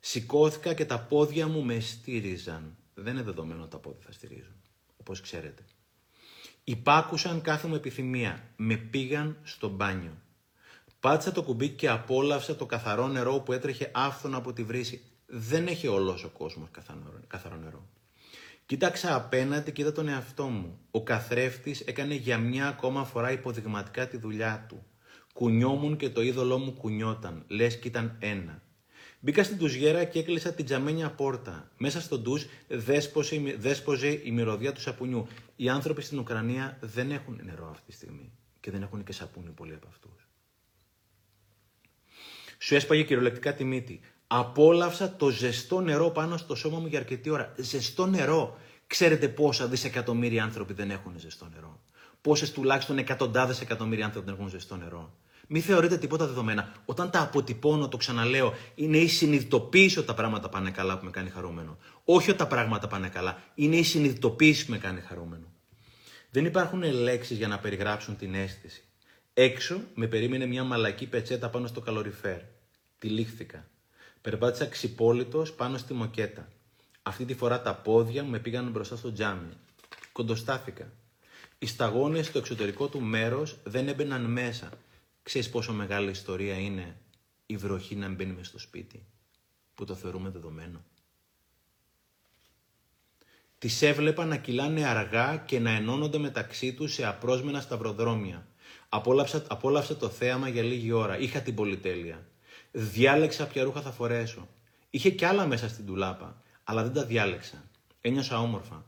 Σηκώθηκα και τα πόδια μου με στήριζαν. Δεν είναι δεδομένο ότι τα πόδια θα στηρίζουν, όπως ξέρετε. Υπάκουσαν κάθε μου επιθυμία. Με πήγαν στο μπάνιο. Πάτησα το κουμπί και απόλαυσα το καθαρό νερό που έτρεχε άφθονα από τη βρύση. Δεν έχει όλος ο κόσμος καθαρό νερό. Κοίταξα απέναντι και είδα τον εαυτό μου. Ο καθρέφτης έκανε για μια ακόμα φορά υποδειγματικά τη δουλειά του. Κουνιόμουν και το είδωλό μου κουνιόταν, λες κι ήταν ένα. Μπήκα στην τουζιέρα και έκλεισα την τζαμένια πόρτα. Μέσα στο ντουζ δέσποζε, δέσποζε η μυρωδιά του σαπουνιού. Οι άνθρωποι στην Ουκρανία δεν έχουν νερό αυτή τη στιγμή. Και δεν έχουν και σαπούνι πολλοί από αυτούς. Σου έσπαγε κυριολεκτικά τη μύτη. Απόλαυσα το ζεστό νερό πάνω στο σώμα μου για αρκετή ώρα. Ζεστό νερό. Ξέρετε πόσα δισεκατομμύρια άνθρωποι δεν έχουν ζεστό νερό. Πόσες τουλάχιστον εκατοντάδες εκατομμύρια άνθρωποι δεν έχουν ζεστό νερό. Μην θεωρείτε τίποτα δεδομένα. Όταν τα αποτυπώνω, το ξαναλέω, είναι η συνειδητοποίηση ότι τα πράγματα πάνε καλά που με κάνει χαρούμενο. Όχι ότι τα πράγματα πάνε καλά. Είναι η συνειδητοποίηση που με κάνει χαρούμενο. Δεν υπάρχουν λέξεις για να περιγράψουν την αίσθηση. Έξω με περίμενε μια μαλακή πετσέτα πάνω στο καλοριφέρ. Τυλίχθηκα. Περπάτησα ξυπόλυτος πάνω στη μοκέτα. Αυτή τη φορά τα πόδια μου με πήγαν μπροστά στο τζάμι. Κοντοστάθηκα. Οι σταγόνες στο εξωτερικό του μέρος δεν έμπαιναν μέσα. Ξέρεις πόσο μεγάλη ιστορία είναι η βροχή να μπαίνει μες στο σπίτι, που το θεωρούμε δεδομένο; Τις έβλεπα να κυλάνε αργά και να ενώνονται μεταξύ τους σε απρόσμενα σταυροδρόμια. Απόλαυσα, απόλαυσα το θέαμα για λίγη ώρα. Είχα την πολυτέλεια. Διάλεξα ποια ρούχα θα φορέσω. Είχε κι άλλα μέσα στην τουλάπα, αλλά δεν τα διάλεξα. Ένιωσα όμορφα.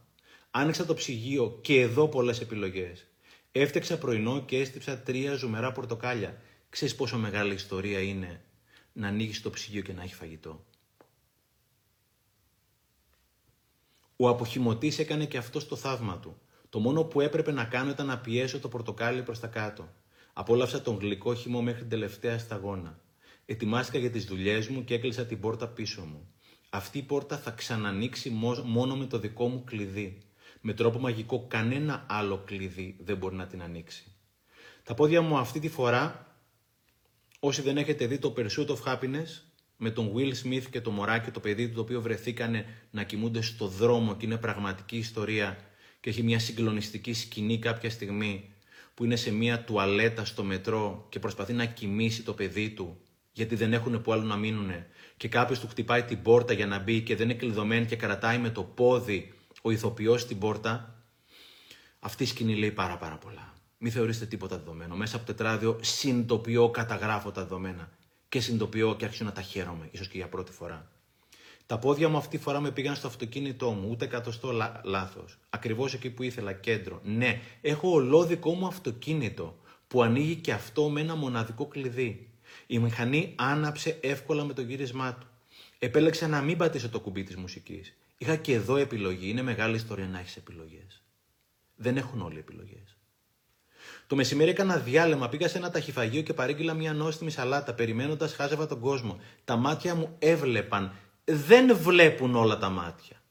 Άνοιξα το ψυγείο και εδώ πολλές επιλογές. Έφτιαξα πρωινό και έστυψα τρία ζουμερά πορτοκάλια. Ξέρεις πόσο μεγάλη ιστορία είναι να ανοίγεις το ψυγείο και να έχει φαγητό; Ο αποχημωτής έκανε και αυτό το θαύμα του. Το μόνο που έπρεπε να κάνω ήταν να πιέσω το πορτοκάλι προς τα κάτω. Απόλαυσα τον γλυκό χυμό μέχρι την τελευταία σταγόνα. Ετοιμάστηκα για τις δουλειές μου και έκλεισα την πόρτα πίσω μου. Αυτή η πόρτα θα ξανανοίξει μόνο με το δικό μου κλειδί. Με τρόπο μαγικό κανένα άλλο κλειδί δεν μπορεί να την ανοίξει. Τα πόδια μου αυτή τη φορά, όσοι δεν έχετε δει το Pursuit of Happiness, με τον Will Smith και το μωράκι, το παιδί του, το οποίο βρεθήκανε να κοιμούνται στο δρόμο και είναι πραγματική ιστορία και έχει μια συγκλονιστική σκηνή κάποια στιγμή που είναι σε μια τουαλέτα στο μετρό και προσπαθεί να κοιμήσει το παιδί του γιατί δεν έχουν που άλλο να μείνουν και κάποιος του χτυπάει την πόρτα για να μπει και δεν είναι κλειδωμένη και κρατάει με το πόδι ο ηθοποιός στην πόρτα, αυτή η σκηνή λέει πάρα πάρα πολλά. Μην θεωρήσετε τίποτα δεδομένο. Μέσα από το τετράδιο συνειδητοποιώ, καταγράφω τα δεδομένα. Και συνειδητοποιώ και άρχισα να τα χαίρομαι, ίσως και για πρώτη φορά. Τα πόδια μου αυτή τη φορά με πήγαν στο αυτοκίνητό μου, ούτε εκατοστό λά, λάθος. Ακριβώς εκεί που ήθελα, κέντρο. Ναι, έχω ολόδικό μου αυτοκίνητο που ανοίγει και αυτό με ένα μοναδικό κλειδί. Η μηχανή άναψε εύκολα με το γύρισμά του. Επέλεξα να μην πατήσω το κουμπί της μουσικής. Είχα και εδώ επιλογή. Είναι μεγάλη ιστορία να έχεις επιλογές. Δεν έχουν όλοι επιλογές. Το μεσημέρι έκανα διάλειμμα, πήγα σε ένα ταχυφαγείο και παρήγγειλα μια νόστιμη σαλάτα. Περιμένοντας, χάζευα τον κόσμο. Τα μάτια μου έβλεπαν. Δεν βλέπουν όλα τα μάτια.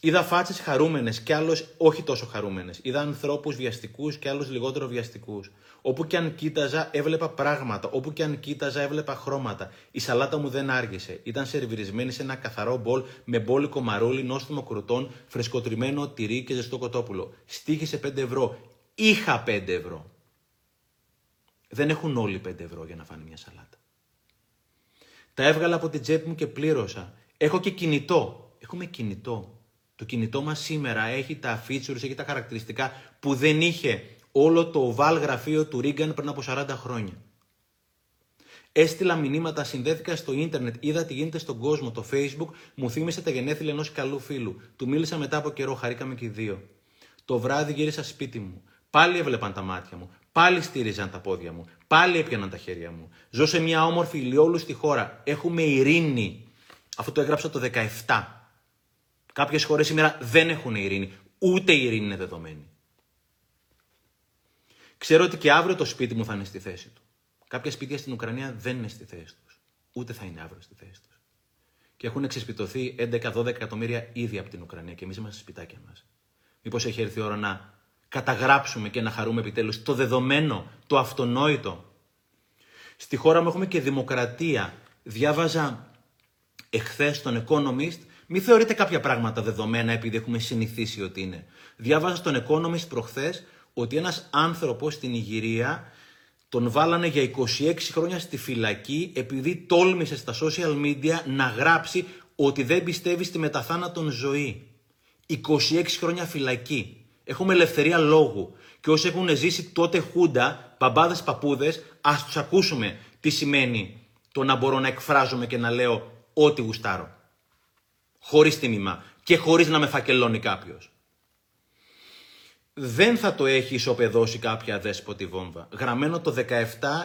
Είδα φάτσες χαρούμενες και άλλες όχι τόσο χαρούμενες. Είδα ανθρώπους βιαστικούς και άλλους λιγότερο βιαστικούς. Όπου και αν κοίταζα, έβλεπα πράγματα. Όπου και αν κοίταζα, έβλεπα χρώματα. Η σαλάτα μου δεν άργησε. Ήταν σερβιρισμένη σε ένα καθαρό μπολ με μπόλικο μαρούλι, νόστιμο κρουτών, φρεσκοτριμμένο τυρί και ζεστό κοτόπουλο. Στήχησε 5 ευρώ. Είχα 5 ευρώ. Δεν έχουν όλοι 5 ευρώ για να φάνε μια σαλάτα. Τα έβγαλα από την τσέπη μου και πλήρωσα. Έχω και κινητό. Έχουμε κινητό. Το κινητό μας σήμερα έχει τα features, έχει τα χαρακτηριστικά που δεν είχε όλο το βάλ γραφείο του Ρίγκαν πριν από 40 χρόνια. Έστειλα μηνύματα, συνδέθηκα στο ίντερνετ, είδα τι γίνεται στον κόσμο. Το Facebook μου θύμισε τα γενέθλια ενός καλού φίλου. Του μίλησα μετά από καιρό, χαρήκαμε και οι δύο. Το βράδυ γύρισα σπίτι μου. Πάλι έβλεπαν τα μάτια μου. Πάλι στήριζαν τα πόδια μου. Πάλι έπιαναν τα χέρια μου. Ζω σε μια όμορφη ηλιόλου στη χώρα. Έχουμε ειρήνη. Αυτό το έγραψα το 17. Κάποιες χώρες σήμερα δεν έχουν ειρήνη. Ούτε η ειρήνη είναι δεδομένη. Ξέρω ότι και αύριο το σπίτι μου θα είναι στη θέση του. Κάποια σπίτια στην Ουκρανία δεν είναι στη θέση τους. Ούτε θα είναι αύριο στη θέση τους. Και έχουν εξεσπιτωθεί 11-12 εκατομμύρια ήδη από την Ουκρανία και εμείς είμαστε στα σπιτάκια μας. Μήπως έχει έρθει η ώρα να καταγράψουμε και να χαρούμε επιτέλους το δεδομένο, το αυτονόητο. Στη χώρα μου έχουμε και δημοκρατία. Διάβαζα εχθές τον Economist μην θεωρείτε κάποια πράγματα δεδομένα επειδή έχουμε συνηθίσει ότι είναι. Διάβαζα στον Economist προχθές ότι ένας άνθρωπος στην Ιγυρία τον βάλανε για 26 χρόνια στη φυλακή επειδή τόλμησε στα social media να γράψει ότι δεν πιστεύει στη μεταθάνατον ζωή. 26 χρόνια φυλακή. Έχουμε ελευθερία λόγου. Και όσοι έχουν ζήσει τότε χούντα, μπαμπάδες, παππούδες, ας τους ακούσουμε. τι σημαίνει το να μπορώ να εκφράζομαι και να λέω ό,τι γουστάρω. Χωρίς τίμημα και χωρίς να με φακελώνει κάποιος. Δεν θα το έχει ισοπεδώσει κάποια δέσποτη βόμβα. Γραμμένο το 17,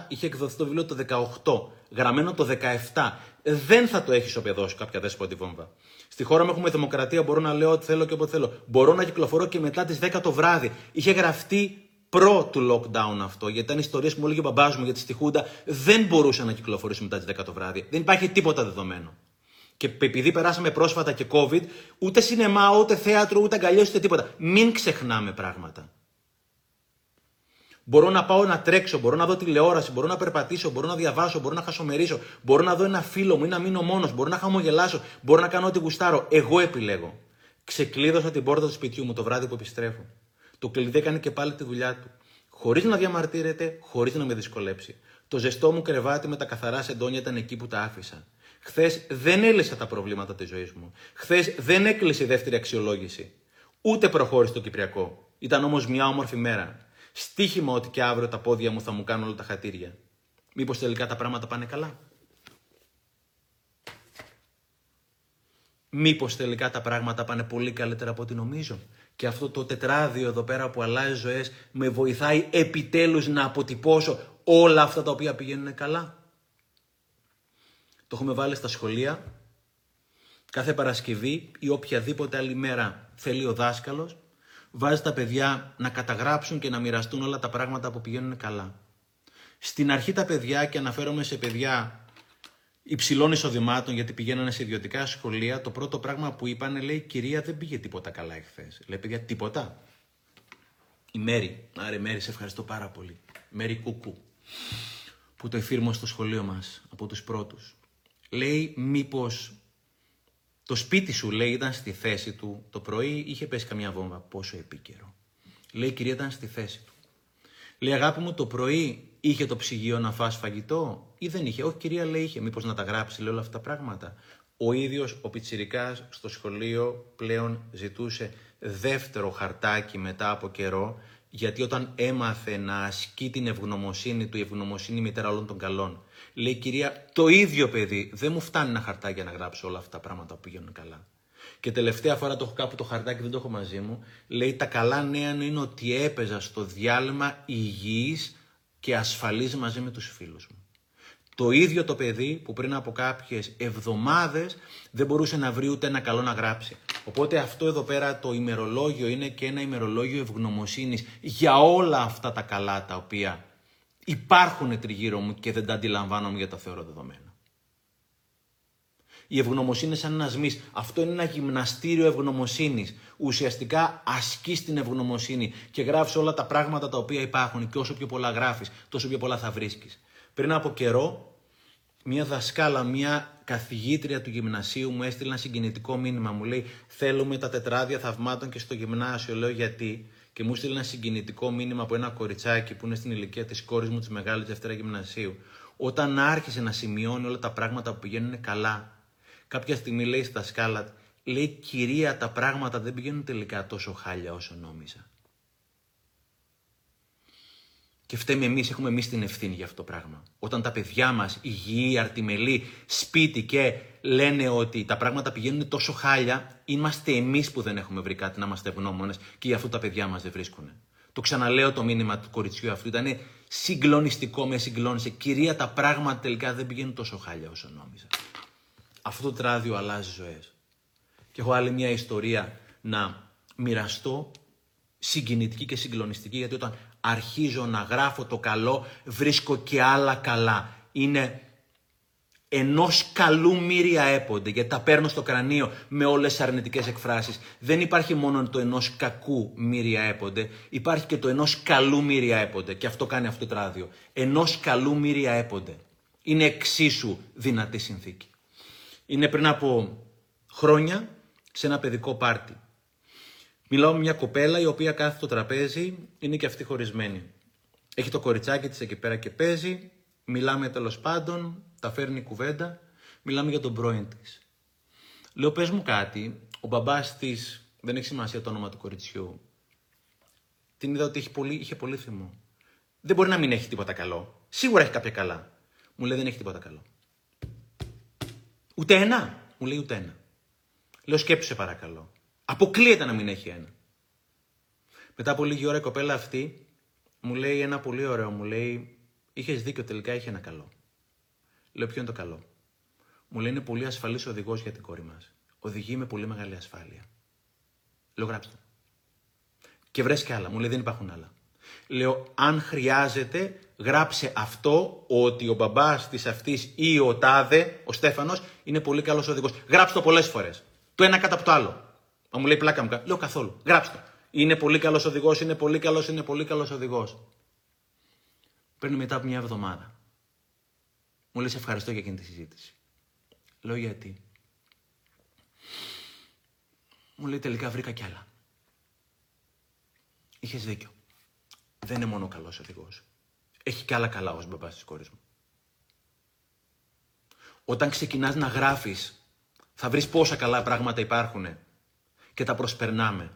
είχε εκδοθεί το βιβλίο το 18. Γραμμένο το 17. Δεν θα το έχει ισοπεδώσει κάποια δέσποτη βόμβα. Στη χώρα μου έχουμε δημοκρατία, μπορώ να λέω ό,τι θέλω και όποτε θέλω. Μπορώ να κυκλοφορώ και μετά τις 10 το βράδυ. Είχε γραφτεί προ του lockdown αυτό, γιατί ήταν ιστορίες που μου έλεγε ο μπαμπάς μου, γιατί στη Χούντα δεν μπορούσε να κυκλοφορήσει μετά τις 10 το βράδυ. Δεν υπάρχει τίποτα δεδομένο. Και επειδή περάσαμε πρόσφατα και COVID, ούτε σινεμά, ούτε θέατρο, ούτε αγκαλιές, ούτε τίποτα. Μην ξεχνάμε πράγματα. Μπορώ να πάω να τρέξω, μπορώ να δω τηλεόραση, μπορώ να περπατήσω, μπορώ να διαβάσω, μπορώ να χασομερίσω, μπορώ να δω ένα φίλο μου ή να μείνω μόνος, μπορώ να χαμογελάσω, μπορώ να κάνω ό,τι γουστάρω. Εγώ επιλέγω. Ξεκλείδωσα την πόρτα του σπιτιού μου το βράδυ που επιστρέφω. Το κλειδί έκανε και πάλι τη δουλειά του. Χωρίς να διαμαρτύρεται, χωρίς να με δυσκολέψει. Το ζεστό μου κρεβάτι με τα καθαρά σεντόνια ήταν εκεί που τα άφησα. Χθες δεν έλυσα τα προβλήματα της ζωής μου. Χθες δεν έκλεισε η δεύτερη αξιολόγηση. Ούτε προχώρησε το Κυπριακό. Ήταν όμως μια όμορφη μέρα. Στίχημα ότι και αύριο τα πόδια μου θα μου κάνουν όλα τα χατήρια. Μήπως τελικά τα πράγματα πάνε καλά; Μήπως τελικά τα πράγματα πάνε πολύ καλύτερα από ό,τι νομίζω; Και αυτό το τετράδιο εδώ πέρα που αλλάζει ζωές με βοηθάει επιτέλους να αποτυπώσω όλα αυτά τα οποία πηγαίνουν καλά; Το έχουμε βάλει στα σχολεία. Κάθε Παρασκευή ή οποιαδήποτε άλλη μέρα θέλει ο δάσκαλος, βάζει τα παιδιά να καταγράψουν και να μοιραστούν όλα τα πράγματα που πηγαίνουν καλά. Στην αρχή τα παιδιά, και αναφέρομαι σε παιδιά υψηλών εισοδημάτων, γιατί πηγαίνανε σε ιδιωτικά σχολεία, το πρώτο πράγμα που είπαν λέει: Κυρία, δεν πήγε τίποτα καλά εχθές. Λέει: Παιδιά, τίποτα. Η Μέρη, άρε Μέρη, σε ευχαριστώ πάρα πολύ. Μέρη Κούκου, που το εφήρμο στο σχολείο μας από τους πρώτους. Λέει: Μήπως το σπίτι σου, λέει, ήταν στη θέση του. Το πρωί είχε πέσει καμιά βόμβα. Πόσο επίκαιρο. Λέει: Κυρία, ήταν στη θέση του. Λέει: Αγάπη μου, το πρωί Είχε το ψυγείο να φας φαγητό ή δεν είχε; Όχι κυρία λέει είχε. Μήπως να τα γράψει λέει όλα αυτά τα πράγματα. Ο ίδιος ο Πιτσιρικάς στο σχολείο πλέον ζητούσε δεύτερο χαρτάκι μετά από καιρό γιατί όταν έμαθε να ασκεί την ευγνωμοσύνη του, η ευγνωμοσύνη μητέρα όλων των καλών. Λέει κυρία, το ίδιο παιδί, δεν μου φτάνει ένα χαρτάκι για να γράψω όλα αυτά τα πράγματα που πηγαίνουν καλά. Και τελευταία φορά το έχω κάπου το χαρτάκι, δεν το έχω μαζί μου. Λέει τα καλά νέα είναι ότι έπαιζα στο διάλειμμα υγιής και ασφαλής μαζί με τους φίλους μου. Το ίδιο το παιδί που πριν από κάποιες εβδομάδες δεν μπορούσε να βρει ούτε ένα καλό να γράψει. Οπότε αυτό εδώ πέρα το ημερολόγιο είναι και ένα ημερολόγιο ευγνωμοσύνης για όλα αυτά τα καλά τα οποία υπάρχουν τριγύρω μου και δεν τα αντιλαμβάνομαι για τα θεωρώ δεδομένα. Η ευγνωμοσύνη είναι σαν ένας μη. Αυτό είναι ένα γυμναστήριο ευγνωμοσύνης. Ουσιαστικά ασκείς την ευγνωμοσύνη και γράφεις όλα τα πράγματα τα οποία υπάρχουν. Και όσο πιο πολλά γράφεις, τόσο πιο πολλά θα βρίσκεις. Πριν από καιρό, μια δασκάλα, μια καθηγήτρια του γυμνασίου μου έστειλε ένα συγκινητικό μήνυμα. Μου λέει: Θέλουμε τα τετράδια θαυμάτων και στο γυμνάσιο. Λέω γιατί. Και μου έστειλε ένα συγκινητικό μήνυμα από ένα κοριτσάκι που είναι στην ηλικία της κόρης μου της Μεγάλης Δευτέρα Γυμνασίου. Όταν άρχισε να σημειώνει όλα τα πράγματα που πηγαίνουν καλά, Κάποια στιγμή λέει στα σκάλα, λέει κυρία τα πράγματα δεν πηγαίνουν τελικά τόσο χάλια όσο νόμιζα. Και φταίμε εμείς, έχουμε εμείς την ευθύνη για αυτό το πράγμα. Όταν τα παιδιά μας, υγιή, αρτιμελή, σπίτι και λένε ότι τα πράγματα πηγαίνουν τόσο χάλια, είμαστε εμείς που δεν έχουμε βρει κάτι να είμαστε ευγνώμονες και γι' αυτό τα παιδιά μας δεν βρίσκουν. Το ξαναλέω το μήνυμα του κοριτσιού αυτού. Ήταν συγκλονιστικό, με συγκλώνησε. Κυρία, τα πράγματα τελικά δεν πηγαίνουν τόσο χάλια όσο νόμιζα αυτό το τράδιο αλλάζει ζωές. Και έχω άλλη μια ιστορία να μοιραστώ, συγκινητική και συγκλονιστική, γιατί όταν αρχίζω να γράφω το καλό, βρίσκω και άλλα καλά. Είναι ενός καλού μύρια έπονται, γιατί τα παίρνω στο κρανίο με όλες τις αρνητικές εκφράσεις. Δεν υπάρχει μόνο το ενός κακού μύρια έπονται, υπάρχει και το ενός καλού μύρια έπονται. Και αυτό κάνει αυτό το τράδιο. Ενός καλού μύρια έπονται. Είναι εξίσου δυνατή συνθήκη. Είναι πριν από χρόνια σε ένα παιδικό πάρτι. Μιλάω με μια κοπέλα η οποία κάθεται στο τραπέζι, είναι και αυτή χωρισμένη. Έχει το κοριτσάκι της εκεί πέρα και παίζει, μιλάμε τέλος πάντων, τα φέρνει κουβέντα, μιλάμε για τον πρώην της. Λέω πες μου κάτι, ο μπαμπάς της, δεν έχει σημασία το όνομα του κοριτσιού, την είδα ότι είχε πολύ, είχε πολύ θυμό. Δεν μπορεί να μην έχει τίποτα καλό. Σίγουρα έχει κάποια καλά. Μου λέει δεν έχει τίποτα καλό. Ούτε ένα. Μου λέει ούτε ένα. Λέω σκέψου παρακαλώ. Αποκλείεται να μην έχει ένα. Μετά από λίγη ώρα η κοπέλα αυτή μου λέει ένα πολύ ωραίο. Μου λέει είχες δίκιο τελικά είχε ένα καλό. Λέω ποιο είναι το καλό; Μου λέει είναι πολύ ασφαλής οδηγός για την κόρη μας. Οδηγεί με πολύ μεγάλη ασφάλεια. Λέω γράψτε. Και βρες και άλλα. Μου λέει δεν υπάρχουν άλλα. Λέω αν χρειάζεται γράψε αυτό ότι ο μπαμπάς της αυτής ή ο τάδε, ο Στέφανος, είναι πολύ καλός οδηγός. Γράψτε το πολλές φορές. Το ένα κατά από το άλλο. Μα μου λέει πλάκα μου. Λέω καθόλου. Γράψτε το. Είναι πολύ καλός οδηγός, είναι πολύ καλός, είναι πολύ καλός οδηγός. Παίρνει μετά από μια εβδομάδα. Μου λέει σε ευχαριστώ για εκείνη τη συζήτηση. Λέω γιατί; Μου λέει τελικά βρήκα κι άλλα. Είχες δίκιο. Δεν είναι μόνο καλός οδηγός. Έχει κι άλλα καλά ως μπαμπάς της κόρης μου. Όταν ξεκινάς να γράφεις, θα βρεις πόσα καλά πράγματα υπάρχουν και τα προσπερνάμε.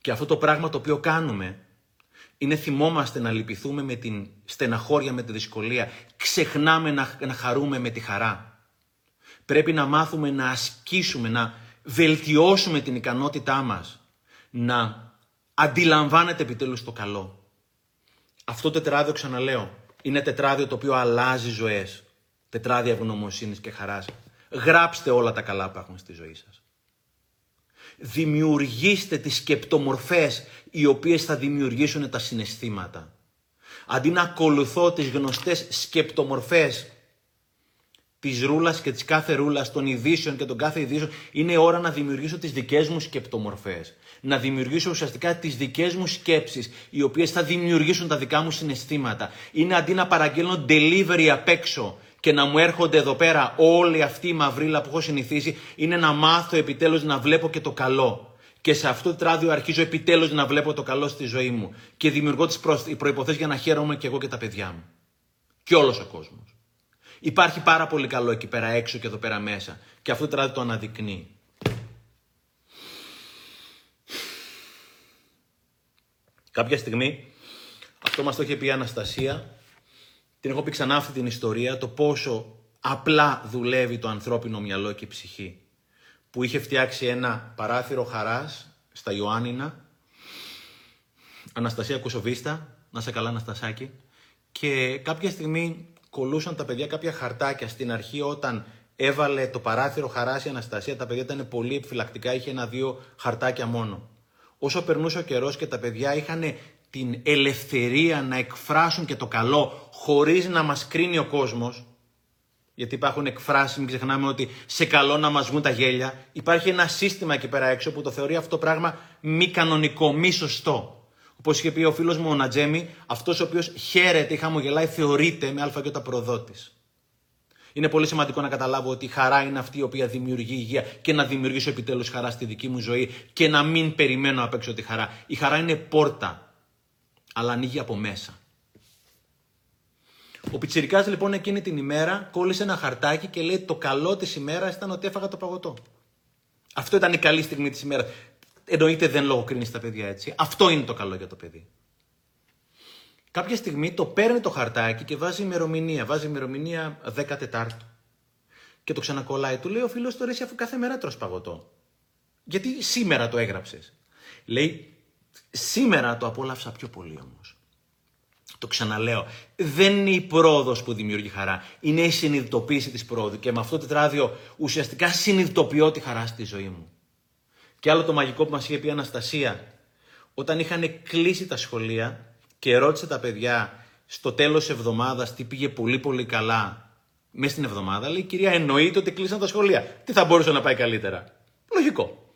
Και αυτό το πράγμα το οποίο κάνουμε είναι θυμόμαστε να λυπηθούμε με την στεναχώρια, με τη δυσκολία. Ξεχνάμε να, να χαρούμε με τη χαρά. Πρέπει να μάθουμε να ασκήσουμε, να βελτιώσουμε την ικανότητά μας. Να αντιλαμβάνεται επιτέλους το καλό. Αυτό το τετράδιο, ξαναλέω, είναι τετράδιο το οποίο αλλάζει ζωές. Τετράδια ευγνωμοσύνης και χαράς. Γράψτε όλα τα καλά που έχουν στη ζωή σας. Δημιουργήστε τις σκεπτομορφές οι οποίες θα δημιουργήσουν τα συναισθήματα. Αντί να ακολουθώ τις γνωστές σκεπτομορφές της ρούλας και της κάθε ρούλας, των ειδήσεων και των κάθε ειδήσεων, είναι ώρα να δημιουργήσω τις δικές μου σκεπτομορφές. Να δημιουργήσω ουσιαστικά τις δικές μου σκέψεις, οι οποίες θα δημιουργήσουν τα δικά μου συναισθήματα. Είναι αντί να παραγγέλνω delivery απ' έξω και να μου έρχονται εδώ πέρα όλη αυτή η μαυρίλα που έχω συνηθίσει, είναι να μάθω επιτέλους να βλέπω και το καλό. Και σε αυτό το τράδιο αρχίζω επιτέλους να βλέπω το καλό στη ζωή μου. Και δημιουργώ τις προποθέσει για να χαίρομαι και εγώ και τα παιδιά μου. Και όλος ο κόσμος. Υπάρχει πάρα πολύ καλό εκεί πέρα έξω και εδώ πέρα μέσα. Και αυτό τώρα το αναδεικνύει. Κάποια στιγμή, αυτό μας το είχε πει η Αναστασία, την έχω πει ξανά αυτή την ιστορία, το πόσο απλά δουλεύει το ανθρώπινο μυαλό και η ψυχή. Που είχε φτιάξει ένα παράθυρο χαράς στα Ιωάννινα, Αναστασία Κουσοβίστα, να σε καλά Αναστασάκη, και κάποια στιγμή κολούσαν τα παιδιά κάποια χαρτάκια στην αρχή όταν έβαλε το παράθυρο χαράσει η Αναστασία. Τα παιδιά ήταν πολύ επιφυλακτικά, είχε ένα-δύο χαρτάκια μόνο. Όσο περνούσε ο καιρός και τα παιδιά είχαν την ελευθερία να εκφράσουν και το καλό χωρίς να μας κρίνει ο κόσμος, γιατί υπάρχουν εκφράσεις, μην ξεχνάμε ότι σε καλό να μας βγουν τα γέλια. Υπάρχει ένα σύστημα εκεί πέρα έξω που το θεωρεί αυτό το πράγμα μη κανονικό, μη σωστό. Όπως είχε πει ο φίλος μου ο Νατζέμι, αυτός ο οποίος χαίρεται ή χαμογελάει θεωρείται με αλφαγιώτα προδότης. Είναι πολύ σημαντικό να καταλάβω ότι η χαρά είναι αυτή η οποία δημιουργεί υγεία και να δημιουργήσω επιτέλους χαρά στη δική μου ζωή και να μην περιμένω απ' έξω τη χαρά. Η χαρά είναι πόρτα, αλλά ανοίγει από μέσα. Ο Πιτσιρικάς λοιπόν εκείνη την ημέρα κόλλησε ένα χαρτάκι και λέει το καλό της ημέρας ήταν ότι έφαγα το παγωτό. Αυτό ήταν η καλή στιγμή της ημέρας. Εννοείται δεν λογοκρίνεις τα παιδιά έτσι. Αυτό είναι το καλό για το παιδί. Κάποια στιγμή το παίρνει το χαρτάκι και βάζει ημερομηνία. Βάζει ημερομηνία 14. Και το ξανακολλάει. Του λέει ο φίλος του εσύ αφού κάθε μέρα τρως παγωτό. Γιατί σήμερα το έγραψες. Λέει σήμερα το απόλαυσα πιο πολύ όμως. Το ξαναλέω. Δεν είναι η πρόοδος που δημιουργεί χαρά. Είναι η συνειδητοποίηση της πρόοδου. Και με αυτό το τετράδιο ουσιαστικά συνειδητοποιώ τη χαρά στη ζωή μου. Και άλλο το μαγικό που μας είχε πει η Αναστασία, όταν είχαν κλείσει τα σχολεία και ρώτησε τα παιδιά στο τέλος της εβδομάδας τι πήγε πολύ πολύ καλά μέσα στην εβδομάδα, λέει κυρία εννοείται ότι κλείσαν τα σχολεία. Τι θα μπορούσε να πάει καλύτερα; Λογικό.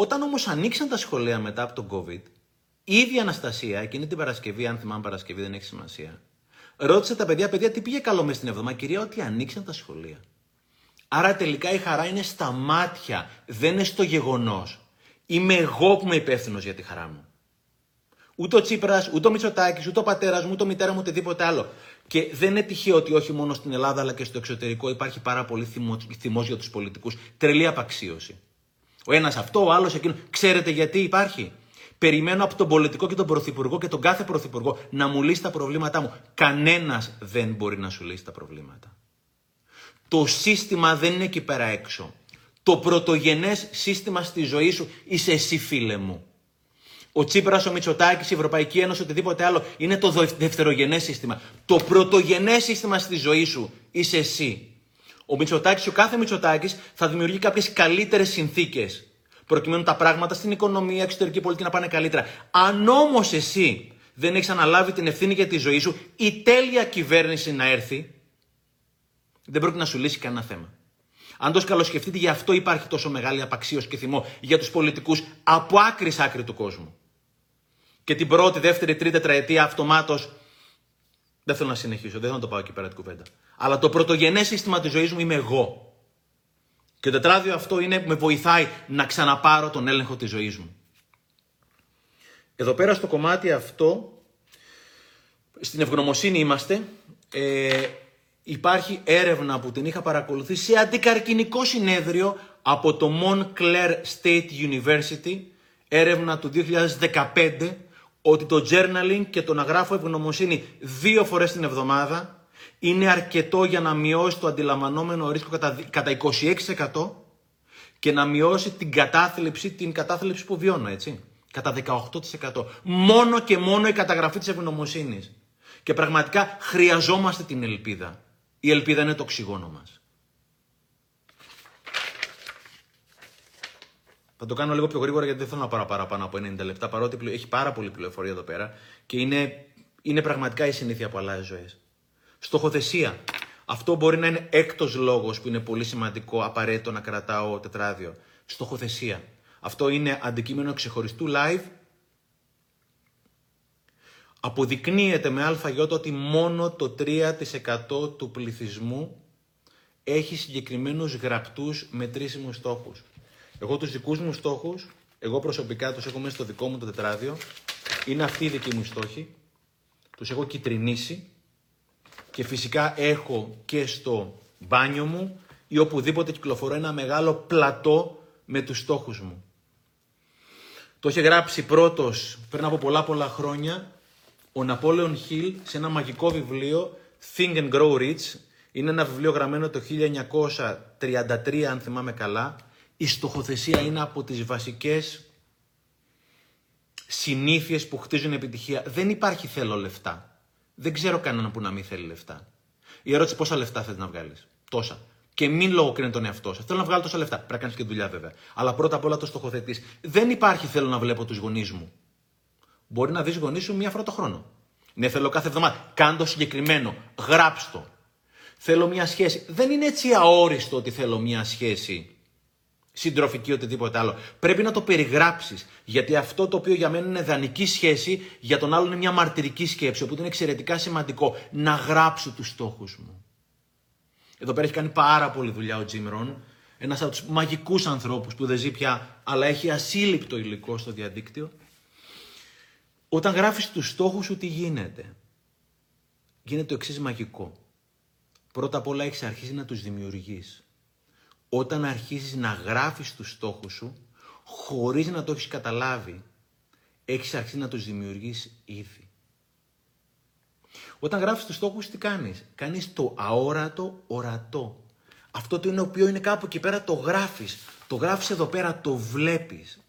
Όταν όμως ανοίξαν τα σχολεία μετά από τον COVID, η ίδια Αναστασία, εκείνη την Παρασκευή, αν θυμάμαι Παρασκευή δεν έχει σημασία, ρώτησε τα παιδιά, παιδιά τι πήγε καλό μέσα στην εβδομάδα, κυρία, ότι ανοίξαν τα σχολεία. Άρα τελικά η χαρά είναι στα μάτια, δεν είναι στο γεγονός. Είμαι εγώ που είμαι υπεύθυνος για τη χαρά μου. Ούτε ο Τσίπρας, ούτε ο Μητσοτάκης, ούτε ο πατέρας μου, ούτε ο μητέρα μου, οτιδήποτε άλλο. Και δεν είναι τυχαίο ότι όχι μόνο στην Ελλάδα αλλά και στο εξωτερικό υπάρχει πάρα πολύ θυμός για τους πολιτικούς. Τρελή απαξίωση. Ο ένας αυτό, ο άλλος εκείνο. Ξέρετε γιατί υπάρχει; Περιμένω από τον πολιτικό και τον πρωθυπουργό και τον κάθε πρωθυπουργό να μου λύσει τα προβλήματά μου. Κανένας δεν μπορεί να σου λύσει τα προβλήματα. Το σύστημα δεν είναι εκεί πέρα έξω. Το πρωτογενές σύστημα στη ζωή σου είσαι εσύ φίλε μου. Ο Τσίπρας, ο Μητσοτάκης, η Ευρωπαϊκή Ένωση, οτιδήποτε άλλο είναι το δευτερογενές σύστημα. Το πρωτογενές σύστημα στη ζωή σου είσαι εσύ. Ο Μητσοτάκης, ο κάθε Μητσοτάκης θα δημιουργεί κάποιες καλύτερες συνθήκες προκειμένου τα πράγματα στην οικονομία, εξωτερική πολιτική να πάνε καλύτερα. Αν όμως εσύ δεν έχεις αναλάβει την ευθύνη για τη ζωή σου, η τέλεια κυβέρνηση να έρθει, δεν πρόκειται να σου λύσει κανένα θέμα. Αν το καλοσκεφτείτε, γι' αυτό υπάρχει τόσο μεγάλη απαξίωση και θυμό για τους πολιτικούς από άκρης άκρη του κόσμου. Και την πρώτη, δεύτερη, τρίτη τετραετία αυτομάτως. Δεν θέλω να συνεχίσω, δεν θέλω να το πάω εκεί πέρα την κουβέντα. Αλλά το πρωτογενές σύστημα της ζωής μου είμαι εγώ. Και το τετράδιο αυτό είναι, με βοηθάει να ξαναπάρω τον έλεγχο της ζωής μου. Εδώ πέρα στο κομμάτι αυτό, στην ευγνωμοσύνη είμαστε, ε, υπάρχει έρευνα που την είχα παρακολουθήσει σε αντικαρκυνικό συνέδριο από το Montclair State University, έρευνα του 2015, ότι το journaling και το να γράφω ευγνωμοσύνη δύο φορές την εβδομάδα είναι αρκετό για να μειώσει το αντιλαμβανόμενο ρίσκο κατά, κατά 26% και να μειώσει την κατάθλιψη, την κατάθλιψη που βιώνω, έτσι. Κατά 18%. Μόνο και μόνο η καταγραφή της ευγνωμοσύνης. Και πραγματικά χρειαζόμαστε την ελπίδα. Η ελπίδα είναι το οξυγόνο μας. Θα το κάνω λίγο πιο γρήγορα γιατί δεν θέλω να πάρω παραπάνω από 90 λεπτά παρότι έχει πάρα πολύ πληροφορία εδώ πέρα και είναι, είναι πραγματικά η συνήθεια που αλλάζει ζωές. Στοχοθεσία. Αυτό μπορεί να είναι έκτος λόγος που είναι πολύ σημαντικό, απαραίτητο να κρατάω τετράδιο. Στοχοθεσία. Αυτό είναι αντικείμενο ξεχωριστού live. Αποδεικνύεται με αλφαγιώτα ότι μόνο το 3% του πληθυσμού έχει συγκεκριμένους γραπτούς μετρήσιμους στόχους. Εγώ τους δικούς μου στόχους, εγώ προσωπικά τους έχω μέσα στο δικό μου το τετράδιο, είναι αυτοί οι δικοί μου στόχοι, τους έχω κυτρινίσει και φυσικά έχω και στο μπάνιο μου ή οπουδήποτε κυκλοφορώ ένα μεγάλο πλατό με τους στόχους μου. Το είχε γράψει πρώτος πριν από πολλά πολλά χρόνια ο Ναπόλεον Χιλ σε ένα μαγικό βιβλίο Think and Grow Rich. Είναι ένα βιβλίο γραμμένο το 1933 αν θυμάμαι καλά. Η στοχοθεσία είναι από τις βασικές συνήθειες που χτίζουν επιτυχία. Δεν υπάρχει θέλω λεφτά. Δεν ξέρω κανέναν που να μην θέλει λεφτά. Η ερώτηση πόσα λεφτά θέλει να βγάλεις; Τόσα. Και μην λογοκρίνει τον εαυτό σας. Θέλω να βγάλω τόσα λεφτά. Πρέπει να κάνεις και δουλειά βέβαια. Αλλά πρώτα απ' όλα το στοχοθετείς. Δεν υπάρχει θέλω να βλέπω τους γονείς μου. Μπορεί να δεις γονείς σου μία φορά το χρόνο. Ναι, θέλω κάθε εβδομάδα. Κάντο συγκεκριμένο. Γράψτο. Θέλω μία σχέση. Δεν είναι έτσι αόριστο ότι θέλω μία σχέση συντροφική οτιδήποτε άλλο. Πρέπει να το περιγράψεις. Γιατί αυτό το οποίο για μένα είναι δανεική σχέση, για τον άλλο είναι μια μαρτυρική σκέψη. Οπότε είναι εξαιρετικά σημαντικό να γράψω τους στόχους μου. Εδώ πέρα έχει κάνει πάρα πολύ δουλειά ο Τζιμ Ρον. Ένας από τους μαγικούς ανθρώπους που δεν ζει πια, αλλά έχει ασύλληπτο υλικό στο διαδίκτυο. Όταν γράφεις τους στόχους σου, τι γίνεται; Γίνεται το εξής μαγικό. Πρώτα απ' όλα έχεις αρχίσει να τους δημιουργείς όταν αρχίζεις να γράφεις τους στόχους σου, χωρίς να το έχεις καταλάβει, έχεις αρχίσει να τους δημιουργείς ήδη. Όταν γράφεις τους στόχους, τι κάνεις; Κάνεις το αόρατο ορατό. Αυτό το είναι οποίος είναι κάπου εκεί πέρα το γράφεις. Το γράφεις εδώ πέρα, το βλέπεις.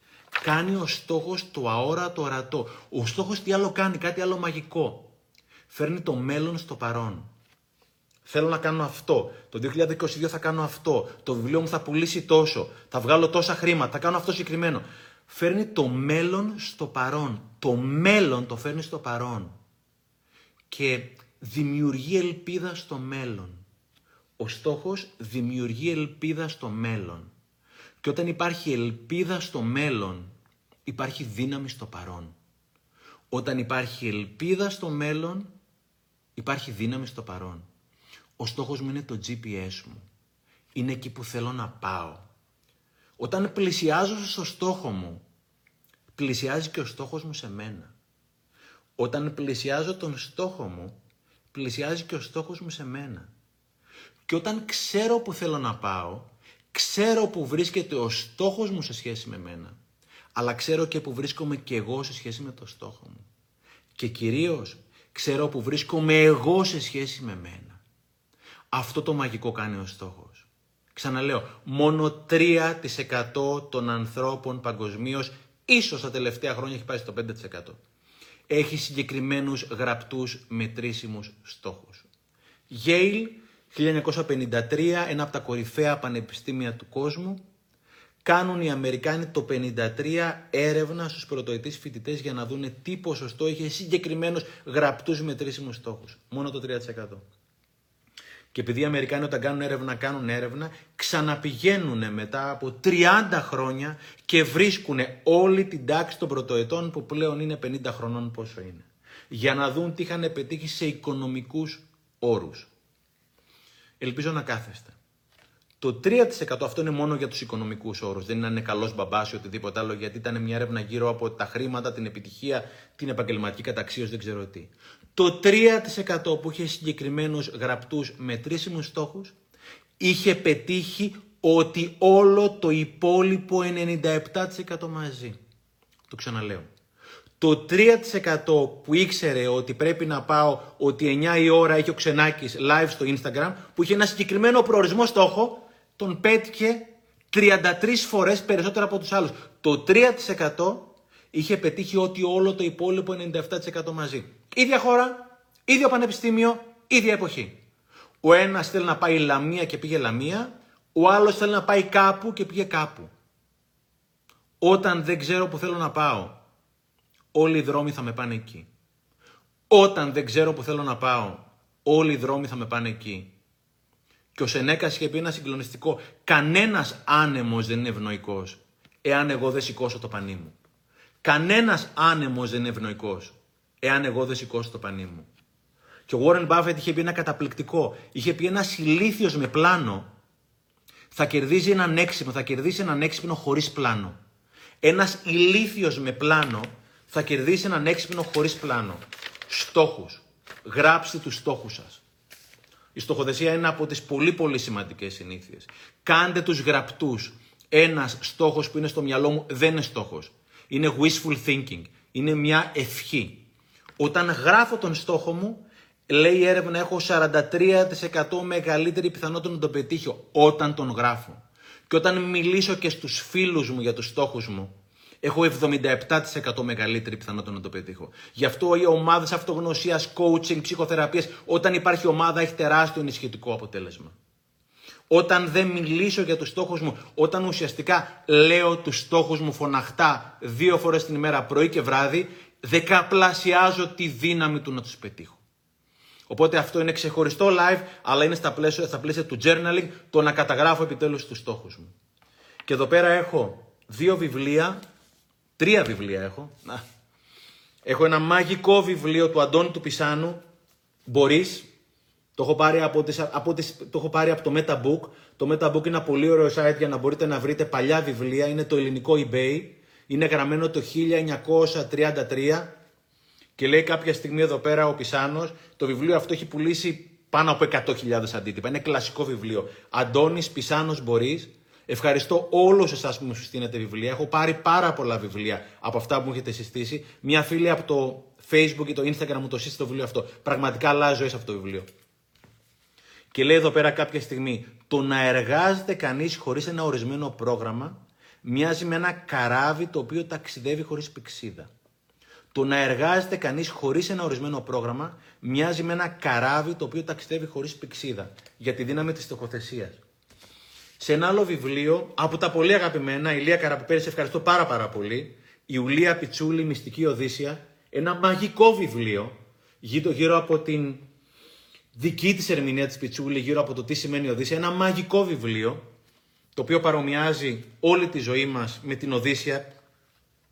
Κάνει ο στόχος το αόρατο ορατό. Ο στόχος τι άλλο κάνει, κάτι άλλο μαγικό. Φέρνει το μέλλον στο παρόν. Θέλω να κάνω αυτό. Το 2022 θα κάνω αυτό. Το βιβλίο μου θα πουλήσει τόσο. Θα βγάλω τόσα χρήματα. Θα κάνω αυτό συγκεκριμένο. Φέρνει το μέλλον στο παρόν. Το μέλλον το φέρνει στο παρόν. Και δημιουργεί ελπίδα στο μέλλον. Ο στόχος δημιουργεί ελπίδα στο μέλλον. Και όταν υπάρχει ελπίδα στο μέλλον, υπάρχει δύναμη στο παρόν. Όταν υπάρχει ελπίδα στο μέλλον, υπάρχει δύναμη στο παρόν. Ο στόχος μου είναι το GPS μου. Είναι εκεί που θέλω να πάω. Όταν πλησιάζω στο στόχο μου, πλησιάζει και ο στόχος μου σε μένα. Όταν πλησιάζω τον στόχο μου, πλησιάζει και ο στόχος μου σε μένα. Και όταν ξέρω που θέλω να πάω, ξέρω που βρίσκεται ο στόχος μου σε σχέση με μένα. αλλά ξέρω και που βρίσκομαι και εγώ σε σχέση με το στόχο μου. Και κυρίως ξέρω που βρίσκομαι εγώ σε σχέση με μένα. Αυτό το μαγικό κάνει ο στόχος. Ξαναλέω, μόνο 3% των ανθρώπων παγκοσμίως, ίσως τα τελευταία χρόνια έχει πάει στο 5%. Έχει συγκεκριμένους γραπτούς μετρήσιμους στόχους. Yale, 1953, ένα από τα κορυφαία πανεπιστήμια του κόσμου, κάνουν οι Αμερικάνοι το 53 έρευνα στους πρωτοετής φοιτητές για να δούνε τι ποσοστό είχε συγκεκριμένους γραπτούς μετρήσιμους στόχους. Μόνο το 3%. Και επειδή οι Αμερικάνοι όταν κάνουν έρευνα, κάνουν έρευνα, ξαναπηγαίνουν μετά από 30 χρόνια και βρίσκουν όλη την τάξη των πρωτοετών που πλέον είναι 50 χρονών πόσο είναι. Για να δουν τι είχαν πετύχει σε οικονομικούς όρους. Ελπίζω να κάθεστε. Το 3% αυτό είναι μόνο για τους οικονομικούς όρους. Δεν είναι καλός μπαμπάς ή οτιδήποτε άλλο, γιατί ήταν μια έρευνα γύρω από τα χρήματα, την επιτυχία, την επαγγελματική καταξίωση, δεν ξέρω τι. Το 3% που είχε συγκεκριμένους γραπτούς μετρήσιμους στόχους, είχε πετύχει ότι όλο το υπόλοιπο 97% μαζί. Το ξαναλέω. Το 3% που ήξερε ότι πρέπει να πάω ότι 9 η ώρα έχει ο Ξενάκης live στο Instagram, που είχε ένα συγκεκριμένο προορισμό στόχο, τον πέτυχε 33 φορές περισσότερο από τους άλλους. Το 3% είχε πετύχει ότι όλο το υπόλοιπο 97% μαζί. Ίδια χώρα, ίδιο πανεπιστήμιο, ίδια εποχή. Ο ένας θέλει να πάει Λαμία και πήγε Λαμία, ο άλλος θέλει να πάει κάπου και πήγε κάπου. Όταν δεν ξέρω που θέλω να πάω, όλοι οι δρόμοι θα με πάνε εκεί. Όταν δεν ξέρω που θέλω να πάω, όλοι οι δρόμοι θα με πάνε εκεί. Και ο Σενέκας είχε πει ένα συγκλονιστικό. Κανένας άνεμος δεν είναι ευνοϊκός, εάν εγώ δεν σηκώσω το πανί μου. Κανένας άνεμος δεν είναι ευνοϊκός, εάν εγώ δεν σηκώσω το πανί μου. Και ο Warren Buffett είχε πει ένα καταπληκτικό. Είχε πει ένας ηλίθιος με πλάνο θα κερδίζει έναν έξυπνο, θα κερδίσει έναν έξυπνο χωρίς πλάνο. Ένας ηλίθιος με πλάνο θα κερδίσει έναν έξυπνο χωρίς πλάνο. Στόχους. Γράψτε τους στόχους σας. Η στοχοθεσία είναι από τις πολύ πολύ σημαντικές συνήθειες. Κάντε τους γραπτούς. Ένας στόχος που είναι στο μυαλό μου δεν είναι στόχος. Είναι wishful thinking. Είναι μια ευχή. Όταν γράφω τον στόχο μου, λέει η έρευνα έχω 43% μεγαλύτερη πιθανότητα να τον πετύχω όταν τον γράφω. Και όταν μιλήσω και στους φίλους μου για τους στόχους μου, έχω 77% μεγαλύτερη πιθανότητα να το πετύχω. Γι' αυτό οι ομάδες αυτογνωσίας, coaching, ψυχοθεραπεία, όταν υπάρχει ομάδα, έχει τεράστιο ενισχυτικό αποτέλεσμα. Όταν δεν μιλήσω για τους στόχους μου, όταν ουσιαστικά λέω τους στόχους μου φωναχτά δύο φορές την ημέρα, πρωί και βράδυ, δεκαπλασιάζω τη δύναμη του να τους πετύχω. Οπότε αυτό είναι ξεχωριστό live, αλλά είναι στα πλαίσια, στα πλαίσια του journaling, το να καταγράφω επιτέλους τους στόχους μου. Και εδώ πέρα έχω δύο βιβλία Τρία βιβλία έχω. Να. Έχω ένα μαγικό βιβλίο του Αντώνη του Πισάνου. Μπορείς. Το έχω, πάρει από τις, από τις, το έχω πάρει από το MetaBook. Το MetaBook είναι ένα πολύ ωραίο site για να μπορείτε να βρείτε παλιά βιβλία. Είναι το ελληνικό eBay. Είναι γραμμένο το 1933. Και λέει κάποια στιγμή εδώ πέρα ο Πισάνος, το βιβλίο αυτό έχει πουλήσει πάνω από 100.000 αντίτυπα. Είναι κλασικό βιβλίο. Αντώνης Πισάνος Μπορείς, Ευχαριστώ όλους εσάς που μου συστήνετε βιβλία. Έχω πάρει πάρα πολλά βιβλία από αυτά που μου έχετε συστήσει. Μια φίλη από το Facebook ή το Instagram μου το σύστησε το βιβλίο αυτό. Πραγματικά αλλάζει ζωή αυτό το βιβλίο. Και λέει εδώ πέρα κάποια στιγμή, το να εργάζεται κανείς χωρίς ένα ορισμένο πρόγραμμα μοιάζει με ένα καράβι το οποίο ταξιδεύει χωρίς πηξίδα. Το να εργάζεται κανείς χωρίς ένα ορισμένο πρόγραμμα μοιάζει με ένα καράβι το οποίο ταξιδεύει χωρίς πηξίδα. Για τη δύναμη της στοχοθεσίας σε ένα άλλο βιβλίο από τα πολύ αγαπημένα, η Λία Καραπιπέρης, σε ευχαριστώ πάρα πάρα πολύ, η Ουλία Πιτσούλη, Μυστική Οδύσσια, ένα μαγικό βιβλίο, γύρω, γύρω από την δική της ερμηνεία της Πιτσούλη, γύρω από το τι σημαίνει Οδύσσια, ένα μαγικό βιβλίο, το οποίο παρομοιάζει όλη τη ζωή μας με την Οδύσσια.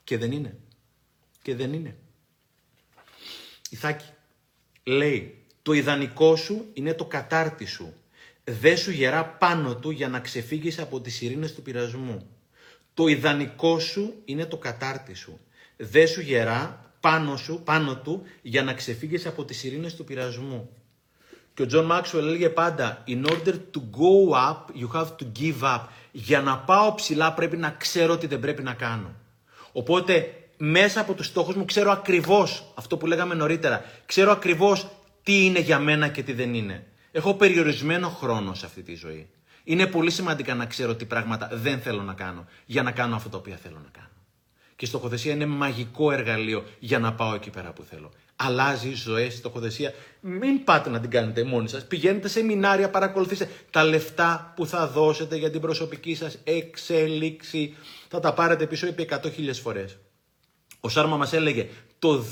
Και δεν είναι. Και δεν είναι. Ιθάκη, λέει, το ιδανικό σου είναι το κατάρτι σου δεν σου γερά πάνω του για να ξεφύγεις από τις ειρήνες του πειρασμού. Το ιδανικό σου είναι το κατάρτι σου. Δέσου γερά πάνω, σου, πάνω του για να ξεφύγεις από τις σειρήνες του πειρασμού. Και ο Τζον Μάξουελ έλεγε πάντα In order to go up, you have to give up. Για να πάω ψηλά πρέπει να ξέρω τι δεν πρέπει να κάνω. Οπότε μέσα από τους στόχους μου ξέρω ακριβώς αυτό που λέγαμε νωρίτερα. Ξέρω ακριβώς τι είναι για μένα και τι δεν είναι. Έχω περιορισμένο χρόνο σε αυτή τη ζωή. Είναι πολύ σημαντικά να ξέρω τι πράγματα δεν θέλω να κάνω για να κάνω αυτό το οποίο θέλω να κάνω. Και η στοχοθεσία είναι μαγικό εργαλείο για να πάω εκεί πέρα που θέλω. Αλλάζει ζωέ η στοχοθεσία. Μην πάτε να την κάνετε μόνοι σας. Πηγαίνετε σε μινάρια, παρακολουθήστε τα λεφτά που θα δώσετε για την προσωπική σας εξέλιξη. Θα τα πάρετε πίσω επί 100.000 φορές. Ο Σάρμα μας έλεγε το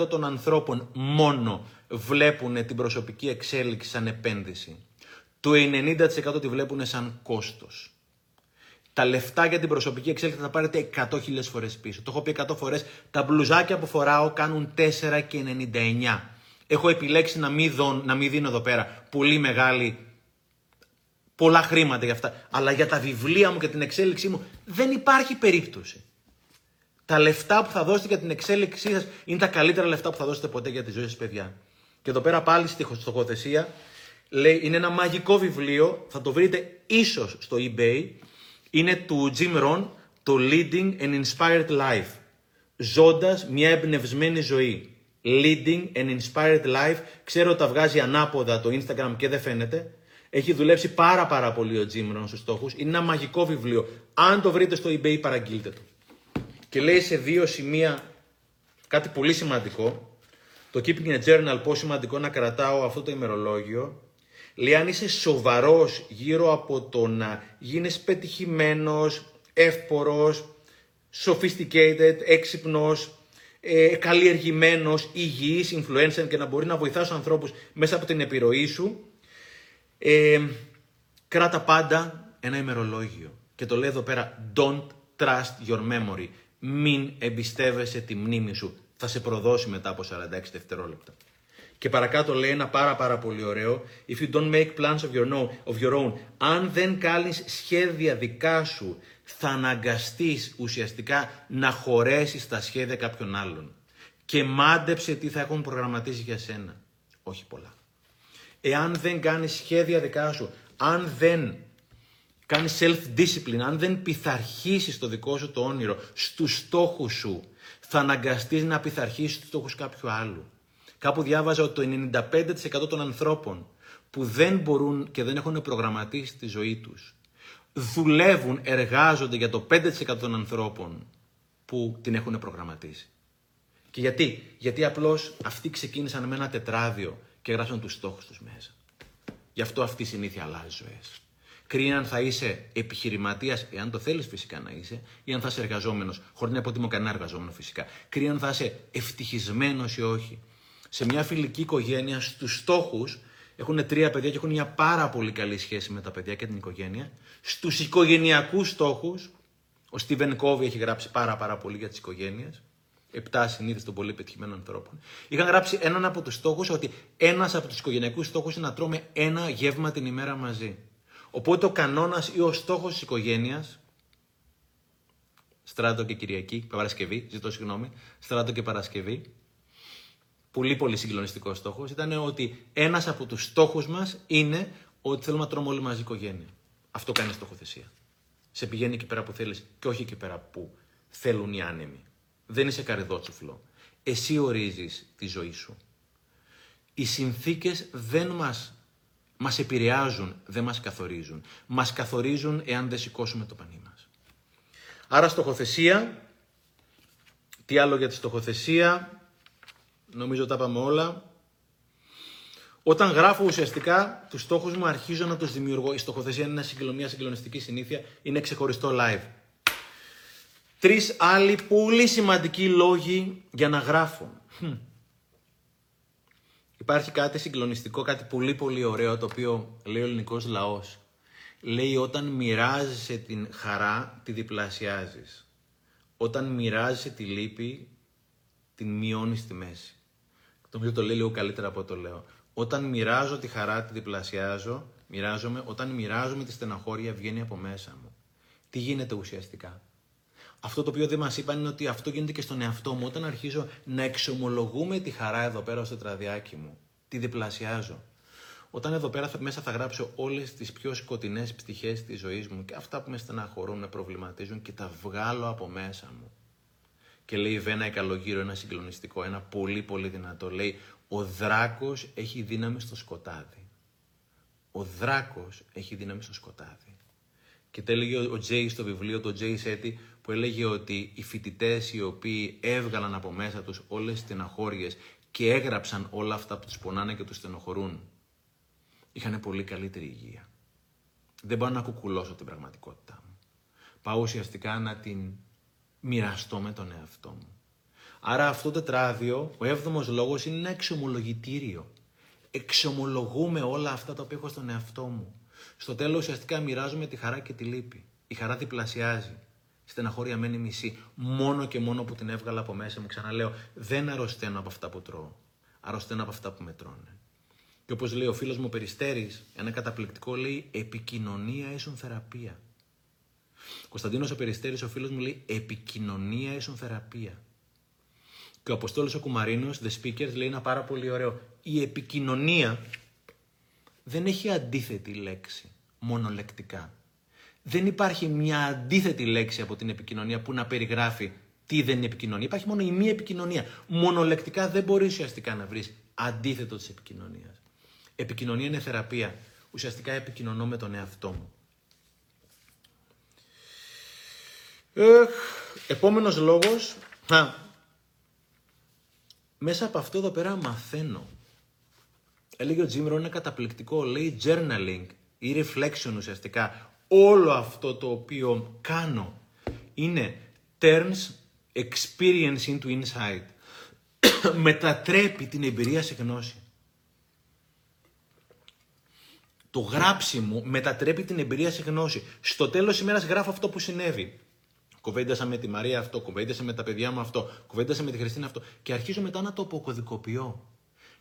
10% των ανθρώπων μόνο βλέπουν την προσωπική εξέλιξη σαν επένδυση. Το 90% τη βλέπουν σαν κόστος τα λεφτά για την προσωπική εξέλιξη θα τα πάρετε 100.000 φορές πίσω. Το έχω πει 100 φορές. Τα μπλουζάκια που φοράω κάνουν 4,99. Έχω επιλέξει να μην, δω, να μην δίνω εδώ πέρα πολύ μεγάλη, πολλά χρήματα για αυτά. Αλλά για τα βιβλία μου και την εξέλιξή μου δεν υπάρχει περίπτωση. Τα λεφτά που θα δώσετε για την εξέλιξή σας είναι τα καλύτερα λεφτά που θα δώσετε ποτέ για τη ζωή σας, παιδιά. Και εδώ πέρα πάλι στη στοχοθεσία λέει είναι ένα μαγικό βιβλίο. Θα το βρείτε ίσως στο eBay είναι του Jim Rohn το Leading an Inspired Life. Ζώντας μια εμπνευσμένη ζωή. Leading an Inspired Life. Ξέρω ότι τα βγάζει ανάποδα το Instagram και δεν φαίνεται. Έχει δουλέψει πάρα πάρα πολύ ο Jim Rohn στους στόχους. Είναι ένα μαγικό βιβλίο. Αν το βρείτε στο eBay παραγγείλτε το. Και λέει σε δύο σημεία κάτι πολύ σημαντικό. Το Keeping a Journal, πόσο σημαντικό να κρατάω αυτό το ημερολόγιο Λέει αν είσαι σοβαρός γύρω από το να γίνεις πετυχημένος, εύπορος, sophisticated, έξυπνος, ε, καλλιεργημένος, υγιής, influencer και να μπορεί να βοηθάς τους ανθρώπους μέσα από την επιρροή σου, ε, κράτα πάντα ένα ημερολόγιο. Και το λέει εδώ πέρα, don't trust your memory. Μην εμπιστεύεσαι τη μνήμη σου. Θα σε προδώσει μετά από 46 δευτερόλεπτα. Και παρακάτω λέει ένα πάρα πάρα πολύ ωραίο. If you don't make plans of your, own, of your own, αν δεν κάνεις σχέδια δικά σου, θα αναγκαστείς ουσιαστικά να χωρέσεις τα σχέδια κάποιων άλλων. Και μάντεψε τι θα έχουν προγραμματίσει για σένα. Όχι πολλά. Εάν δεν κάνεις σχέδια δικά σου, αν δεν κάνεις self-discipline, αν δεν πειθαρχήσεις το δικό σου το όνειρο στους στόχους σου, θα αναγκαστείς να πειθαρχήσεις τους στόχους κάποιου άλλου. Κάπου διάβαζα ότι το 95% των ανθρώπων που δεν μπορούν και δεν έχουν προγραμματίσει τη ζωή τους δουλεύουν, εργάζονται για το 5% των ανθρώπων που την έχουν προγραμματίσει. Και γιατί, γιατί απλώς αυτοί ξεκίνησαν με ένα τετράδιο και γράψαν τους στόχους τους μέσα. Γι' αυτό αυτή η συνήθεια αλλάζει ζωές. Κρίνει αν θα είσαι επιχειρηματίας, εάν το θέλεις φυσικά να είσαι, ή αν θα είσαι εργαζόμενος, χωρίς να υποτιμώ κανένα εργαζόμενο φυσικά. Κρίνει αν θα είσαι ευτυχισμένος ή όχι σε μια φιλική οικογένεια, στους στόχους, έχουν τρία παιδιά και έχουν μια πάρα πολύ καλή σχέση με τα παιδιά και την οικογένεια. Στους οικογενειακούς στόχους, ο Στίβεν Κόβι έχει γράψει πάρα πάρα πολύ για τις οικογένειες, επτά συνήθειε των πολύ πετυχημένων ανθρώπων. Είχαν γράψει έναν από τους στόχους ότι ένας από τους οικογενειακούς στόχους είναι να τρώμε ένα γεύμα την ημέρα μαζί. Οπότε ο κανόνας ή ο στόχος της οικογένειας, στράτο και Κυριακή, Παρασκευή, ζητώ συγγνώμη, στράτο και Παρασκευή, πολύ πολύ συγκλονιστικό στόχος ήταν ότι ένας από τους στόχους μας είναι ότι θέλουμε να τρώμε όλοι μαζί οικογένεια. Αυτό κάνει στοχοθεσία. Σε πηγαίνει εκεί πέρα που θέλεις και όχι εκεί πέρα που θέλουν οι άνεμοι. Δεν είσαι καρεδότσουφλο. Εσύ ορίζεις τη ζωή σου. Οι συνθήκες δεν μας μας επηρεάζουν, δεν μας καθορίζουν. Μας καθορίζουν εάν δεν σηκώσουμε το πανί μας. Άρα στοχοθεσία, τι άλλο για τη στοχοθεσία, Νομίζω τα είπαμε όλα. Όταν γράφω ουσιαστικά τους στόχους μου, αρχίζω να τους δημιουργώ. Η στοχοθεσία είναι μια συγκλονιστική συνήθεια, είναι ξεχωριστό live. Τρεις άλλοι πολύ σημαντικοί λόγοι για να γράφω. Υπάρχει κάτι συγκλονιστικό, κάτι πολύ πολύ ωραίο το οποίο λέει ο ελληνικός λαός. Λέει όταν μοιράζεσαι την χαρά, τη διπλασιάζεις. Όταν μοιράζεσαι τη λύπη, την μειώνεις στη μέση. Το το λέει λίγο καλύτερα από το λέω. Όταν μοιράζω τη χαρά, τη διπλασιάζω, μοιράζομαι. Όταν μοιράζομαι τη στεναχώρια, βγαίνει από μέσα μου. Τι γίνεται ουσιαστικά; Αυτό το οποίο δεν μας είπαν είναι ότι αυτό γίνεται και στον εαυτό μου. Όταν αρχίζω να εξομολογούμε τη χαρά εδώ πέρα στο τραδιάκι μου, τη διπλασιάζω. Όταν εδώ πέρα θα, μέσα θα γράψω όλες τις πιο σκοτεινές πτυχές της ζωής μου και αυτά που με στεναχωρούν, με προβληματίζουν και τα βγάλω από μέσα μου. Και λέει Βένα Εκαλογύρο ένα συγκλονιστικό, ένα πολύ πολύ δυνατό. Λέει ο δράκος έχει δύναμη στο σκοτάδι. Ο δράκος έχει δύναμη στο σκοτάδι. Και το έλεγε ο Τζέι στο βιβλίο, το Τζέι Σέτι, που έλεγε ότι οι φοιτητές οι οποίοι έβγαλαν από μέσα τους όλες τις στεναχώριες και έγραψαν όλα αυτά που τους πονάνε και τους στενοχωρούν, είχαν πολύ καλύτερη υγεία. Δεν πάω να κουκουλώσω την πραγματικότητά μου. Πάω ουσιαστικά να την μοιραστώ με τον εαυτό μου. Άρα αυτό το τετράδιο, ο έβδομος λόγος είναι ένα εξομολογητήριο. Εξομολογούμε όλα αυτά τα οποία έχω στον εαυτό μου. Στο τέλος ουσιαστικά μοιράζομαι τη χαρά και τη λύπη. Η χαρά διπλασιάζει. Η στεναχώρια μένει μισή. Μόνο και μόνο που την έβγαλα από μέσα μου. Ξαναλέω, δεν αρρωσταίνω από αυτά που τρώω. Αρρωσταίνω από αυτά που με τρώνε. Και όπως λέει ο φίλος μου Περιστέρης, ένα καταπληκτικό λέει επικοινωνία ίσον θεραπεία. Κωνσταντίνος ο Περιστέρης, ο φίλος μου λέει επικοινωνία ίσον θεραπεία. Και ο Αποστόλος ο Κουμαρίνος, The Speakers, λέει ένα πάρα πολύ ωραίο. Η επικοινωνία δεν έχει αντίθετη λέξη, μονολεκτικά. Δεν υπάρχει μια αντίθετη λέξη από την επικοινωνία που να περιγράφει τι δεν είναι επικοινωνία. Υπάρχει μόνο η μία επικοινωνία. Μονολεκτικά δεν μπορείς ουσιαστικά να βρεις αντίθετο της επικοινωνίας. Επικοινωνία είναι θεραπεία. Ουσιαστικά επικοινωνώ με τον εαυτό μου. Επόμενο επόμενος λόγος, μέσα από αυτό εδώ πέρα μαθαίνω. Έλεγε ο Τζίμρο, είναι καταπληκτικό, λέει journaling ή reflection ουσιαστικά. Όλο αυτό το οποίο κάνω είναι turns experience into insight. Μετατρέπει την εμπειρία σε γνώση. Το γράψιμο μετατρέπει την εμπειρία σε γνώση. Στο τέλος ημέρας γράφω αυτό που συνέβη. Κουβέντασα με τη Μαρία αυτό, κουβέντασα με τα παιδιά μου αυτό, κουβέντασα με τη Χριστίνα αυτό. Και αρχίζω μετά να το αποκωδικοποιώ.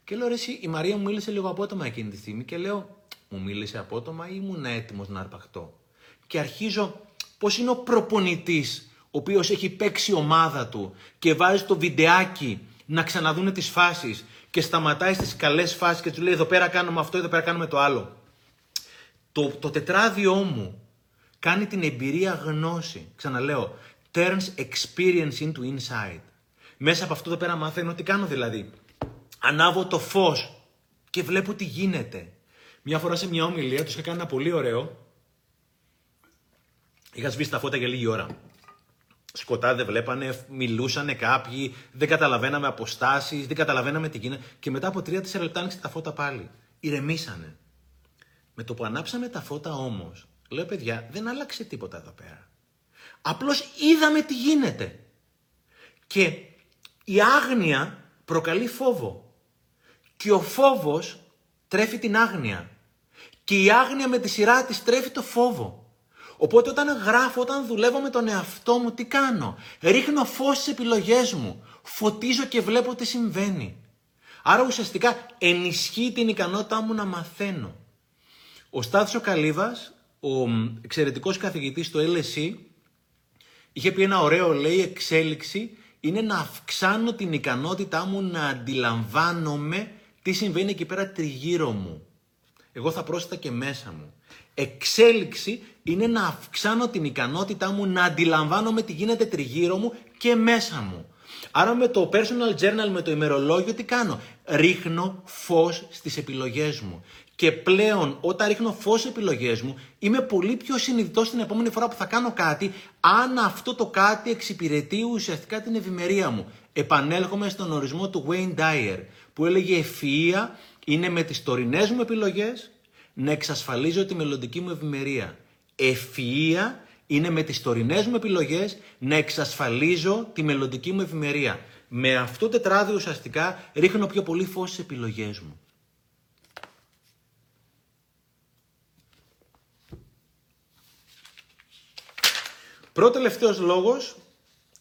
Και λέω, ρε, εσύ, η Μαρία μου μίλησε λίγο απότομα εκείνη τη στιγμή και λέω, μου μίλησε απότομα ή ήμουν έτοιμος να αρπαχτώ. Και αρχίζω πώς είναι ο προπονητής, ο οποίος έχει παίξει ομάδα του και βάζει το βιντεάκι να ξαναδούνε τις φάσεις και σταματάει στις καλές φάσεις και τους λέει: Εδώ πέρα κάνουμε αυτό, εδώ πέρα κάνουμε το άλλο. Το, το τετράδιό μου κάνει την εμπειρία γνώση. Ξαναλέω, turns experience into insight. Μέσα από αυτό εδώ πέρα μαθαίνω τι κάνω δηλαδή. Ανάβω το φως και βλέπω τι γίνεται. Μια φορά σε μια ομιλία τους είχα κάνει ένα πολύ ωραίο. Είχα σβήσει τα φώτα για λίγη ώρα. Σκοτάδι δεν βλέπανε, μιλούσανε κάποιοι, δεν καταλαβαίναμε αποστάσεις, δεν καταλαβαίναμε τι γίνεται. Και μετά από 3-4 λεπτά άνοιξε τα φώτα πάλι. Ηρεμήσανε. Με το που ανάψαμε τα φώτα όμως, Λέω παιδιά, δεν άλλαξε τίποτα εδώ πέρα. Απλώς είδαμε τι γίνεται. Και η άγνοια προκαλεί φόβο. Και ο φόβος τρέφει την άγνοια. Και η άγνοια με τη σειρά της τρέφει το φόβο. Οπότε όταν γράφω, όταν δουλεύω με τον εαυτό μου, τι κάνω; Ρίχνω φως στις επιλογές μου. Φωτίζω και βλέπω τι συμβαίνει. Άρα ουσιαστικά ενισχύει την ικανότητά μου να μαθαίνω. Ο Στάθης ο Καλύβας ο εξαιρετικός καθηγητής στο LSE είχε πει ένα ωραίο, λέει, εξέλιξη είναι να αυξάνω την ικανότητά μου να αντιλαμβάνομαι τι συμβαίνει εκεί πέρα τριγύρω μου. Εγώ θα πρόσθετα και μέσα μου. Εξέλιξη είναι να αυξάνω την ικανότητά μου να αντιλαμβάνομαι τι γίνεται τριγύρω μου και μέσα μου. Άρα με το personal journal, με το ημερολόγιο, τι κάνω; Ρίχνω φως στις επιλογές μου. Και πλέον όταν ρίχνω φως επιλογές μου είμαι πολύ πιο συνειδητός την επόμενη φορά που θα κάνω κάτι αν αυτό το κάτι εξυπηρετεί ουσιαστικά την ευημερία μου. Επανέλχομαι στον ορισμό του Wayne Dyer που έλεγε ευφυΐα είναι με τις τωρινές μου επιλογές να εξασφαλίζω τη μελλοντική μου ευημερία. Ευφυΐα είναι με τις τωρινές μου επιλογές να εξασφαλίζω τη μελλοντική μου ευημερία. Με αυτό το τετράδιο ουσιαστικά ρίχνω πιο πολύ φως στις επιλογές μου. Πρώτο τελευταίο λόγος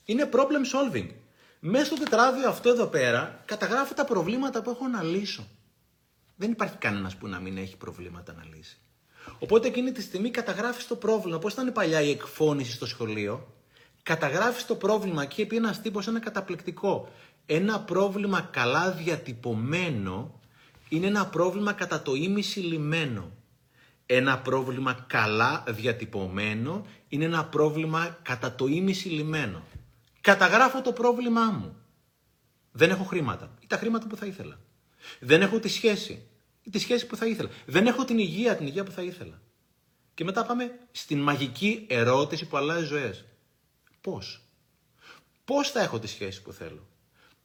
είναι problem solving. Μέσα στο τετράδιο αυτό εδώ πέρα καταγράφω τα προβλήματα που έχω να λύσω. Δεν υπάρχει κανένας που να μην έχει προβλήματα να λύσει. Οπότε εκείνη τη στιγμή καταγράφεις το πρόβλημα. Πώς ήταν παλιά η εκφώνηση στο σχολείο, καταγράφεις το πρόβλημα και είπε ένας τύπος ένα καταπληκτικό. Ένα πρόβλημα καλά διατυπωμένο είναι ένα πρόβλημα κατά το ίμιση λιμένο. Ένα πρόβλημα καλά διατυπωμένο είναι ένα πρόβλημα κατά το ίμιση λιμένο. Καταγράφω το πρόβλημά μου. Δεν έχω χρήματα ή τα χρήματα που θα ήθελα. Δεν έχω τη σχέση ή τη σχέση που θα ήθελα. Δεν έχω την υγεία, την υγεία που θα ήθελα. Και μετά πάμε στην μαγική ερώτηση που αλλάζει ζωές. Πώς; Πώς θα έχω τη σχέση που θέλω;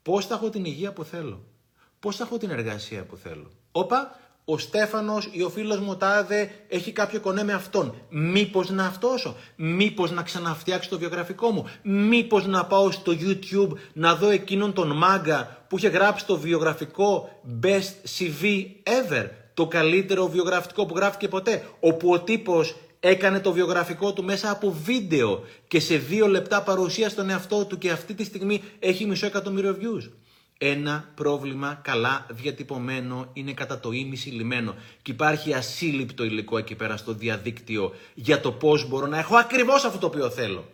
Πώς θα έχω την υγεία που θέλω; Πώς θα έχω την εργασία που θέλω; Όπα, ο Στέφανος ή ο φίλος μου τάδε έχει κάποιο κονέ με αυτόν. Μήπως να αυτόσω. Μήπως να ξαναφτιάξω το βιογραφικό μου; Μήπως να πάω στο YouTube να δω εκείνον τον μάγκα που είχε γράψει το βιογραφικό Best CV Ever. Το καλύτερο βιογραφικό που γράφτηκε ποτέ. Όπου ο τύπος έκανε το βιογραφικό του μέσα από βίντεο και σε δύο λεπτά παρουσία στον εαυτό του και αυτή τη στιγμή έχει μισό εκατομμύριο views. Ένα πρόβλημα καλά διατυπωμένο είναι κατά το ίμιση λιμένο και υπάρχει ασύλληπτο υλικό εκεί πέρα στο διαδίκτυο για το πώς μπορώ να έχω ακριβώς αυτό το οποίο θέλω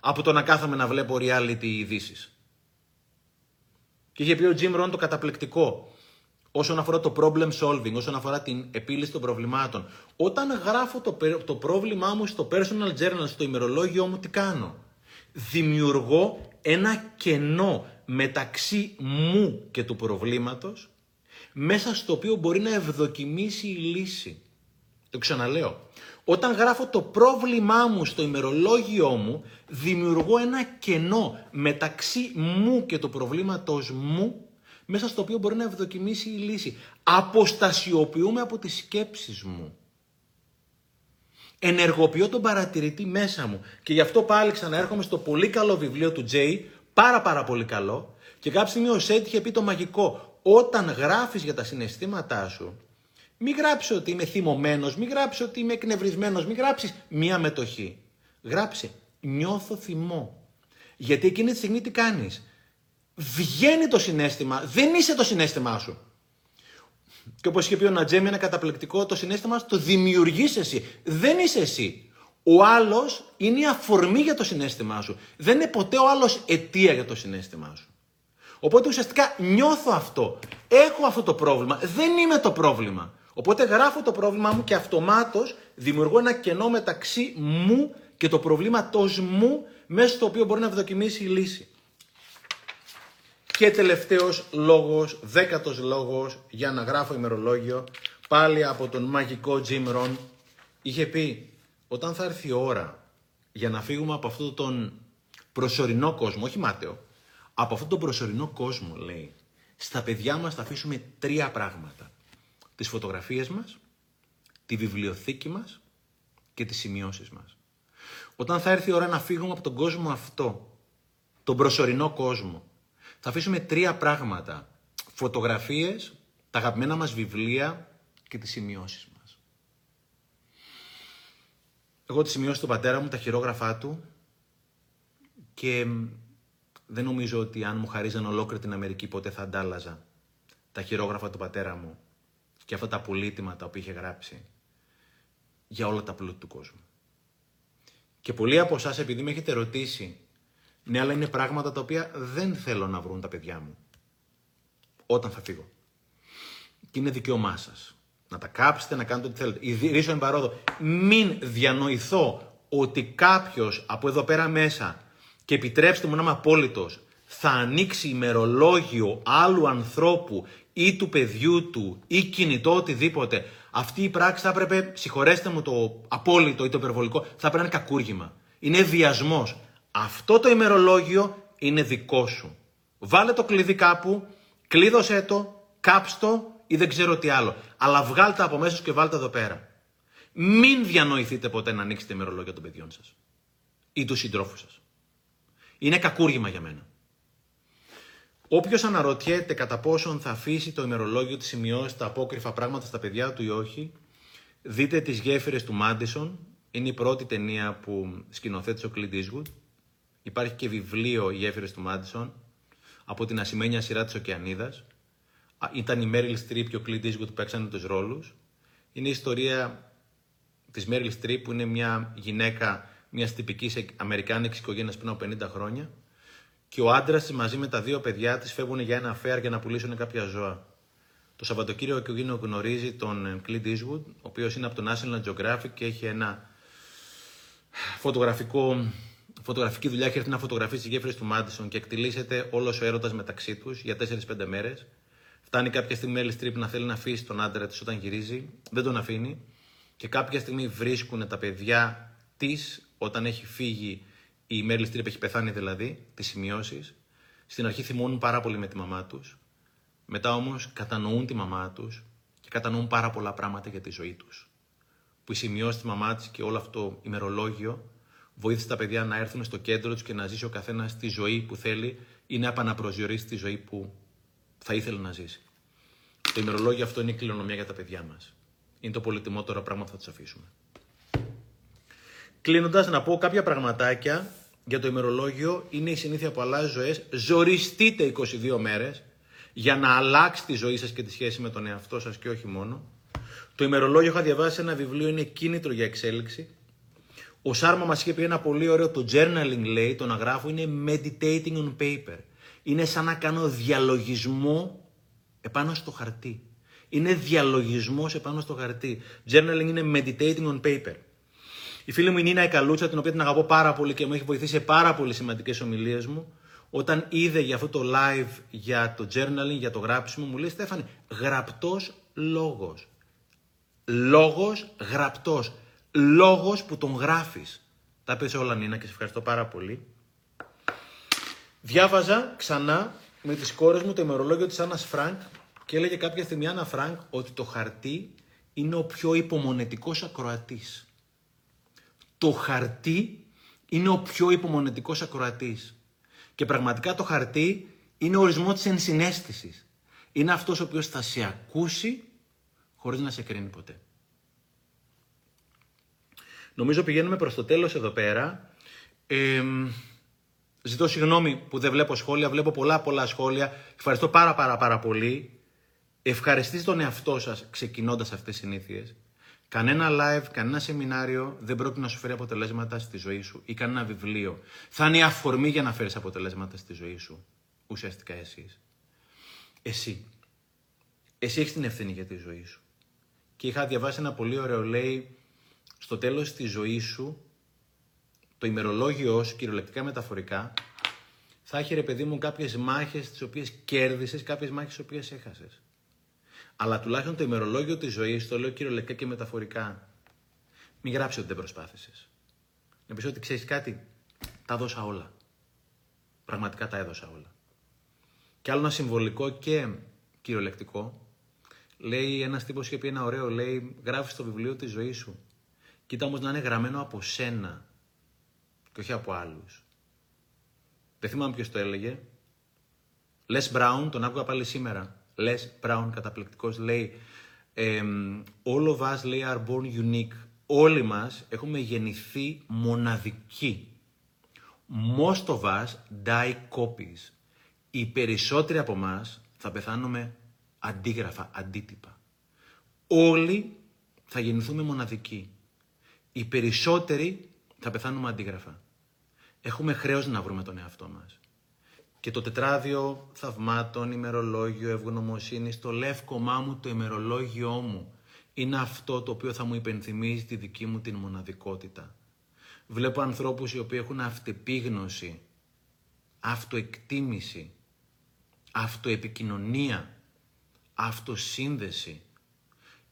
από το να κάθομαι να βλέπω reality ειδήσεις. Και είχε πει ο Jim Rohn το καταπληκτικό όσον αφορά το problem solving, όσον αφορά την επίλυση των προβλημάτων. Όταν γράφω το, το πρόβλημά μου στο personal journal, στο ημερολόγιο μου, τι κάνω; Δημιουργώ ένα κενό μεταξύ μου και του προβλήματος, μέσα στο οποίο μπορεί να ευδοκιμήσει η λύση. Το ξαναλέω. Όταν γράφω το πρόβλημά μου στο ημερολόγιό μου, δημιουργώ ένα κενό μεταξύ μου και του προβλήματος μου, μέσα στο οποίο μπορεί να ευδοκιμήσει η λύση. Αποστασιοποιούμε από τις σκέψεις μου. Ενεργοποιώ τον παρατηρητή μέσα μου. Και γι' αυτό πάλι ξαναέρχομαι στο πολύ καλό βιβλίο του Τζέι, πάρα πάρα πολύ καλό. Και κάποια στιγμή ο Σέτ είχε πει το μαγικό. Όταν γράφεις για τα συναισθήματά σου, μην γράψεις ότι είμαι θυμωμένος, μην γράψεις ότι είμαι εκνευρισμένος, μην γράψεις μία μετοχή. Γράψει νιώθω θυμό. Γιατί εκείνη τη στιγμή τι κάνεις; Βγαίνει το συνέστημα, δεν είσαι το συνέστημά σου. Και όπως είχε πει ο Νατζέμι, είναι καταπληκτικό, το συνέστημα το δημιουργείς εσύ. Δεν είσαι εσύ. Ο άλλος είναι η αφορμή για το συνέστημά σου. Δεν είναι ποτέ ο άλλος αιτία για το συνέστημά σου. Οπότε ουσιαστικά νιώθω αυτό. Έχω αυτό το πρόβλημα. Δεν είμαι το πρόβλημα. Οπότε γράφω το πρόβλημά μου και αυτομάτως δημιουργώ ένα κενό μεταξύ μου και το προβλήματός μου μέσα στο οποίο μπορεί να ευδοκιμήσει η λύση. Και τελευταίος λόγος, δέκατος λόγος για να γράφω ημερολόγιο, πάλι από τον μαγικό Jim Rohn, είχε πει όταν θα έρθει η ώρα για να φύγουμε από αυτόν τον προσωρινό κόσμο, όχι μάταιο, από αυτόν τον προσωρινό κόσμο, λέει, στα παιδιά μας θα αφήσουμε τρία πράγματα. Τις φωτογραφίες μας, τη βιβλιοθήκη μας και τις σημειώσεις μας. Όταν θα έρθει η ώρα να φύγουμε από τον κόσμο αυτό, τον προσωρινό κόσμο, θα αφήσουμε τρία πράγματα. Φωτογραφίες, τα αγαπημένα μας βιβλία και τις σημειώσεις μας. Εγώ τις σημειώσεις του πατέρα μου, τα χειρόγραφά του και δεν νομίζω ότι αν μου χαρίζαν ολόκληρη την Αμερική ποτέ θα αντάλλαζα τα χειρόγραφα του πατέρα μου και αυτά τα πολύτιμα τα οποία είχε γράψει για όλα τα πλούτη του κόσμου. Και πολλοί από εσάς, επειδή με έχετε ρωτήσει ναι, αλλά είναι πράγματα τα οποία δεν θέλω να βρουν τα παιδιά μου όταν θα φύγω. Και είναι δικαίωμά σας. Να τα κάψετε, να κάνετε ό,τι θέλετε. Ιδρύσω εν παρόδο. Μην διανοηθώ ότι κάποιος από εδώ πέρα μέσα, και επιτρέψτε μου να είμαι απόλυτος, θα ανοίξει ημερολόγιο άλλου ανθρώπου ή του παιδιού του ή κινητό οτιδήποτε. Αυτή η πράξη θα έπρεπε, συγχωρέστε μου το απόλυτο ή το υπερβολικό, θα έπρεπε να είναι κακούργημα. Είναι βιασμός. Αυτό το ημερολόγιο είναι δικό σου. Βάλε το κλειδί κάπου, κλείδωσέ το, κάψτο ή δεν ξέρω τι άλλο. Αλλά βγάλτε από μέσα και βάλτε εδώ πέρα. Μην διανοηθείτε ποτέ να ανοίξετε ημερολόγια των παιδιών σας ή του συντρόφου σας. Είναι κακούργημα για μένα. Όποιος αναρωτιέται κατά πόσον θα αφήσει το ημερολόγιο της σημειώσεις τα απόκριφα πράγματα στα παιδιά του ή όχι, δείτε τις γέφυρες του Μάντισον. Είναι η πρώτη ταινία που σκηνοθέτησε ο Clint Eastwood Υπάρχει και βιβλίο «Οι γέφυρες του Μάντισον» από την ασημένια σειρά της Οκεανίδας. Ήταν η Μέριλ Στριπ και ο Clint Eastwood που παίξανε τους ρόλους. Είναι η ιστορία της Μέριλ Στριπ που είναι μια γυναίκα μιας τυπικής Αμερικάνικης οικογένειας πριν από 50 χρόνια. Και ο άντρας της μαζί με τα δύο παιδιά της φεύγουν για ένα αφαίρ για να πουλήσουν κάποια ζώα. Το Σαββατοκύριακο ο Κιωγίνο γνωρίζει τον Clint Eastwood, ο οποίος είναι από το National Geographic και έχει ένα φωτογραφικό φωτογραφική δουλειά, έχει έρθει να φωτογραφίσει τις γέφυρες του Μάντισον και εκτιλήσεται όλος ο έρωτας μεταξύ τους για 4-5 μέρες. Φτάνει κάποια στιγμή η Meryl Streep να θέλει να αφήσει τον άντρα της όταν γυρίζει, δεν τον αφήνει. Και κάποια στιγμή βρίσκουν τα παιδιά της όταν έχει φύγει η Meryl Streep, έχει πεθάνει δηλαδή, τις σημειώσεις. Στην αρχή θυμώνουν πάρα πολύ με τη μαμά τους. Μετά όμως κατανοούν τη μαμά τους και κατανοούν πάρα πολλά πράγματα για τη ζωή τους. Που οι σημειώσει της μαμά της και όλο αυτό το ημερολόγιο βοήθησε τα παιδιά να έρθουν στο κέντρο τους και να ζήσει ο καθένας τη ζωή που θέλει ή να επαναπροσδιορίσει τη ζωή που θα ήθελε να ζήσει. Το ημερολόγιο αυτό είναι η κληρονομιά για τα παιδιά μας. Είναι το πολυτιμότερο πράγμα που θα τους αφήσουμε. Κλείνοντας, να πω κάποια πραγματάκια για το ημερολόγιο. Είναι η συνήθεια που αλλάζει ζωές. Ζοριστείτε 22 μέρες για να αλλάξει τη ζωή σας και τη σχέση με τον εαυτό σας και όχι μόνο. Το ημερολόγιο είχα διαβάσει ένα βιβλίο, είναι κίνητρο για εξέλιξη. Ο Σάρμα μας είχε πει ένα πολύ ωραίο, το journaling λέει, το να γράφω είναι meditating on paper. Είναι σαν να κάνω διαλογισμό επάνω στο χαρτί. Είναι διαλογισμός επάνω στο χαρτί. Journaling είναι meditating on paper. Η φίλη μου η Νίνα Καλούτσα, την οποία την αγαπώ πάρα πολύ και μου έχει βοηθήσει σε πάρα πολύ σημαντικές ομιλίες μου, όταν είδε για αυτό το live για το journaling, για το γράψιμο, μου λέει Στέφανε, γραπτός λόγος. Λόγος γραπτός. Λόγος που τον γράφεις. Τα πες όλα Νίνα και σε ευχαριστώ πάρα πολύ. Διάβαζα ξανά με τις κόρες μου το ημερολόγιο της Άννας Φρανκ και έλεγε κάποια στιγμή Άννα Φρανκ ότι το χαρτί είναι ο πιο υπομονετικός ακροατής. Το χαρτί είναι ο πιο υπομονετικός ακροατής. Και πραγματικά το χαρτί είναι ο ορισμό της ενσυναίσθησης. Είναι αυτός ο οποίος θα σε ακούσει χωρίς να σε κρίνει ποτέ. Νομίζω πηγαίνουμε προς το τέλος εδώ πέρα. Ε, ζητώ συγγνώμη που δεν βλέπω σχόλια, βλέπω πολλά πολλά σχόλια. Ευχαριστώ πάρα πάρα πάρα πολύ. Ευχαριστήστε τον εαυτό σας ξεκινώντας αυτές τις συνήθειες. Κανένα live, κανένα σεμινάριο δεν πρόκειται να σου φέρει αποτελέσματα στη ζωή σου ή κανένα βιβλίο. Θα είναι η αφορμή για να φέρεις αποτελέσματα στη ζωή σου. Ουσιαστικά εσείς. Εσύ. Εσύ έχεις την ευθύνη για τη ζωή σου. Και είχα διαβάσει ένα πολύ ωραίο, λέει, στο τέλος της ζωής σου, το ημερολόγιο σου, κυριολεκτικά μεταφορικά, θα έχει ρε παιδί μου κάποιες μάχες τις οποίες κέρδισες, κάποιες μάχες τις οποίες έχασες. Αλλά τουλάχιστον το ημερολόγιο της ζωής, το λέω κυριολεκτικά και μεταφορικά, μην γράψει ότι δεν προσπάθησες. Να πεις ότι ξέρεις κάτι, τα δώσα όλα. Πραγματικά τα έδωσα όλα. Και άλλο ένα συμβολικό και κυριολεκτικό, λέει ένας τύπος είχε πει ένα ωραίο, λέει γράφεις στο βιβλίο της ζωής σου Κοίτα όμως να είναι γραμμένο από σένα και όχι από άλλους. Δεν θυμάμαι ποιος το έλεγε. Les Brown, τον άκουγα πάλι σήμερα. Les Brown, καταπληκτικός, λέει All of us, λέει, are born unique. Όλοι μας έχουμε γεννηθεί μοναδικοί. Most of us die copies. Οι περισσότεροι από εμά θα πεθάνουμε αντίγραφα, αντίτυπα. Όλοι θα γεννηθούμε μοναδικοί οι περισσότεροι θα πεθάνουμε αντίγραφα. Έχουμε χρέος να βρούμε τον εαυτό μας. Και το τετράδιο θαυμάτων, ημερολόγιο, ευγνωμοσύνη, το λεύκομά μου, το ημερολόγιό μου, είναι αυτό το οποίο θα μου υπενθυμίζει τη δική μου την μοναδικότητα. Βλέπω ανθρώπους οι οποίοι έχουν αυτεπίγνωση, αυτοεκτίμηση, αυτοεπικοινωνία, αυτοσύνδεση.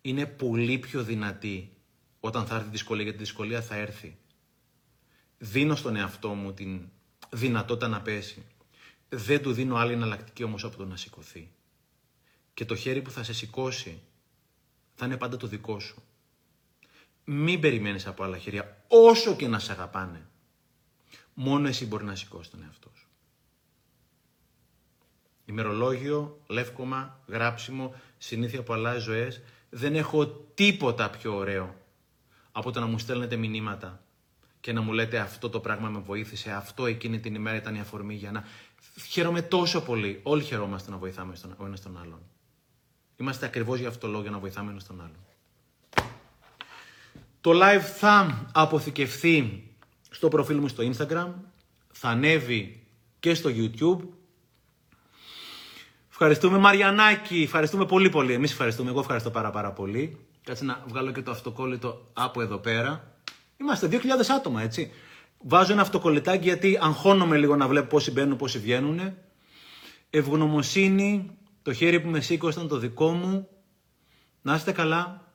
Είναι πολύ πιο δυνατοί όταν θα έρθει η δυσκολία, γιατί η δυσκολία θα έρθει. Δίνω στον εαυτό μου την δυνατότητα να πέσει. Δεν του δίνω άλλη εναλλακτική όμως από το να σηκωθεί. Και το χέρι που θα σε σηκώσει θα είναι πάντα το δικό σου. Μην περιμένεις από άλλα χέρια, όσο και να σε αγαπάνε. Μόνο εσύ μπορεί να σηκώσει τον εαυτό σου. Ημερολόγιο, λεύκομα, γράψιμο, συνήθεια που αλλάζει ζωές. Δεν έχω τίποτα πιο ωραίο από το να μου στέλνετε μηνύματα και να μου λέτε αυτό το πράγμα με βοήθησε, αυτό εκείνη την ημέρα ήταν η αφορμή για να... Χαίρομαι τόσο πολύ. Όλοι χαιρόμαστε να βοηθάμε στον, ο ένας τον άλλον. Είμαστε ακριβώς για αυτό το λόγο για να βοηθάμε ένα τον άλλον. Το live θα αποθηκευθεί στο προφίλ μου στο Instagram, θα ανέβει και στο YouTube. Ευχαριστούμε Μαριανάκη, ευχαριστούμε πολύ πολύ. Εμείς ευχαριστούμε, εγώ ευχαριστώ πάρα πάρα πολύ. Κάτσε να βγάλω και το αυτοκόλλητο από εδώ πέρα. Είμαστε 2.000 άτομα, έτσι. Βάζω ένα αυτοκολλητάκι γιατί αγχώνομαι λίγο να βλέπω πόσοι μπαίνουν, πόσοι βγαίνουν. Ευγνωμοσύνη, το χέρι που με σήκωσε ήταν το δικό μου. Να είστε καλά.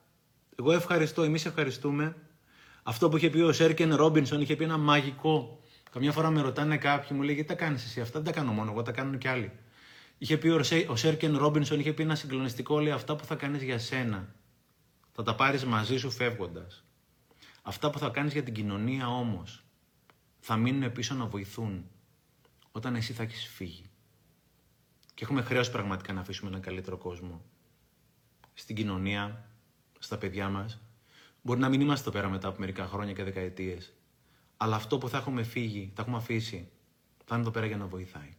Εγώ ευχαριστώ, εμείς ευχαριστούμε. Αυτό που είχε πει ο Σέρκεν Ρόμπινσον είχε πει ένα μαγικό. Καμιά φορά με ρωτάνε κάποιοι, μου λέει γιατί τα κάνεις εσύ αυτά, δεν τα κάνω μόνο εγώ, τα κάνουν κι άλλοι. Είχε πει ο Σέρκεν Ρόμπινσον, είχε πει ένα συγκλονιστικό, λέει αυτά που θα κάνεις για σένα. Θα τα πάρεις μαζί σου φεύγοντας. Αυτά που θα κάνεις για την κοινωνία όμως θα μείνουν πίσω να βοηθούν όταν εσύ θα έχεις φύγει. Και έχουμε χρέος πραγματικά να αφήσουμε έναν καλύτερο κόσμο. Στην κοινωνία, στα παιδιά μας. Μπορεί να μην είμαστε εδώ πέρα μετά από μερικά χρόνια και δεκαετίες. Αλλά αυτό που θα έχουμε φύγει, θα έχουμε αφήσει, θα είναι εδώ πέρα για να βοηθάει.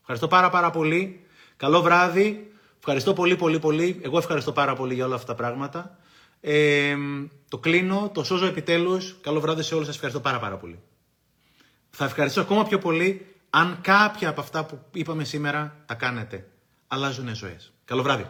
Ευχαριστώ πάρα πάρα πολύ. Καλό βράδυ. Ευχαριστώ πολύ πολύ πολύ. Εγώ ευχαριστώ πάρα πολύ για όλα αυτά τα πράγματα. Ε, το κλείνω, το σώζω επιτέλους. Καλό βράδυ σε όλους σας. Ευχαριστώ πάρα πάρα πολύ. Θα ευχαριστώ ακόμα πιο πολύ αν κάποια από αυτά που είπαμε σήμερα τα κάνετε. Αλλάζουν ζωές. Καλό βράδυ.